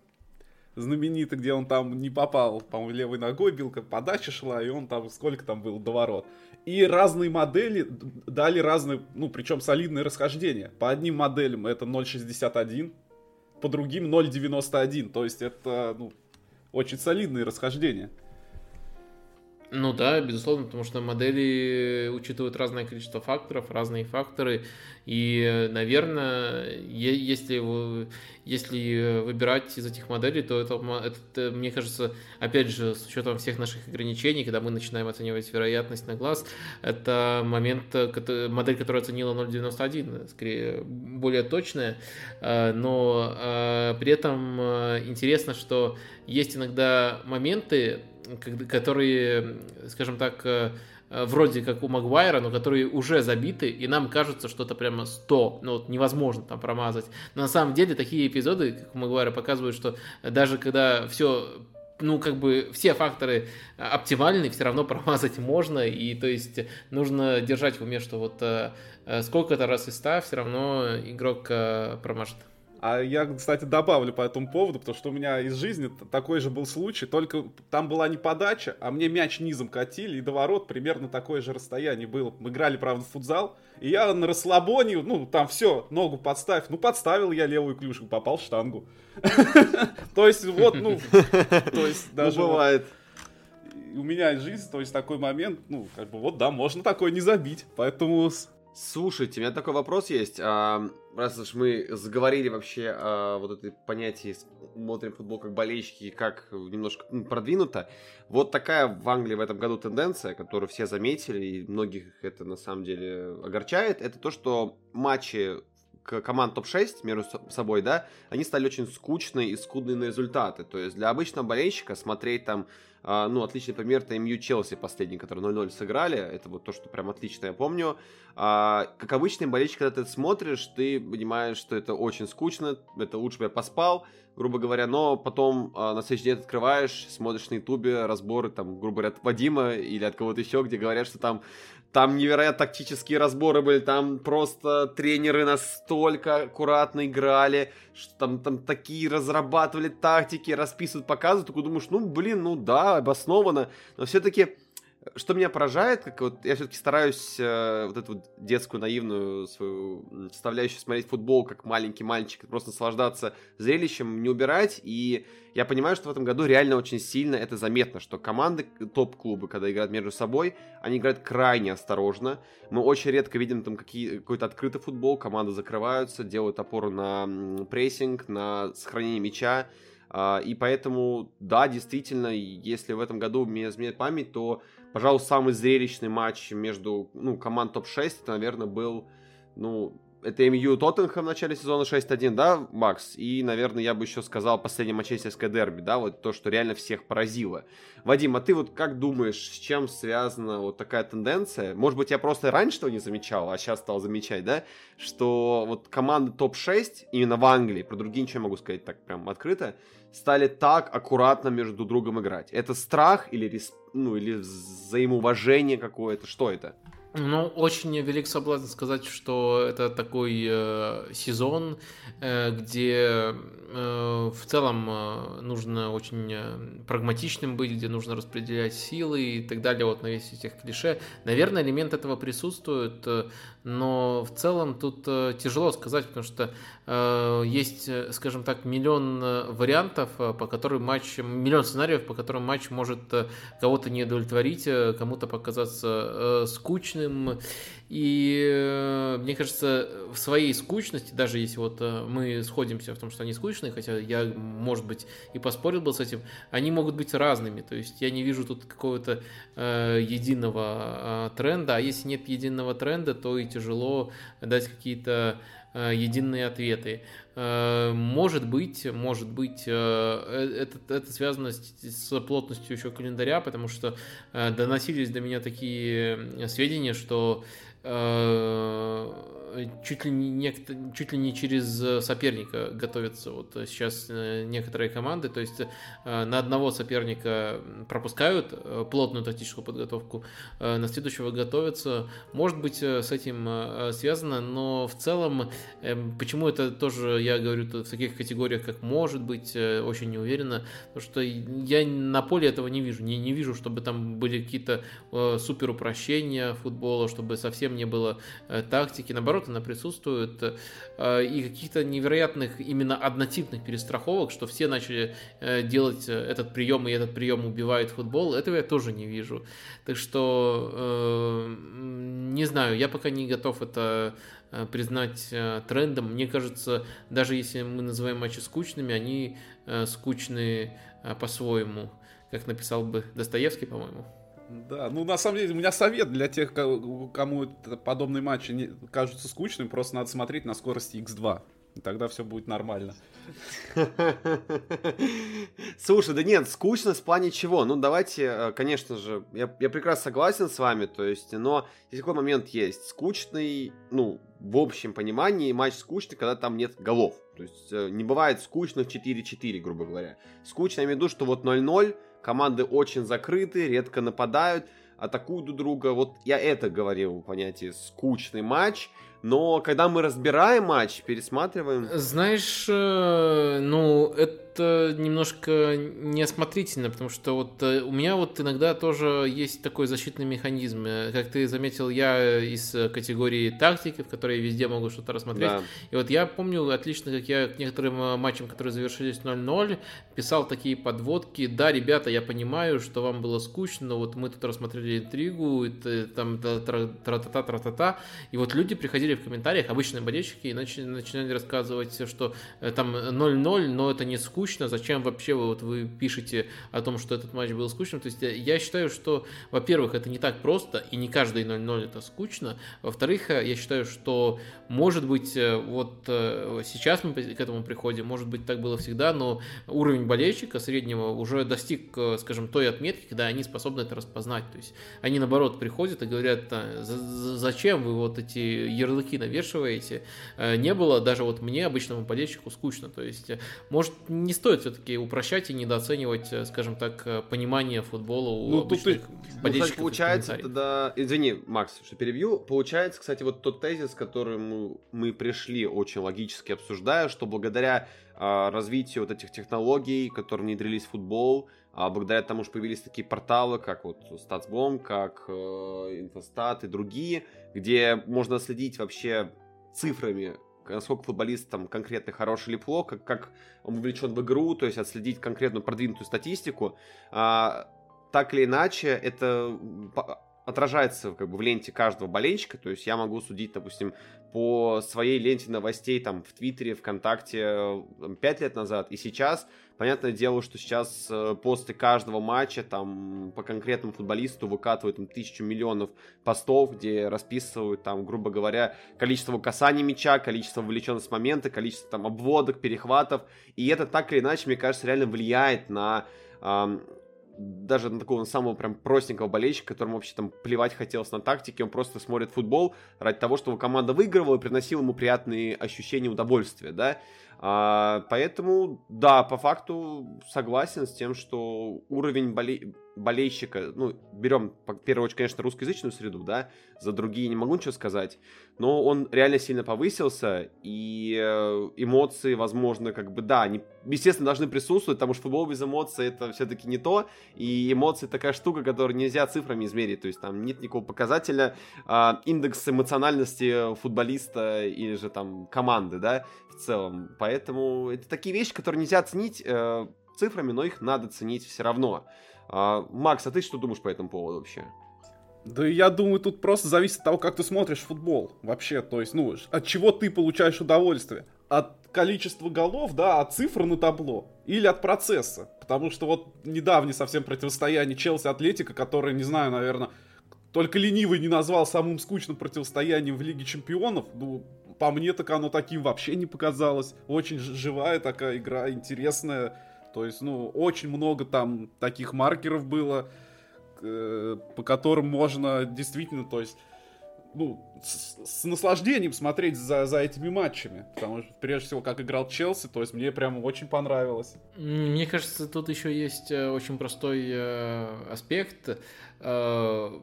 знаменитый, где он там не попал, по-моему, левой ногой бил, как подача шла, и он там, сколько там был, до ворот. И разные модели дали разные, ну, причем солидные расхождения. По одним моделям это 0.61, по другим 0.91, то есть это, ну, очень солидные расхождения. Ну да, безусловно, потому что модели учитывают разное количество факторов, разные факторы. И, наверное, если, если выбирать из этих моделей, то это, это, мне кажется, опять же, с учетом всех наших ограничений, когда мы начинаем оценивать вероятность на глаз, это момент, модель, которая оценила 0.91, скорее более точная, э, но э, при этом э, интересно, что есть иногда моменты, которые, скажем так, э, вроде как у Магуайра, но которые уже забиты, и нам кажется, что это прямо 100, ну вот невозможно там промазать. Но на самом деле такие эпизоды, как у Магуайра, показывают, что даже когда все ну, как бы все факторы оптимальны, все равно промазать можно, и то есть нужно держать в уме, что вот э, э, сколько-то раз из 100 все равно игрок промажет. А я, кстати, добавлю по этому поводу, потому что у меня из жизни такой же был случай, только там была не подача, а мне мяч низом катили, и до ворот примерно такое же расстояние было. Мы играли, правда, в футзал, и я на расслабоне, ну, там все, ногу подставь. Ну, подставил я левую клюшку, попал в штангу. <laughs> То есть, вот, ну, то есть ну, даже... бывает. У меня жизнь, то есть такой момент, ну, как бы вот, да, можно такое не забить. Поэтому Слушайте, у меня такой вопрос есть. А, раз уж мы заговорили вообще о вот этой понятии смотрим футбол как болельщики, как немножко ну, продвинуто. Вот такая в Англии в этом году тенденция, которую все заметили, и многих это на самом деле огорчает, это то, что матчи команд топ-6 между собой, да, они стали очень скучные и скудные на результаты. То есть для обычного болельщика смотреть там а, ну, отличный пример это МЮ Челси последний, который 0-0 сыграли. Это вот то, что прям отлично я помню. А, как обычный болельщик, когда ты смотришь, ты понимаешь, что это очень скучно, это лучше бы я поспал, грубо говоря, но потом а, на следующий день открываешь, смотришь на ютубе разборы, там, грубо говоря, от Вадима или от кого-то еще, где говорят, что там там невероятно тактические разборы были, там просто тренеры настолько аккуратно играли, что там, там такие разрабатывали тактики, расписывают, показывают, только думаешь, ну, блин, ну да, обоснованно, но все-таки что меня поражает, как вот я все-таки стараюсь э, вот эту вот детскую наивную свою составляющую смотреть футбол как маленький мальчик, просто наслаждаться зрелищем, не убирать. И я понимаю, что в этом году реально очень сильно это заметно, что команды топ-клубы, когда играют между собой, они играют крайне осторожно. Мы очень редко видим там какие, какой-то открытый футбол, команды закрываются, делают опору на прессинг, на сохранение мяча. Uh, и поэтому, да, действительно, если в этом году мне изменяет память, то пожалуй, самый зрелищный матч между ну, команд топ-6, это, наверное, был, ну, это МЮ Тоттенхэм в начале сезона 6-1, да, Макс? И, наверное, я бы еще сказал последнее манчестерское дерби, да, вот то, что реально всех поразило. Вадим, а ты вот как думаешь, с чем связана вот такая тенденция? Может быть, я просто раньше этого не замечал, а сейчас стал замечать, да, что вот команды топ-6 именно в Англии, про другие ничего могу сказать так прям открыто, стали так аккуратно между другом играть. Это страх или респект? Ну, или взаимоуважение какое-то, что это? Ну, очень велик соблазн сказать, что это такой э, сезон, э, где э, в целом э, нужно очень э, прагматичным быть, где нужно распределять силы и так далее, вот на весь этих клише. Наверное, элемент этого присутствует, э, но в целом тут э, тяжело сказать, потому что э, есть, э, скажем так, миллион э, вариантов, по которым матч, миллион сценариев, по которым матч может кого-то не удовлетворить, кому-то показаться э, скучным, скучным. И э, мне кажется, в своей скучности, даже если вот э, мы сходимся в том, что они скучные, хотя я, может быть, и поспорил бы с этим, они могут быть разными. То есть я не вижу тут какого-то э, единого э, тренда, а если нет единого тренда, то и тяжело дать какие-то единые ответы. Может быть, может быть, это, это связано с, с плотностью еще календаря, потому что доносились до меня такие сведения, что чуть ли не, чуть ли не через э, соперника готовятся. Вот сейчас э, некоторые команды, то есть э, на одного соперника пропускают плотную тактическую подготовку, на следующего готовятся. Может быть, с этим связано, но в целом, эм, почему это тоже, я говорю, в таких категориях, как может быть, очень неуверенно, потому что я на поле этого не вижу, не, не вижу, чтобы там были какие-то супер упрощения футбола, чтобы совсем не было тактики, наоборот, наоборот, она присутствует, э, и каких-то невероятных именно однотипных перестраховок, что все начали э, делать этот прием, и этот прием убивает футбол, этого я тоже не вижу. Так что, э, не знаю, я пока не готов это признать трендом. Мне кажется, даже если мы называем матчи скучными, они скучны по-своему, как написал бы Достоевский, по-моему. Да, ну на самом деле у меня совет для тех, кому подобные матчи не, кажутся скучными, просто надо смотреть на скорости X2. И тогда все будет нормально. Слушай, да нет, скучно в плане чего? Ну, давайте, э, конечно же, я, я прекрасно согласен с вами, то есть, но здесь такой момент есть. Скучный, ну, в общем понимании, матч скучный, когда там нет голов. То есть, э, не бывает скучных 4-4, грубо говоря. Скучно, я имею в виду, что вот 0-0, команды очень закрыты, редко нападают, атакуют друг друга. Вот я это говорил в понятии скучный матч. Но когда мы разбираем матч, пересматриваем... Знаешь, э, ну, это это немножко неосмотрительно, потому что вот э, у меня вот иногда тоже есть такой защитный механизм. Э, как ты заметил, я из категории тактики, в которой везде могу что-то рассмотреть. Да. И вот я помню отлично, как я к некоторым э, матчам, которые завершились 0-0, писал такие подводки. Да, ребята, я понимаю, что вам было скучно, но вот мы тут рассмотрели интригу, и там тра-та-та, тра-та-та. И вот люди приходили в комментариях, обычные болельщики, и начинали рассказывать, что там 0-0, но это не скучно скучно, зачем вообще вы, вот, вы пишете о том, что этот матч был скучным. То есть э, я считаю, что, во-первых, это не так просто, и не каждый 0-0 это скучно. Во-вторых, э, я считаю, что, может быть, э, вот сейчас мы к этому приходим, может быть, так было всегда, но уровень болельщика среднего уже достиг, скажем, той отметки, когда они способны это распознать. То есть они, наоборот, приходят и говорят, зачем вы вот эти ярлыки навешиваете? Не было даже вот мне, обычному болельщику, скучно. То есть, может, не стоит все-таки упрощать и недооценивать, э, скажем так, э, понимание футбола у ну, обычных тут, ну, кстати, получается, тогда, извини, Макс, что перебью, получается, кстати, вот тот тезис, к которому мы пришли очень логически обсуждая, что благодаря а, развитию вот этих технологий, которые внедрились в футбол, а благодаря тому, что появились такие порталы, как вот Статсбом, как э, Инфостат и другие, где можно следить вообще цифрами насколько футболист там конкретно хороший или плохо, как он вовлечен в игру, то есть отследить конкретную продвинутую статистику. А, так или иначе, это отражается как бы в ленте каждого болельщика, то есть я могу судить, допустим, по своей ленте новостей там в Твиттере, ВКонтакте там, 5 лет назад. И сейчас, понятное дело, что сейчас э, после каждого матча там по конкретному футболисту выкатывают там тысячу миллионов постов, где расписывают там, грубо говоря, количество касаний мяча, количество вовлеченности момента, количество там обводок, перехватов, и это так или иначе, мне кажется, реально влияет на даже на такого самого прям простенького болельщика, которому вообще там плевать хотелось на тактике, он просто смотрит футбол ради того, чтобы команда выигрывала и приносила ему приятные ощущения удовольствия, да. А, поэтому, да, по факту согласен с тем, что уровень боле... болельщика, ну, берем, в первую очередь, конечно, русскоязычную среду, да, за другие не могу ничего сказать, но он реально сильно повысился, и э, эмоции, возможно, как бы, да, они, естественно, должны присутствовать, потому что футбол без эмоций это все-таки не то, и эмоции такая штука, которую нельзя цифрами измерить, то есть там нет никакого показателя, а, индекс эмоциональности футболиста или же там команды, да, в целом, поэтому это такие вещи, которые нельзя оценить э, цифрами, но их надо ценить все равно. А, Макс, а ты что думаешь по этому поводу вообще? Да я думаю, тут просто зависит от того, как ты смотришь футбол. Вообще, то есть, ну, от чего ты получаешь удовольствие. От количества голов, да, от цифр на табло. Или от процесса. Потому что вот недавнее совсем противостояние Челси-Атлетика, которое, не знаю, наверное, только ленивый не назвал самым скучным противостоянием в Лиге Чемпионов. Ну, по мне так оно таким вообще не показалось. Очень живая такая игра, интересная. То есть, ну, очень много там таких маркеров было, э, по которым можно действительно, то есть, ну, с, с наслаждением смотреть за, за этими матчами. Потому что, прежде всего, как играл Челси, то есть мне прям очень понравилось. Мне кажется, тут еще есть э, очень простой э, аспект, э,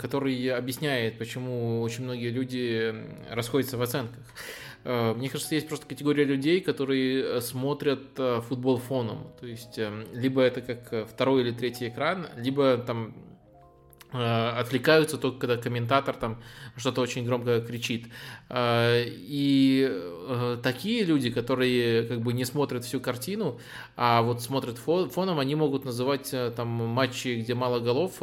который объясняет, почему очень многие люди расходятся в оценках. Мне кажется, есть просто категория людей, которые смотрят футбол фоном. То есть, либо это как второй или третий экран, либо там Э, отвлекаются только когда комментатор там что-то очень громко кричит. Э, и э, такие люди, которые как бы не смотрят всю картину, а вот смотрят фоном, они могут называть там матчи, где мало голов,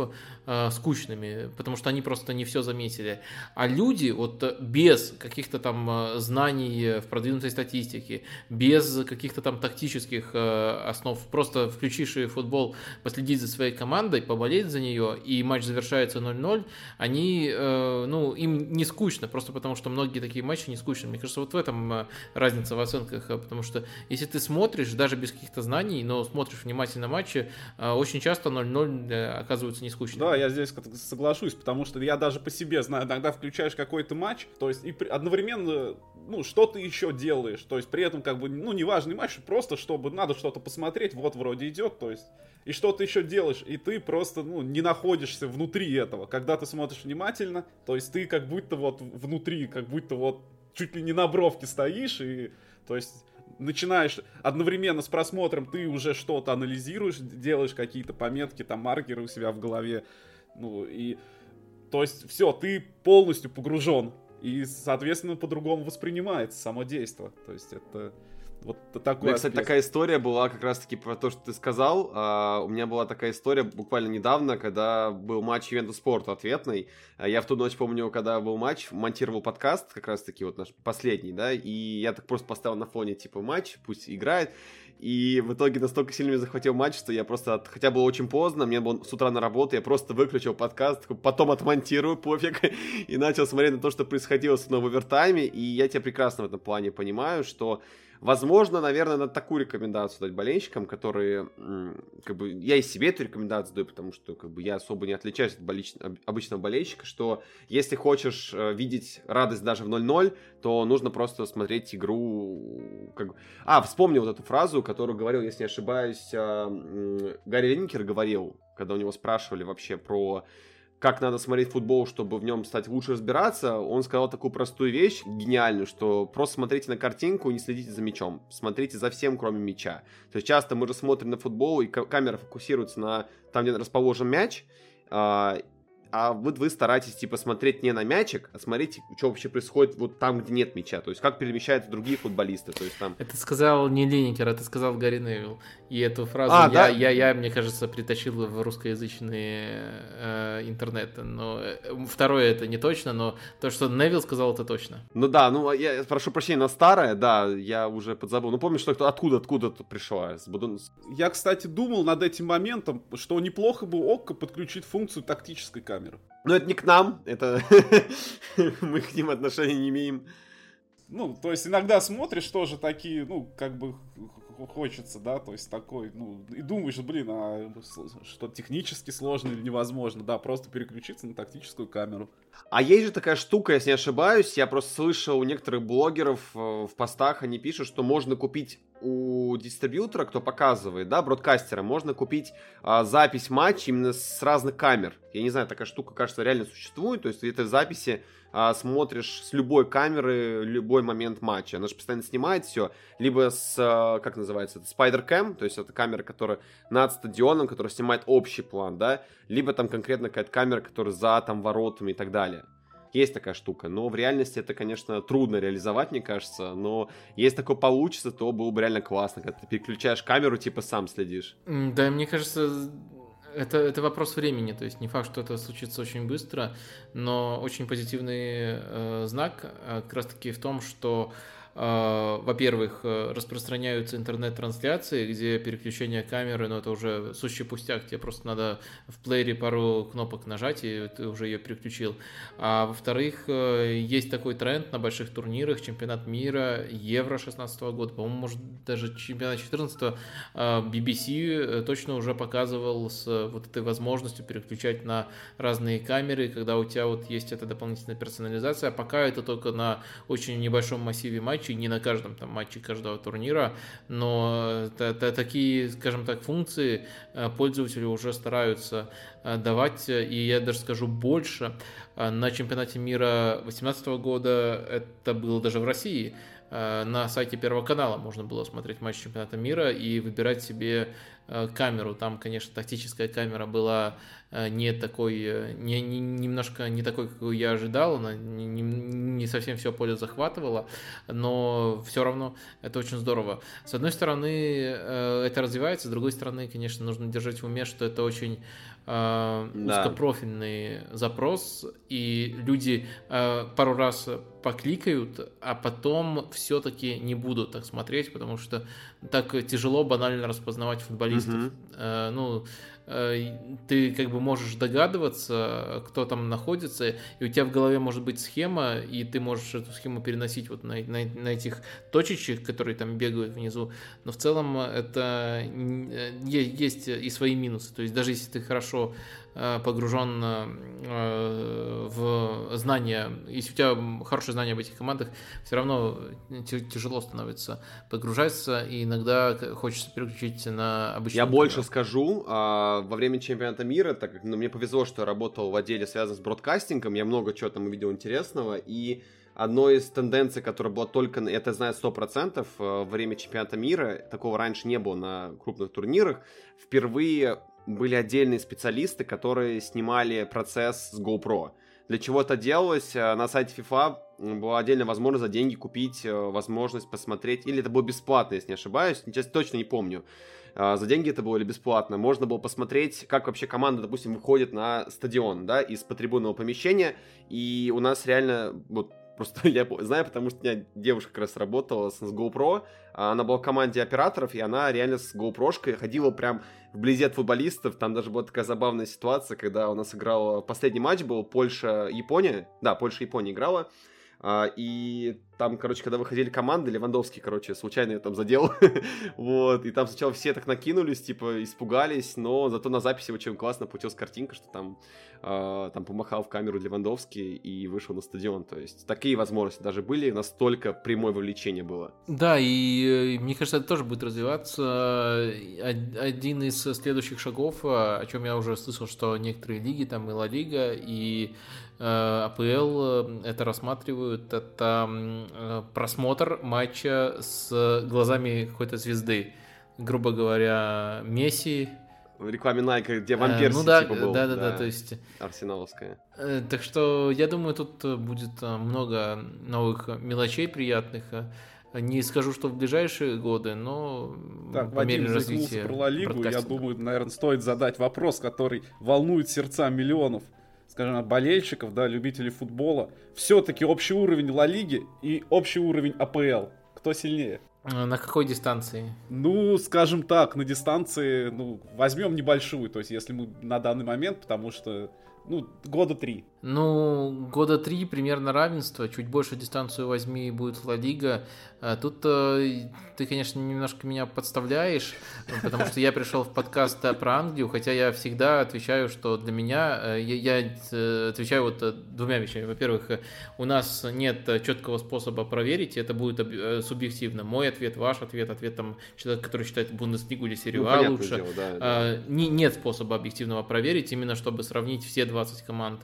скучными, потому что они просто не все заметили. А люди вот без каких-то там знаний в продвинутой статистике, без каких-то там тактических основ, просто включившие футбол, последить за своей командой, поболеть за нее, и матч завершается 0-0, они, ну, им не скучно, просто потому что многие такие матчи не скучны. Мне кажется, вот в этом э, разница в оценках, э, потому что если ты смотришь, даже без каких-то знаний, но смотришь внимательно матчи, э, очень часто 0-0 оказываются не скучными. Да, я здесь соглашусь, потому что я даже по себе знаю, иногда включаешь какой-то матч, то есть и одновременно, ну, что ты еще делаешь, то есть при этом как бы, ну, неважный матч, просто чтобы надо что-то посмотреть, вот вроде идет, то есть и что ты еще делаешь, и ты просто, ну, не находишься внутри этого. Когда ты смотришь внимательно, то есть ты как будто вот внутри, как будто вот чуть ли не на бровке стоишь, и, то есть, начинаешь одновременно с просмотром, ты уже что-то анализируешь, делаешь какие-то пометки, там, маркеры у себя в голове, ну, и, то есть, все, ты полностью погружен, и, соответственно, по-другому воспринимается само действие, то есть, это вот меня, кстати, такая история была как раз-таки про то, что ты сказал. Uh, у меня была такая история буквально недавно, когда был матч Ювентус Спорту ответный. Uh, я в ту ночь помню, когда был матч, монтировал подкаст, как раз-таки вот наш последний, да, и я так просто поставил на фоне, типа, матч, пусть играет. И в итоге настолько сильно меня захватил матч, что я просто, хотя было очень поздно, мне было с утра на работу, я просто выключил подкаст, потом отмонтирую, <laughs> пофиг, и начал смотреть на то, что происходило с в овертайме, и я тебя прекрасно в этом плане понимаю, что Возможно, наверное, надо такую рекомендацию дать болельщикам, которые, как бы, я и себе эту рекомендацию даю, потому что, как бы, я особо не отличаюсь от болеч... обычного болельщика, что если хочешь э, видеть радость даже в 0-0, то нужно просто смотреть игру, как А, вспомнил вот эту фразу, которую говорил, если не ошибаюсь, э, Гарри Линкер говорил, когда у него спрашивали вообще про как надо смотреть футбол, чтобы в нем стать лучше разбираться, он сказал такую простую вещь, гениальную, что просто смотрите на картинку и не следите за мячом. Смотрите за всем, кроме мяча. То есть часто мы же смотрим на футбол, и камера фокусируется на там, где расположен мяч, а, а вот вы стараетесь, типа, смотреть не на мячик, а смотрите, что вообще происходит вот там, где нет мяча, то есть как перемещаются другие футболисты, то есть там... Это сказал не Линникер, это сказал Гарри Невилл, и эту фразу а, я, да? я, я, мне кажется, притащил в русскоязычный э, интернет, но э, второе это не точно, но то, что Невилл сказал, это точно. Ну да, ну я прошу прощения, на старое, да, я уже подзабыл, ну помнишь, что кто откуда, откуда пришла? Я, кстати, думал над этим моментом, что неплохо бы ОККО подключить функцию тактической камеры камеру. Но это не к нам, это <laughs> мы к ним отношения не имеем. Ну, то есть иногда смотришь тоже такие, ну, как бы хочется, да, то есть такой, ну, и думаешь, блин, а что технически сложно или невозможно, да, просто переключиться на тактическую камеру. А есть же такая штука, если не ошибаюсь, я просто слышал у некоторых блогеров э, в постах, они пишут, что можно купить у дистрибьютора, кто показывает, да, бродкастера, можно купить а, запись матча именно с разных камер. Я не знаю, такая штука, кажется, реально существует. То есть ты этой записи а, смотришь с любой камеры любой момент матча. Она же постоянно снимает все. Либо с, а, как называется, это Spider Cam, то есть это камера, которая над стадионом, которая снимает общий план, да. Либо там конкретно какая-то камера, которая за там воротами и так далее. Есть такая штука, но в реальности это, конечно, трудно реализовать, мне кажется, но если такое получится, то было бы реально классно, когда ты переключаешь камеру, типа сам следишь. Да, мне кажется, это, это вопрос времени, то есть не факт, что это случится очень быстро, но очень позитивный э, знак э, как раз-таки в том, что э, во-первых, э, распространяются интернет-трансляции, где переключение камеры, ну, это уже сущий пустяк, тебе просто надо в плеере пару кнопок нажать, и ты уже ее переключил. А во-вторых, э, есть такой тренд на больших турнирах, чемпионат мира, Евро 16 года, по-моему, может, даже чемпионат 14 BBC точно уже показывал с вот этой возможностью переключать на разные камеры, когда у тебя вот есть эта дополнительная персонализация, а пока это только на очень небольшом массиве матчей, не на каждом там матче каждого турнира, но такие, скажем так, функции э, пользователи уже стараются э, давать, и я даже скажу больше, э, на чемпионате мира 2018 года это было даже в России, на сайте Первого канала можно было смотреть матч чемпионата мира и выбирать себе камеру. Там, конечно, тактическая камера была Э, не такой, э, не, не, немножко не такой, какой я ожидал, она не, не, совсем все поле захватывала, но все равно это очень здорово. С одной стороны, э, это развивается, с другой стороны, конечно, нужно держать в уме, что это очень да. узкопрофильный запрос, и люди пару раз покликают, а потом все-таки не будут так смотреть, потому что так тяжело банально распознавать футболистов. Угу. Ну, Э, ты как бы можешь догадываться, кто там находится, и у тебя в голове может быть схема, и ты можешь эту схему переносить вот на, на, на этих точечек, которые там бегают внизу. Но в целом это э, есть и свои минусы. То есть даже если ты хорошо Э, погружен э, в знания, если у тебя хорошее знание об этих командах, все равно тяжело становится погружаться, и иногда хочется переключить на обычный. Я больше скажу, а, во время чемпионата мира, так как ну, мне повезло, что я работал в отделе, связанном с бродкастингом, я много чего там увидел интересного, и одной из тенденций, которая была только, это знаю 100%, э, во время чемпионата мира, такого раньше не было на крупных турнирах, впервые были отдельные специалисты, которые снимали процесс с GoPro. Для чего это делалось? Э, на сайте FIFA была отдельная возможность за деньги купить э, возможность посмотреть, или это было бесплатно, если не ошибаюсь, сейчас точно не помню. Э, за деньги это было или бесплатно. Можно было посмотреть, как вообще команда, допустим, выходит на стадион, да, из потрибунного помещения, и у нас реально вот Просто <laughs> я знаю, потому что у меня девушка как раз работала с, с GoPro, а она была в команде операторов, и она реально с GoPro ходила прям вблизи от футболистов. Там даже была такая забавная ситуация, когда у нас играл последний матч был Польша-Япония. Да, Польша-Япония играла. А, и там, короче, когда выходили команды, Левандовский, короче, случайно я там задел. <laughs> вот, и там сначала все так накинулись, типа, испугались, но зато на записи очень классно получилась картинка, что там, э, там помахал в камеру Левандовский и вышел на стадион. То есть такие возможности даже были, настолько прямое вовлечение было. Да, и мне кажется, это тоже будет развиваться. Один из следующих шагов, о чем я уже слышал, что некоторые лиги, там и Ла Лига, и АПЛ э, это рассматривают, это э, просмотр матча с глазами какой-то звезды. Грубо говоря, Месси, в рекламе Nike, где вампир ну, да, типа был. Да, да, да, да, то есть... Арсеналовская. Так что я думаю, тут будет много новых мелочей приятных. Не скажу, что в ближайшие годы, но так, по мере развития про Ла Лигу, я думаю, наверное, стоит задать вопрос, который волнует сердца миллионов скажем, болельщиков, да, любителей футбола, все-таки общий уровень Ла Лиги и общий уровень АПЛ. Кто сильнее? А на какой дистанции? Ну, скажем так, на дистанции, ну, возьмем небольшую, то есть если мы на данный момент, потому что, ну, года три. Ну, года три примерно равенство, чуть больше дистанцию возьми, будет Ла Лига. А тут э, ты, конечно, немножко меня подставляешь, потому что я пришел в подкаст про Англию, хотя я всегда отвечаю, что для меня, э, я, я э, отвечаю вот двумя вещами. Во-первых, у нас нет четкого способа проверить, это будет субъективно. Мой ответ, ваш ответ, ответ там человека, который считает Бундеслигу или серию ну, А лучше. Дело, да, да. Не, нет способа объективного проверить, именно чтобы сравнить все 20 команд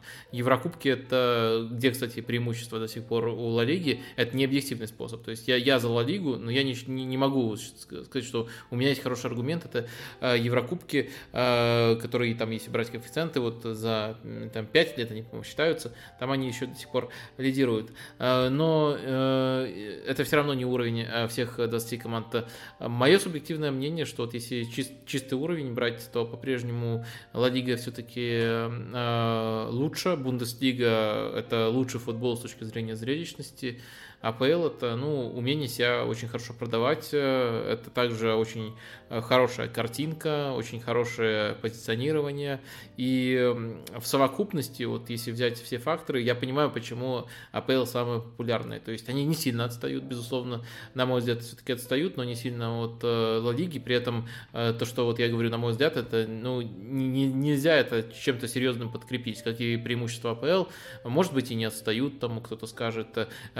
Еврокубки это, где, кстати, преимущество до сих пор у Ла Лиги, это не объективный способ. То есть я, я за Ла Лигу, но я не, не, не могу сказать, что у меня есть хороший аргумент. Это э, Еврокубки, э, которые там, если брать коэффициенты, вот за там, 5 лет они, по-моему, считаются, там они еще до сих пор лидируют. Э, но э, это все равно не уровень э, всех 20 команд. Мое субъективное мнение, что вот если чист, чистый уровень брать, то по-прежнему Ла Лига все-таки э, лучше, Бундеслига это лучший футбол с точки зрения зрелищности. АПЛ это, ну, умение себя очень хорошо продавать, э, это также очень хорошая картинка, очень хорошее позиционирование, и в совокупности, вот если взять все факторы, я понимаю, почему АПЛ самые популярные, то есть они не сильно отстают, безусловно, на мой взгляд, все-таки отстают, но не сильно от Ла Лиги, при этом то, что вот я говорю, на мой взгляд, это, ну, не, нельзя это чем-то серьезным подкрепить, как и преимущество АПЛ, может быть, и не отстают, тому кто-то скажет,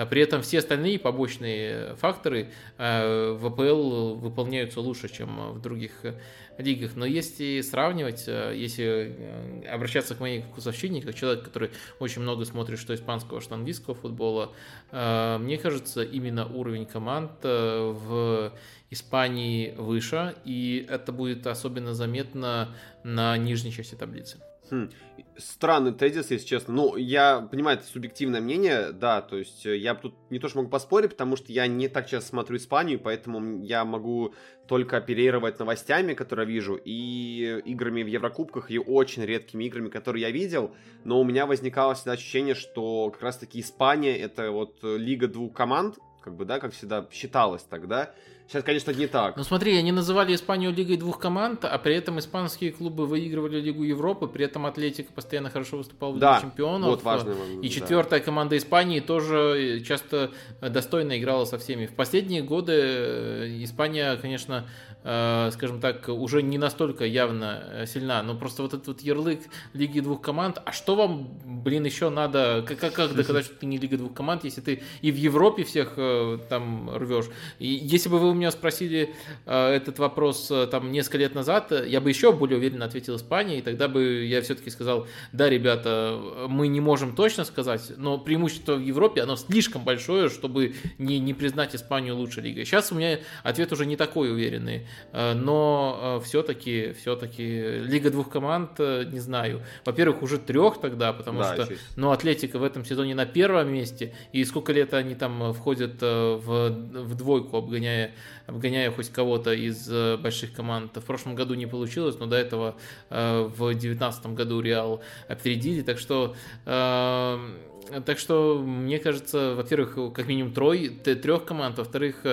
при этом все остальные побочные факторы э, в АПЛ выполняются лучше, чем в других э, лигах. Но если сравнивать, э, если обращаться к моей вкусовщине, как человек, который очень много смотрит что испанского, что английского футбола, мне кажется, именно уровень команд в Испании выше, и это будет особенно заметно на нижней части таблицы. Хм. Странный тезис, если честно. Ну, я понимаю, это субъективное мнение, да, то есть э, я тут не то что могу поспорить, потому что я не так часто смотрю Испанию, поэтому я могу только оперировать новостями, которые вижу, и играми в Еврокубках, и очень редкими играми, которые я видел, но у меня возникало всегда ощущение, что как раз-таки Испания это вот лига двух команд, как бы, да, как всегда считалось тогда, Сейчас, конечно, не так. Ну смотри, они называли Испанию лигой двух команд, а при этом испанские клубы выигрывали Лигу Европы, при этом Атлетика постоянно хорошо выступал в да, Лиге Чемпионов. Вот важный момент, и четвертая да. команда Испании тоже часто достойно играла со всеми. В последние годы э, Испания, конечно, Э, скажем так, уже не настолько явно э, сильна. Но просто вот этот вот ярлык Лиги двух команд, а что вам, блин, еще надо, как, как, как доказать, что ты не Лига двух команд, если ты и в Европе всех э, там рвешь? И если бы вы у меня спросили этот вопрос там несколько лет назад, я бы еще более уверенно ответил Испания, и тогда бы я все-таки сказал, да, ребята, мы не можем точно сказать, но преимущество в Европе, оно слишком большое, чтобы не, не признать Испанию лучшей лигой. Сейчас у меня ответ уже не такой уверенный. Э, но все-таки, все-таки Лига двух команд, э, не знаю. Во-первых, уже трех тогда, потому да, что, ну, Атлетика в этом сезоне на первом месте, и сколько лет они там входят э, в, в двойку, обгоняя, обгоняя хоть кого-то из больших команд. В прошлом году не получилось, но до этого в 2019 году Реал опередили, так что так что, мне кажется, во-первых, как минимум трой, трех команд, во-вторых,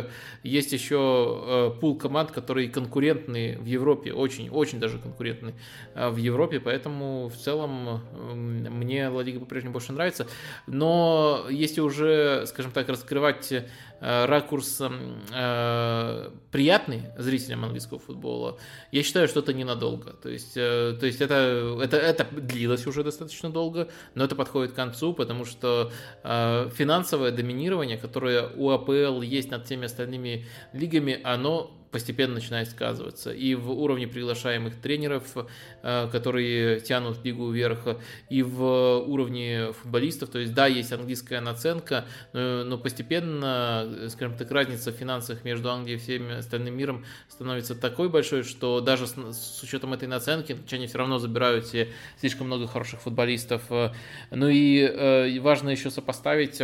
есть еще э, пул команд, которые конкурентны в Европе, очень-очень даже конкурентны э, в Европе, поэтому в целом мне Лига по-прежнему больше нравится. Но если уже, скажем так, раскрывать Э, ракурс э, приятный зрителям английского футбола, я считаю, что это ненадолго. То есть, э, то есть это, это, это длилось уже достаточно долго, но это подходит к концу, потому что э, финансовое доминирование, которое у АПЛ есть над всеми остальными лигами, оно постепенно начинает сказываться. И в уровне приглашаемых тренеров, э, которые тянут лигу вверх, и в уровне футболистов. То есть, да, есть английская наценка, но, но постепенно, скажем так, разница в финансах между Англией и всем остальным миром становится такой большой, что даже с, с учетом этой наценки, они все равно забирают себе слишком много хороших футболистов. Ну и э, важно еще сопоставить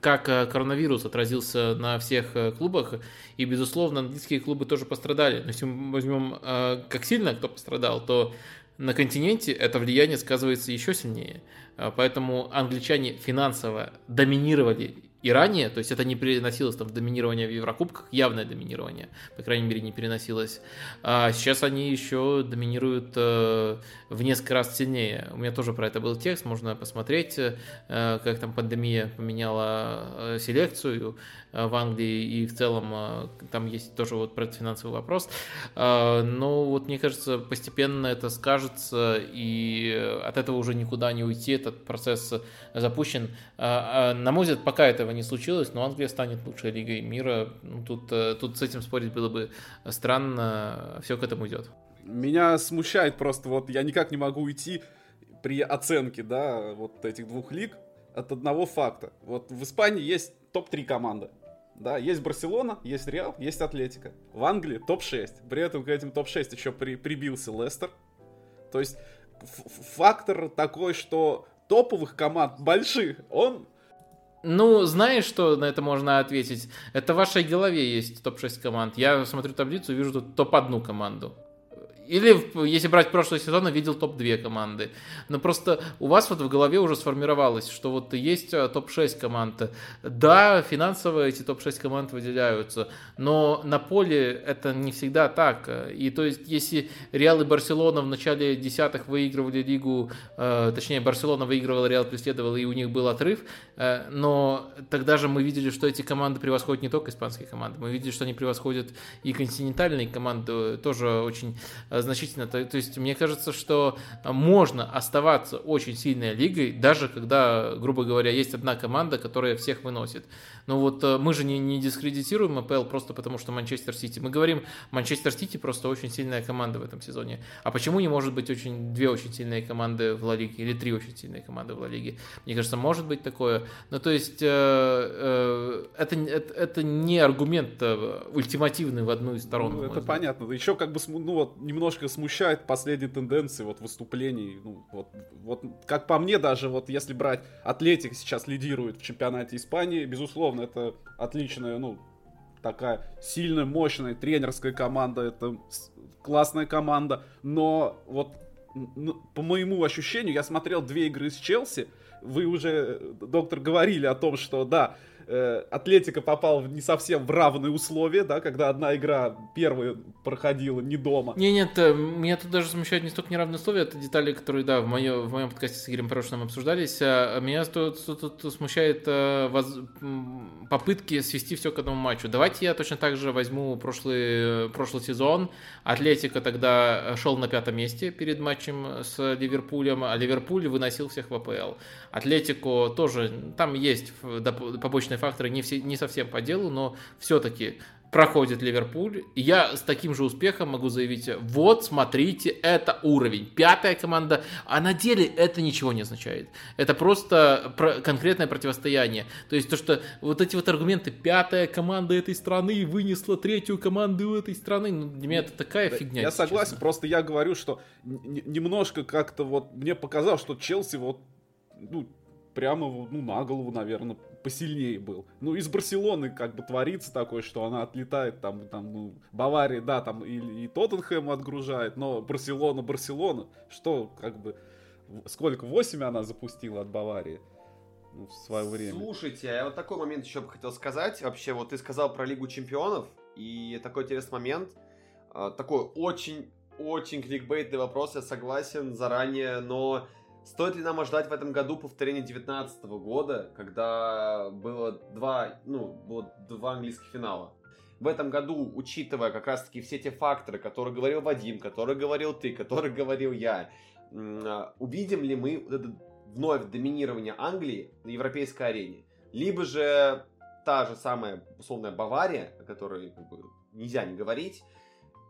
как э, коронавирус отразился на всех э, клубах, и, безусловно, английские клубы тоже пострадали. Но если мы возьмем, э, как сильно кто пострадал, то на континенте это влияние сказывается еще сильнее. Поэтому англичане финансово доминировали и ранее, то есть это не переносилось там в доминирование в Еврокубках, явное доминирование, по крайней мере, не переносилось. А сейчас они еще доминируют э, в несколько раз сильнее. У меня тоже про это был текст, можно посмотреть, э, как там пандемия поменяла э, селекцию в Англии, и в целом э, там есть тоже вот про финансовый вопрос. Э, но вот мне кажется, постепенно это скажется, и от этого уже никуда не уйти, этот процесс запущен. Э, э, на мой взгляд, пока этого не случилось, но Англия станет лучшей лигой мира. Ну, тут, э, тут с этим спорить было бы странно, все к этому идет. Меня смущает просто, вот я никак не могу уйти при оценке, да, вот этих двух лиг от одного факта. Вот в Испании есть топ-3 команды. Да, есть Барселона, есть Реал, есть Атлетика. В Англии топ-6. При этом к этим топ-6 еще при, прибился Лестер. То есть фактор такой, что топовых команд больших, он ну, знаешь, что на это можно ответить? Это в вашей голове есть топ-6 команд. Я смотрю таблицу, вижу тут топ-1 команду. Или, если брать прошлый сезон, видел топ-2 команды. Но просто у вас вот в голове уже сформировалось, что вот есть э, топ-6 команд. Да, финансово эти топ-6 команд выделяются, но на поле это не всегда так. И то есть, если Реал и Барселона в начале десятых выигрывали лигу, э, точнее, Барселона выигрывала, Реал преследовал, и у них был отрыв, э, но тогда же мы видели, что эти команды превосходят не только испанские команды, мы видели, что они превосходят и континентальные команды тоже очень значительно. То, то есть, мне кажется, что можно оставаться очень сильной лигой, даже когда, грубо говоря, есть одна команда, которая всех выносит. Но вот э, мы же не, не дискредитируем АПЛ просто потому, что Манчестер Сити. Мы говорим, Манчестер Сити просто очень сильная команда в этом сезоне. А почему не может быть очень, две очень сильные команды в Ла Лиге или три очень сильные команды в Ла Лиге? Мне кажется, может быть такое. Ну, то есть, э, э, это, это, это не аргумент э, ультимативный в одну из сторон. Ну, это понятно. Еще как бы ну, вот, немножко смущает последние тенденции вот, выступлений. Ну, вот, вот, как по мне даже, вот если брать Атлетик сейчас лидирует в чемпионате Испании, безусловно, это отличная, ну, такая сильная, мощная тренерская команда, это классная команда, но вот по моему ощущению, я смотрел две игры с Челси, вы уже, доктор, говорили о том, что да, э, Атлетика попал не совсем в равные условия, да, когда одна игра первая проходила не дома. Не, нет, э, меня тут даже смущает не столько неравные условия, это детали, которые, да, в, моё, в моем подкасте с Игорем прошлым обсуждались. А меня тут, тут, тут смущает а, воз, попытки свести все к одному матчу. Давайте я точно так же возьму прошлый, прошлый сезон. Атлетика тогда шел на пятом месте перед матчем с Ливерпулем, а Ливерпуль выносил всех в АПЛ. Атлетику тоже, там есть побочные факторы, не, все, не совсем по делу, но все-таки проходит Ливерпуль. И я с таким же успехом могу заявить, вот, смотрите, это уровень. Пятая команда, а на деле это ничего не означает. Это просто про- конкретное противостояние. То есть то, что вот эти вот аргументы, пятая команда этой страны вынесла третью команду этой страны, ну, для меня это такая фигня. Я согласен, честно. просто я говорю, что немножко как-то вот мне показалось, что Челси вот ну, прямо ну, на голову, наверное, посильнее был. Ну, из Барселоны как бы творится такое, что она отлетает там, там ну, Бавария, да, там и, и Тоттенхэм отгружает, но Барселона, Барселона, что как бы, сколько, 8 она запустила от Баварии? Ну, в свое время. Слушайте, а я вот такой момент еще бы хотел сказать. Вообще, вот ты сказал про Лигу Чемпионов, и такой интересный момент. А, такой очень, очень кликбейтный вопрос, я согласен заранее, но Стоит ли нам ожидать в этом году повторения 2019 года, когда было два, ну, было два английских финала? В этом году, учитывая как раз-таки все те факторы, которые говорил Вадим, которые говорил ты, которые говорил я, а, увидим ли мы это вновь доминирование Англии на европейской арене? Либо же та же самая условная Бавария, о которой как бы, нельзя не говорить,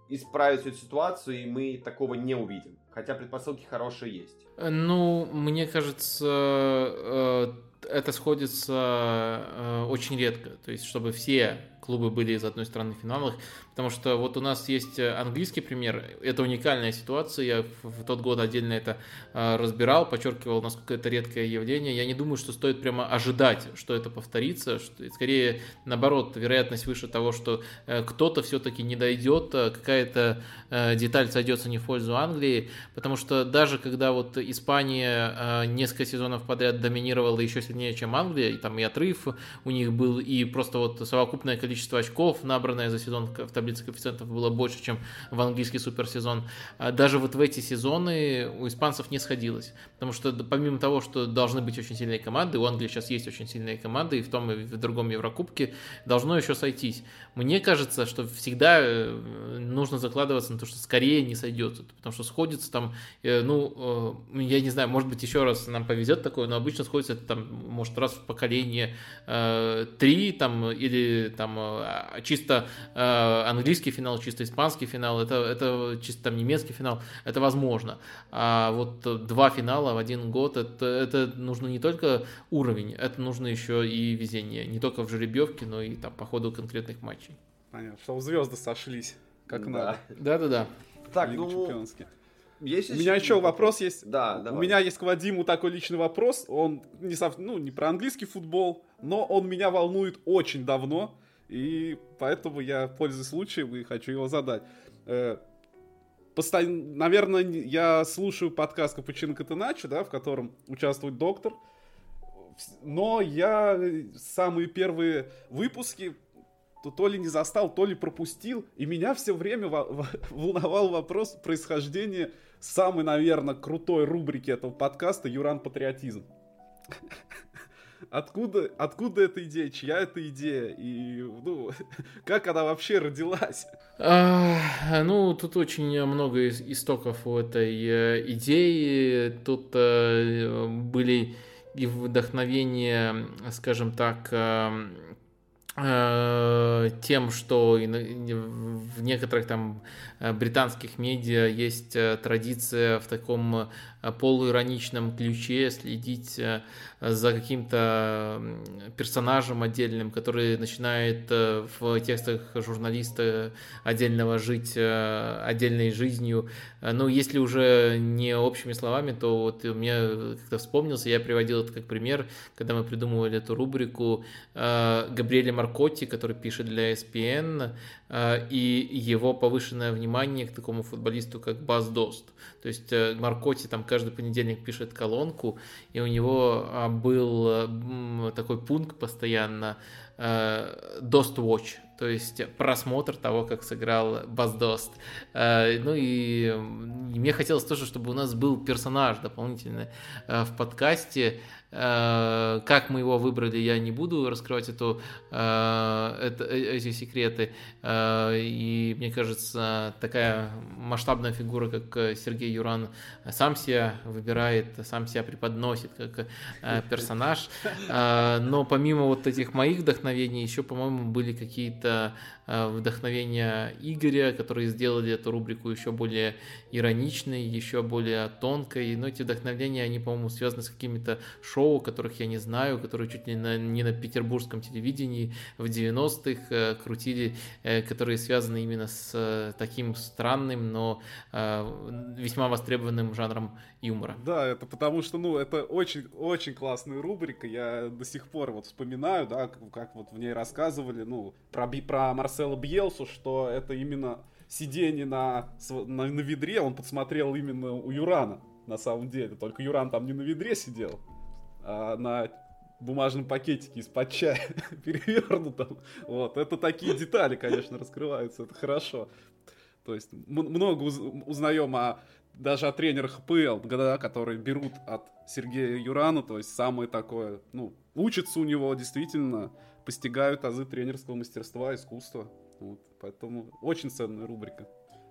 исправит всю эту ситуацию, и мы такого не увидим. Хотя предпосылки хорошие есть. Ну, мне кажется, э, это сходится э, очень редко. То есть, чтобы все клубы были из одной страны в финалах, потому что вот у нас есть э, английский пример, это уникальная ситуация, я в тот год отдельно это э, разбирал, подчеркивал, насколько это редкое явление, я не думаю, что стоит прямо ожидать, что это повторится, что, скорее наоборот, вероятность выше того, что э, кто-то все-таки не дойдет, какая-то деталь сойдется не в пользу Англии, потому что даже когда вот Испания несколько сезонов подряд доминировала еще сильнее, чем Англия, и там и отрыв у них был, и просто вот совокупное количество очков, набранное за сезон в таблице коэффициентов было больше, чем в английский суперсезон. А даже вот в эти сезоны у испанцев не сходилось. Потому что помимо того, что должны быть очень сильные команды, у Англии сейчас есть очень сильные команды, и в том и в другом Еврокубке должно еще сойтись. Мне кажется, что всегда э, нужно закладываться на то, что скорее не сойдется, потому что сходится там, э, ну, э, я не знаю, может быть, еще раз нам повезет такое, но обычно сходится там, может, раз в поколение три, там, или там чисто английский финал, чисто испанский финал, это, это чисто там немецкий финал, это возможно. А вот два финала в один год, это, это нужно не только уровень, это нужно еще и везение. Не только в жеребьевке, но и там по ходу конкретных матчей. Понятно, что звезды сошлись, как да. надо. Да-да-да. Так, Лигу ну... Есть У меня еще вопрос есть. Да, давай. У меня есть к Вадиму такой личный вопрос. Он не, сов... ну, не про английский футбол, но он меня волнует очень давно. И поэтому я, пользуясь случаем, и хочу его задать. Э, постоянно, наверное, я слушаю подкаст Капучино Катеначо, да, в котором участвует доктор, но я самые первые выпуски то, то ли не застал, то ли пропустил, и меня все время <laughs> волновал вопрос происхождения самой, наверное, крутой рубрики этого подкаста «Юран Патриотизм». <laughs> Откуда, откуда эта идея? Чья эта идея? И ну, <laughs> как она вообще родилась? А, ну, тут очень много истоков у этой э, идеи. Тут а, были и вдохновение, скажем так, а, тем, что в некоторых там британских медиа есть традиция в таком полуироничном ключе следить за каким-то персонажем отдельным, который начинает э, в текстах журналиста отдельного жить э, отдельной жизнью. Ну, если уже не общими словами, то вот мне как-то вспомнился, я приводил это как пример, когда мы придумывали эту рубрику э, Габриэля Маркотти, который пишет для ESPN, и его повышенное внимание к такому футболисту, как Баз Дост. То есть Маркотти там каждый понедельник пишет колонку, и у него а, был такой пункт постоянно э, Dost Watch, то есть просмотр того, как сыграл Баздост. Э, ну и мне хотелось тоже, чтобы у нас был персонаж дополнительный э, в подкасте, Э, как мы его выбрали, я не буду раскрывать эту, э, это, э, эти секреты. И мне кажется, такая масштабная фигура, как Сергей Юран, сам себя выбирает, сам себя преподносит как персонаж. Но помимо вот этих моих вдохновений, еще, по-моему, были какие-то вдохновения Игоря, которые сделали эту рубрику еще более ироничной, еще более тонкой. Но эти вдохновения, они, по-моему, связаны с какими-то шоу которых я не знаю, которые чуть ли на, не на петербургском телевидении в 90-х э, крутили, э, которые связаны именно с э, таким странным, но э, весьма востребованным жанром юмора. Да, это потому что, ну, это очень, очень классная рубрика. Я до сих пор вот вспоминаю, да, как, как вот в ней рассказывали, ну, про, про Марсела Бьелсу, что это именно сидение на, на, на ведре, он подсмотрел именно у Юрана на самом деле. Только Юран там не на ведре сидел, а, на бумажном пакетике из-под чая <laughs> перевернутом. Вот, это такие детали, конечно, раскрываются, это хорошо. То есть много узнаем о, даже о тренерах ПЛ, да, которые берут от Сергея Юрана, то есть самое такое, ну, учатся у него действительно, постигают азы тренерского мастерства, искусства. Вот, поэтому очень ценная рубрика.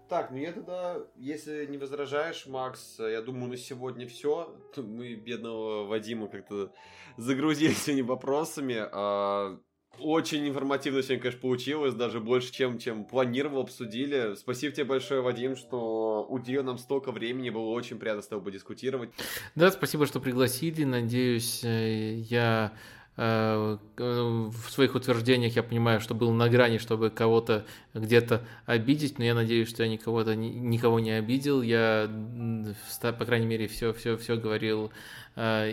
Так, ну я тогда, если не возражаешь, Макс, я думаю, на сегодня все. Мы бедного Вадима как-то загрузили сегодня <laughs> вопросами. Очень информативно сегодня, конечно, получилось, даже больше, чем, чем планировал, обсудили. Спасибо тебе большое, Вадим, что уделил нам столько времени, было очень приятно с тобой подискутировать. Да, спасибо, что пригласили, надеюсь, э, я Э, в своих утверждениях я понимаю, что был на грани, чтобы кого-то где-то обидеть, но я надеюсь, что я никого-то никого не обидел. Я, по крайней мере, все, все, все говорил э,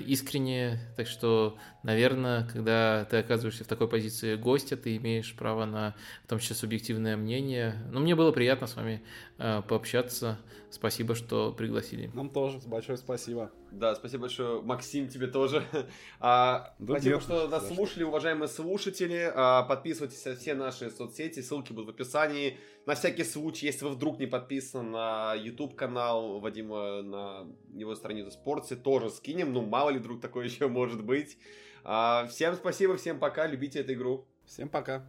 искренне, так что, наверное, когда ты оказываешься в такой позиции гостя, ты имеешь право на, в том числе, субъективное мнение. Но мне было приятно с вами э, пообщаться. Спасибо, что пригласили. Нам тоже большое спасибо. Да, спасибо большое, Максим, тебе тоже. <laughs> А, да спасибо, нет, что нас слушали, уважаемые слушатели. А, подписывайтесь на все наши соцсети, ссылки будут в описании. На всякий случай, если вы вдруг не подписаны на YouTube канал Вадима, на его страницу Спорте, тоже скинем. Ну, мало ли вдруг такое <laughs> еще может быть. А, всем спасибо, всем пока, любите эту игру. Всем пока.